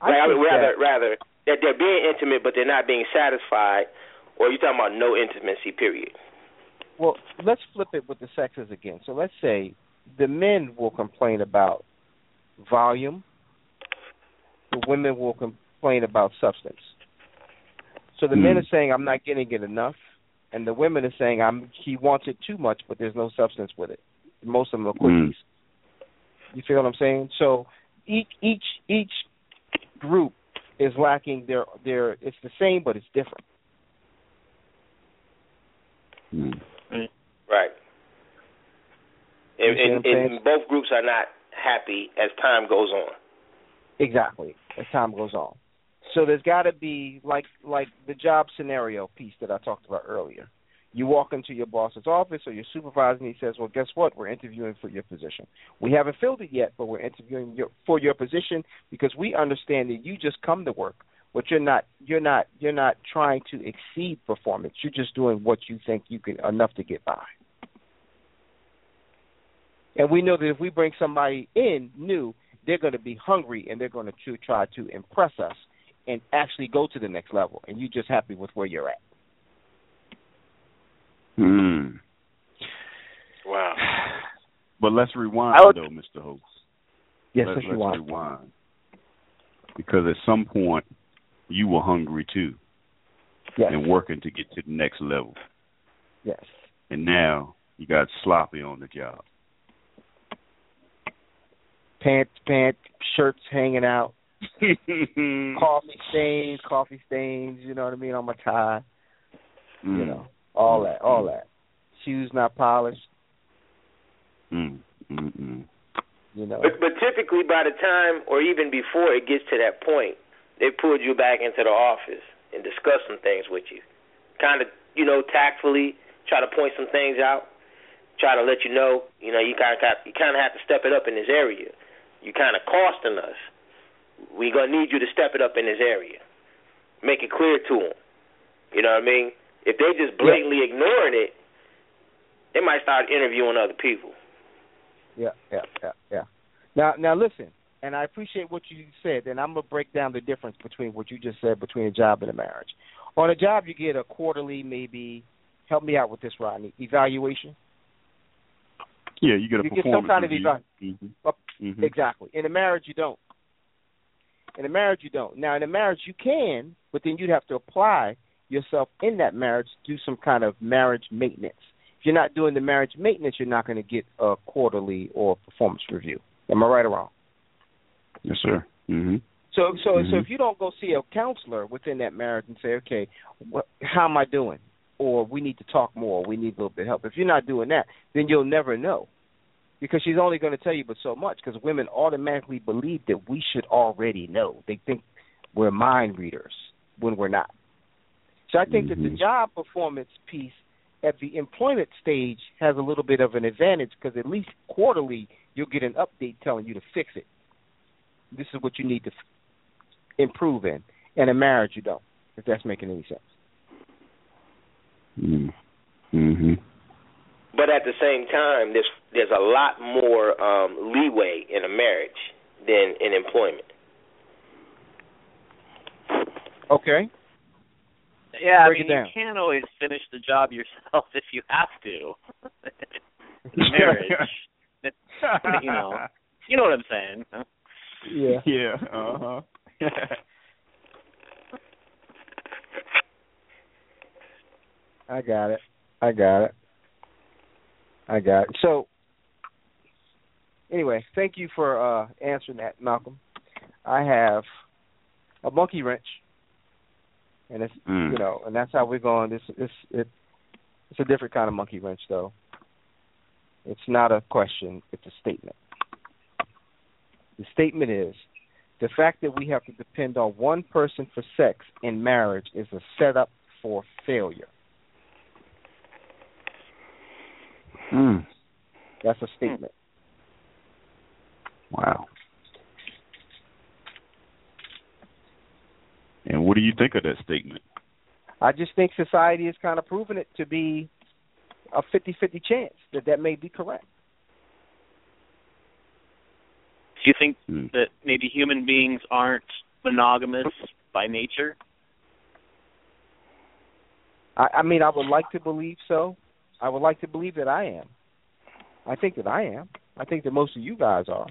I Like, I think would rather that- rather that they're being intimate, but they're not being satisfied, or are you talking about no intimacy? Period. Well, let's flip it with the sexes again. So let's say the men will complain about volume. The women will complain about substance. So the men Hmm. are saying I'm not getting it enough, and the women are saying I'm he wants it too much, but there's no substance with it. Most of them are quickies. You feel what I'm saying? So each each each group is lacking their their it's the same but it's different. Mm. Right. And, You see what I'm and, and both groups are not happy as time goes on. Exactly. As time goes on. So there's got to be like like the job scenario piece that I talked about earlier. You walk into your boss's office or your supervisor, and he says, "Well, guess what? We're interviewing for your position. We haven't filled it yet, but we're interviewing your, for your position because we understand that you just come to work, but you're not you're not you're not trying to exceed performance. You're just doing what you think you can enough to get by." And we know that if we bring somebody in new, they're going to be hungry and they're going to try to impress us and actually go to the next level. And you're just happy with where you're at. Hmm. Wow. But let's rewind would- though, Mr. Host. Yes, Let, if you let's want. rewind. Because at some point you were hungry too Yes. and working to get to the next level. Yes. And now you got sloppy on the job. Pants, pants, shirts hanging out, coffee stains, coffee stains. You know what I mean on my tie. Mm. You know all that, all that. Shoes not polished. Mm. Mm. Mm. You know. But but typically by the time or even before it gets to that point, they pulled you back into the office and discuss some things with you. Kind of, you know, tactfully try to point some things out, try to let you know, you know, you kind of got, you kind of have to step it up in this area. You kind of costing us. We're gonna need you to step it up in this area. Make it clear to them. You know what I mean? If they just blatantly ignoring it, they might start interviewing other people. Yeah, yeah, yeah, yeah. Now, now listen, and I appreciate what you said, and I'm gonna break down the difference between what you just said between a job and a marriage. On a job, you get a quarterly, maybe. Help me out with this, Rodney. Evaluation. Yeah, you get a You get some kind of review. eval- Mm-hmm. Up- Mhm. Exactly. In a marriage, you don't. In a marriage, you don't. Now, in a marriage, you can, but then you'd have to apply yourself in that marriage, do some kind of marriage maintenance. If you're not doing the marriage maintenance, you're not going to get a quarterly or performance review. Am I right or wrong? Yes, sir. Mhm. So so Mm-hmm. so if you don't go see a counselor within that marriage and say, okay, what, how am I doing? Or we need to talk more. Or we need a little bit of help. If you're not doing that, then you'll never know, because she's only going to tell you but so much. Because women automatically believe that we should already know. They think we're mind readers when we're not. So I think that the job performance piece at the employment stage has a little bit of an advantage because at least quarterly you'll get an update telling you to fix it. This is what you need to f- improve in. In a marriage, you don't. If that's making any sense. Mm. Mhm. But at the same time, there's there's a lot more um, leeway in a marriage than in employment. Okay. Yeah, Break I mean, you can't always finish the job yourself if you have to. Marriage, you know, you know what I'm saying. huh? Yeah. Yeah. Uh huh. I got it. I got it. I got it. So, anyway, thank you for uh answering that, Malcolm. I have a monkey wrench, and it's Mm. you know, and that's how we're going. This it's it, it's a different kind of monkey wrench, though. It's not a question; it's a statement. The statement is the fact that we have to depend on one person for sex in marriage is a setup for failure. Mm. That's a statement. Wow. And what do you think of that statement? I just think society is kind of proving it to be a 50-50 chance that that may be correct. Do you think Hmm. that maybe human beings aren't monogamous by nature? I, I mean, I would like to believe so. I would like to believe that I am. I think that I am. I think that most of you guys are.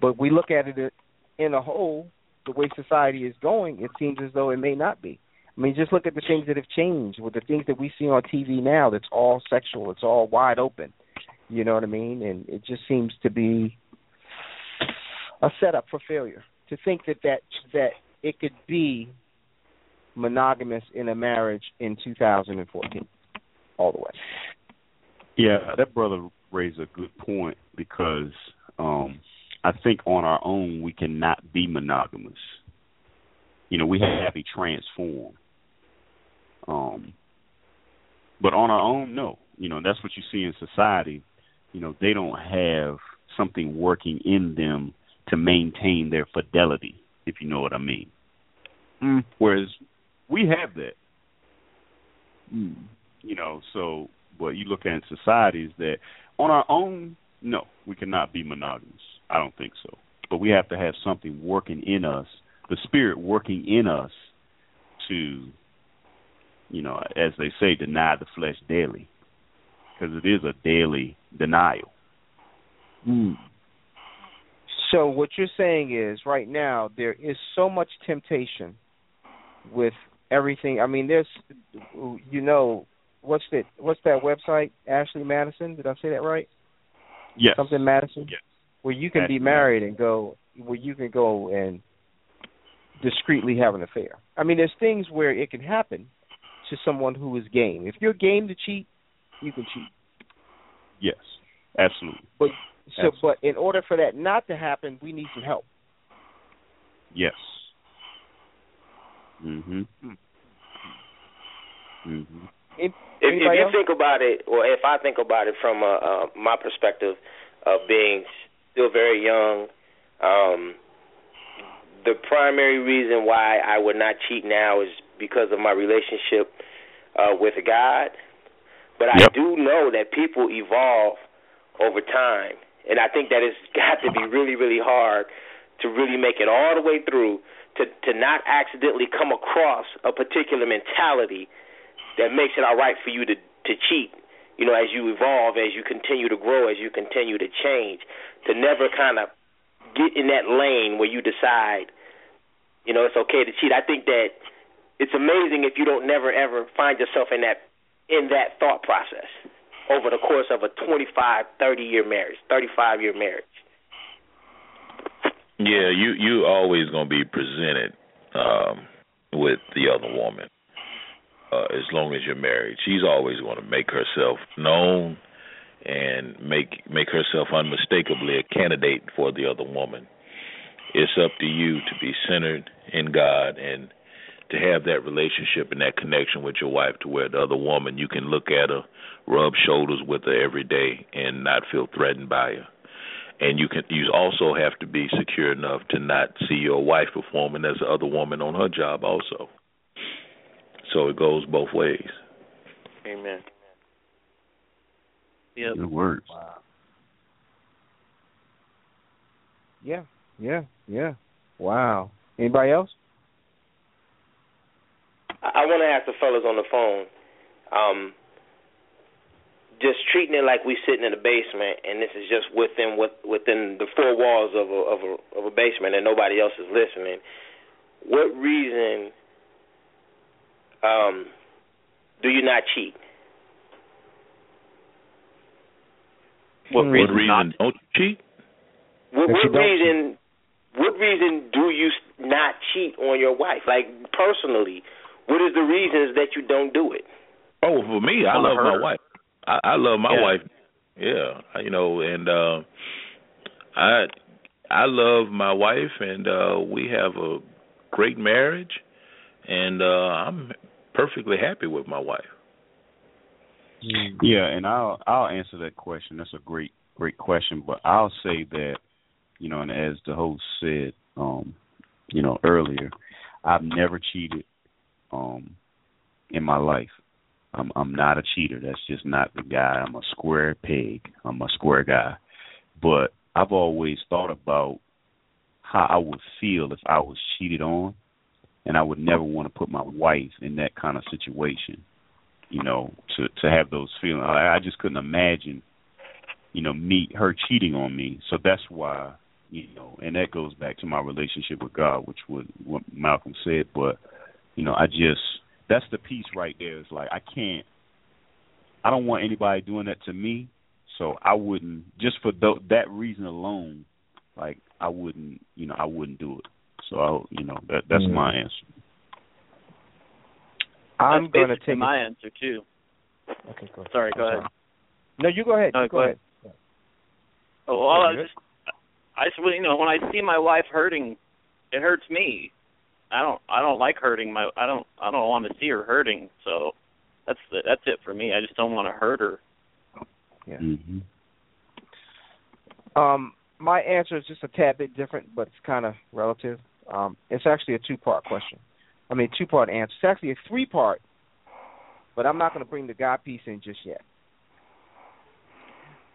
But we look at it in a whole, the way society is going, it seems as though it may not be. I mean, just look at the things that have changed with the things that we see on TV now that's all sexual, it's all wide open. You know what I mean? And it just seems to be a setup for failure. To think that that that it could be monogamous in a marriage in 2014 all the way. Yeah, that brother raised a good point because um I think on our own we cannot be monogamous. You know, we have to transform. Um but on our own, no. You know, that's what you see in society. You know, they don't have something working in them to maintain their fidelity, if you know what I mean. Mm. Whereas we have that. You know, so what you look at is that on our own, no, we cannot be monogamous. I don't think so. But we have to have something working in us, the spirit working in us to, you know, as they say, deny the flesh daily. Because it is a daily denial. Hmm. So what you're saying is right now there is so much temptation with everything. I mean, there's you know what's that what's that website? Ashley Madison, did I say that right? Yes. Something Madison? Yes. Where you can Ashley be married and go where you can go and discreetly have an affair. I mean, there's things where it can happen to someone who is game. If you're game to cheat, you can cheat. Yes. Absolutely. But so but in order for that not to happen, we need some help. Yes. Mhm. Mhm. If, If, if you else? think about it, or if I think about it from uh, uh, my perspective of being still very young, um, the primary reason why I would not cheat now is because of my relationship uh, with God. But I Yep. do know that people evolve over time, and I think that it's got to be really, really hard to really make it all the way through to to not accidentally come across a particular mentality that makes it all right for you to to cheat. You know, as you evolve, as you continue to grow, as you continue to change, to never kind of get in that lane where you decide, you know, it's okay to cheat. I think that it's amazing if you don't never ever find yourself in that in that thought process over the course of a 25, 30 year marriage, 35 year marriage. Yeah, you you always gonna be presented um with the other woman. Uh, as long as you're married, she's always going to make herself known and make make herself unmistakably a candidate for the other woman. It's up to you to be centered in God and to have that relationship and that connection with your wife to where the other woman you can look at her, rub shoulders with her every day and not feel threatened by her. And you can you also have to be secure enough to not see your wife performing as the other woman on her job also. So it goes both ways. Amen. Yeah. Good words. Wow. Yeah, yeah, yeah. Wow. Anybody else? I, I want to ask the fellas on the phone. Um, just treating it like we sitting in a basement, and this is just within within the four walls of a of a of a basement, and nobody else is listening. What reason um, do you not cheat? What, Hmm. what reason don't you cheat? What, what you don't reason? What reason do you not cheat on your wife? Like personally, what is the reasons that you don't do it? Oh, for me, I Wanna love hurt my wife. I, I love my Yeah. wife. Yeah, you know, and uh, I I love my wife, and uh, we have a great marriage, and uh, I'm perfectly happy with my wife. Yeah, and I'll I'll answer that question. That's a great great question, but I'll say that you know, and as the host said, um, you know, earlier, I've never cheated um in my life. I'm I'm not a cheater. That's just not the guy. I'm a square peg. I'm a square guy. But I've always thought about how I would feel if I was cheated on and I would never want to put my wife in that kind of situation. You know, to to have those feelings. I, I just couldn't imagine, you know, me her cheating on me. So that's why, you know, and that goes back to my relationship with God, which was what Malcolm said. But you know, I just that's the piece right there. It's like I can't. I don't want anybody doing that to me. So I wouldn't just for th- that reason alone. Like I wouldn't, you know, I wouldn't do it. So I, you know, that that's Mm. my answer. I'm going to take my it. answer too. Okay, go ahead. Sorry, go ahead. No, you go ahead. No, you go go ahead. ahead. Oh, well, I you just, I just, you know, when I see my wife hurting, it hurts me. I don't, I don't like hurting my, I don't, I don't want to see her hurting. So, that's the, that's it for me. I just don't want to hurt her. Yeah. Mm-hmm. Um, my answer is just a tad bit different, but it's kind of relative. Um, it's actually a two-part question. I mean, two-part answer. It's actually a three-part, but I'm not going to bring the God piece in just yet.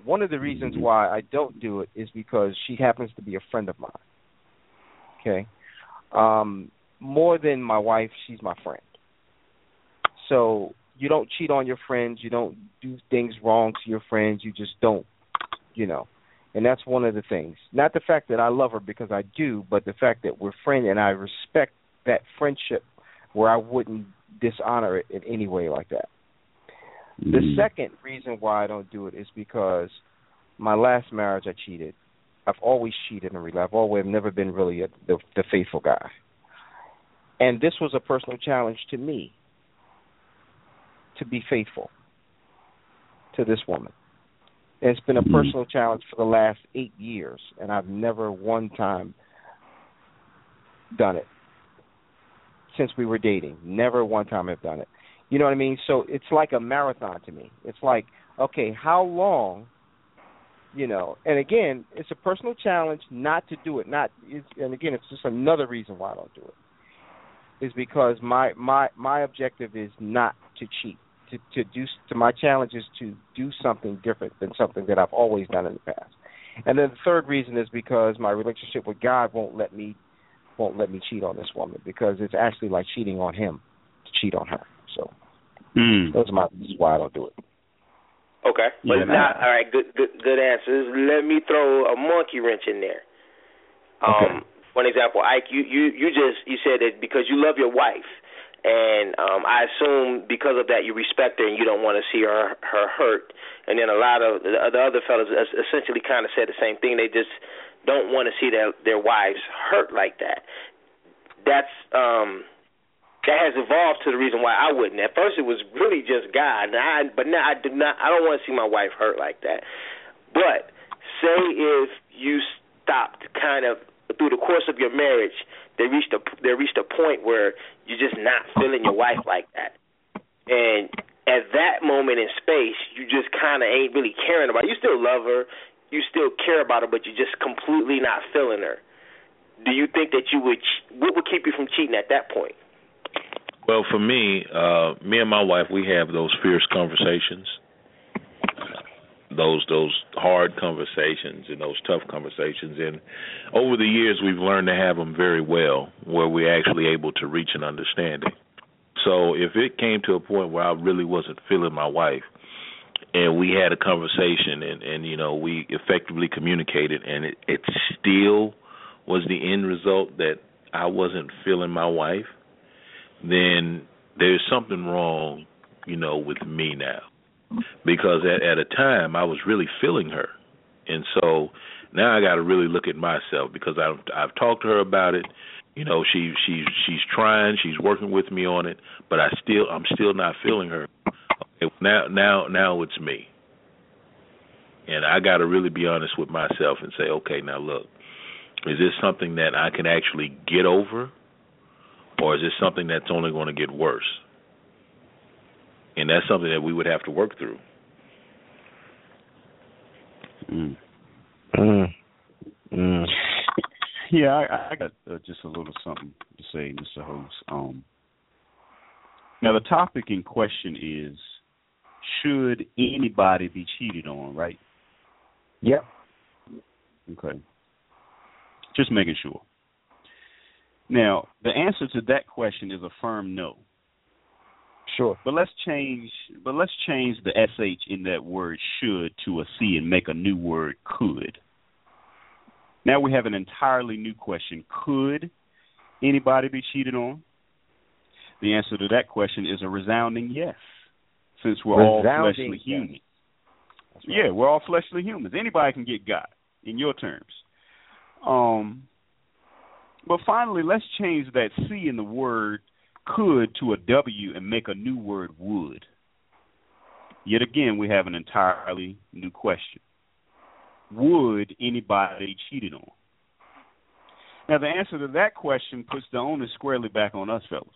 One of the reasons why I don't do it is because she happens to be a friend of mine. Okay, um, more than my wife, she's my friend. So you don't cheat on your friends. You don't do things wrong to your friends. You just don't, you know and that's one of the things. Not the fact that I love her because I do, but the fact that we're friends and I respect that friendship where I wouldn't dishonor it in any way like that. The Mm-hmm. second reason why I don't do it is because my last marriage I cheated. I've always cheated in real life. I've always I've never been really a, the, the faithful guy. And this was a personal challenge to me to be faithful to this woman. It's been a Mhm. personal challenge for the last eight years, and I've never one time done it since we were dating. Never one time I've done it. You know what I mean? So it's like a marathon to me. It's like, okay, how long? You know, and again, it's a personal challenge not to do it. Not, it's, and again, it's just another reason why I don't do it. Is because my my my objective is not to cheat to to do to my challenge is to do something different than something that I've always done in the past. And then the third reason is because my relationship with God won't let me won't let me cheat on this woman because it's actually like cheating on him to cheat on her. So Mm. those are my this is why I don't do it. Okay, but Yeah, now, man. all right, good, good, good answers. Let me throw a monkey wrench in there. Um, Okay. for example, Ike, you, you, you just you said that because you love your wife, and um I assume because of that you respect her and you don't want to see her her hurt. And then a lot of the, the other fellas essentially kind of said the same thing. They just don't want to see their their wives hurt like that. That's um that has evolved to the reason why I wouldn't. At first, it was really just God, and I, but now I do not. I don't want to see my wife hurt like that. But say if you stopped kind of through the course of your marriage, they reached a they reached a point where you're just not feeling your wife like that, and at that moment in space, you just kind of ain't really caring about. Her. You still love her, you still care about her, but you're just completely not feeling her. Do you think that you would? What would keep you from cheating at that point? Well, for me, uh, me and my wife, we have those fierce conversations, those those hard conversations and those tough conversations. And over the years, we've learned to have them very well, where we're actually able to reach an understanding. So if it came to a point where I really wasn't feeling my wife, and we had a conversation, and and you know we effectively communicated, and it, it still was the end result that I wasn't feeling my wife then there's something wrong, you know, with me now. Because at at a time I was really feeling her. And so now I got to really look at myself because I've I've talked to her about it. You know, she she's she's trying, she's working with me on it, but I still I'm still not feeling her. Okay, now now now it's me. And I got to really be honest with myself and say, okay, now look, is this something that I can actually get over or is this something that's only going to get worse? And that's something that we would have to work through. Mm. Mm. Mm. Yeah, I, I got uh, just a little something to say, Mr. Host. Um, now, the topic in question is should anybody be cheated on, right? Yep. Okay. Just making sure. Now, the answer to that question is a firm no. Sure. But let's change but let's change the sh in that word should to a c and make a new word could. Now we have an entirely new question. Could anybody be cheated on? The answer to that question is a resounding yes. Since we're resounding all fleshly humans. Right. Yeah, we're all fleshly humans. Anybody can get God in your terms. Um but finally, let's change that C in the word could to a W and make a new word would. Yet again, we have an entirely new question. Would anybody cheated on? Now, the answer to that question puts the onus squarely back on us, fellas.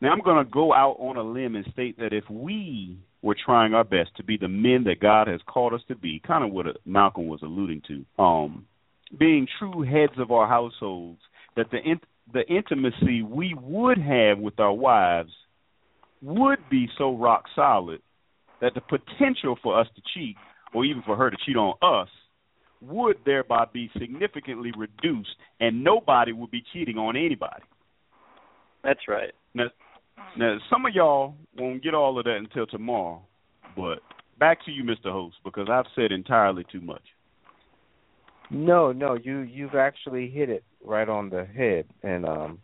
Now, I'm going to go out on a limb and state that if we were trying our best to be the men that God has called us to be, kind of what Malcolm was alluding to, um, being true heads of our households, that the the intimacy we would have with our wives would be so rock solid that the potential for us to cheat, or even for her to cheat on us, would thereby be significantly reduced, and nobody would be cheating on anybody. That's right. Now, now some of y'all won't get all of that until tomorrow, but back to you, Mr. Host, because I've said entirely too much. No, no, you you've actually hit it right on the head, and um,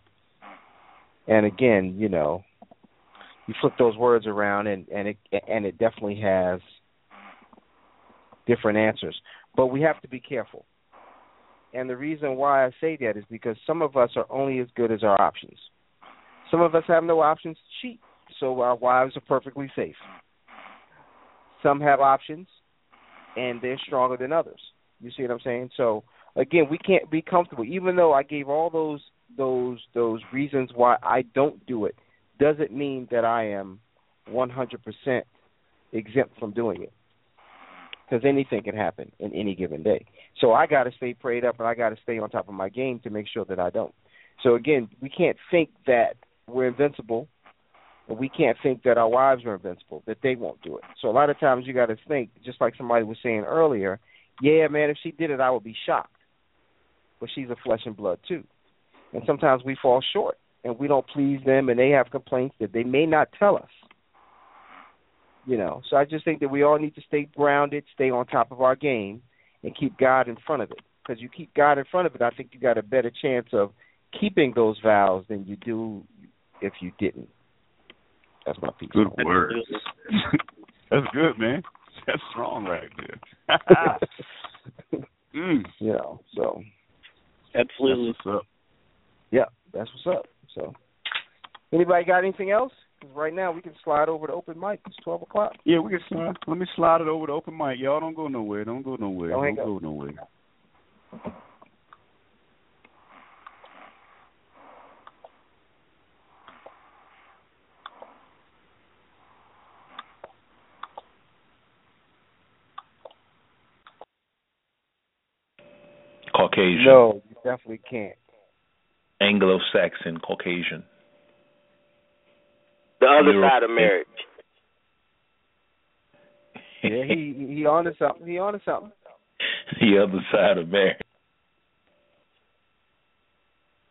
and again, you know, you flip those words around, and and it and it definitely has different answers, but we have to be careful. And the reason why I say that is because some of us are only as good as our options. Some of us have no options to cheat, so our wives are perfectly safe. Some have options, and they're stronger than others. You see what I'm saying? So again, we can't be comfortable. Even though I gave all those those those reasons why I don't do it, doesn't mean that I am 100% exempt from doing it. Because anything can happen in any given day. So I got to stay prayed up and I got to stay on top of my game to make sure that I don't. So again, we can't think that we're invincible. We can't think that our wives are invincible, that they won't do it. So a lot of times you got to think, just like somebody was saying earlier, yeah, man, if she did it, I would be shocked. But she's a flesh and blood too, and sometimes we fall short, and we don't please them, and they have complaints that they may not tell us. You know, so I just think that we all need to stay grounded, stay on top of our game, and keep God in front of it. Because you keep God in front of it, I think you got a better chance of keeping those vows than you do if you didn't. That's my piece. Good words. That's good, man. That's strong right there. mm. You know, so absolutely. That's what's up. Yeah, that's what's up. So, anybody got anything else? 'Cause right now we can slide over to open mic. It's twelve o'clock. Yeah, we can slide. Let me slide it over to open mic. Y'all don't go nowhere. Don't go nowhere. Don't Don't up. go nowhere. Caucasian. No, you definitely can't. Anglo-Saxon, Caucasian. The other Europe. side of marriage. Yeah, he he on to something. He on to something. the other side of marriage.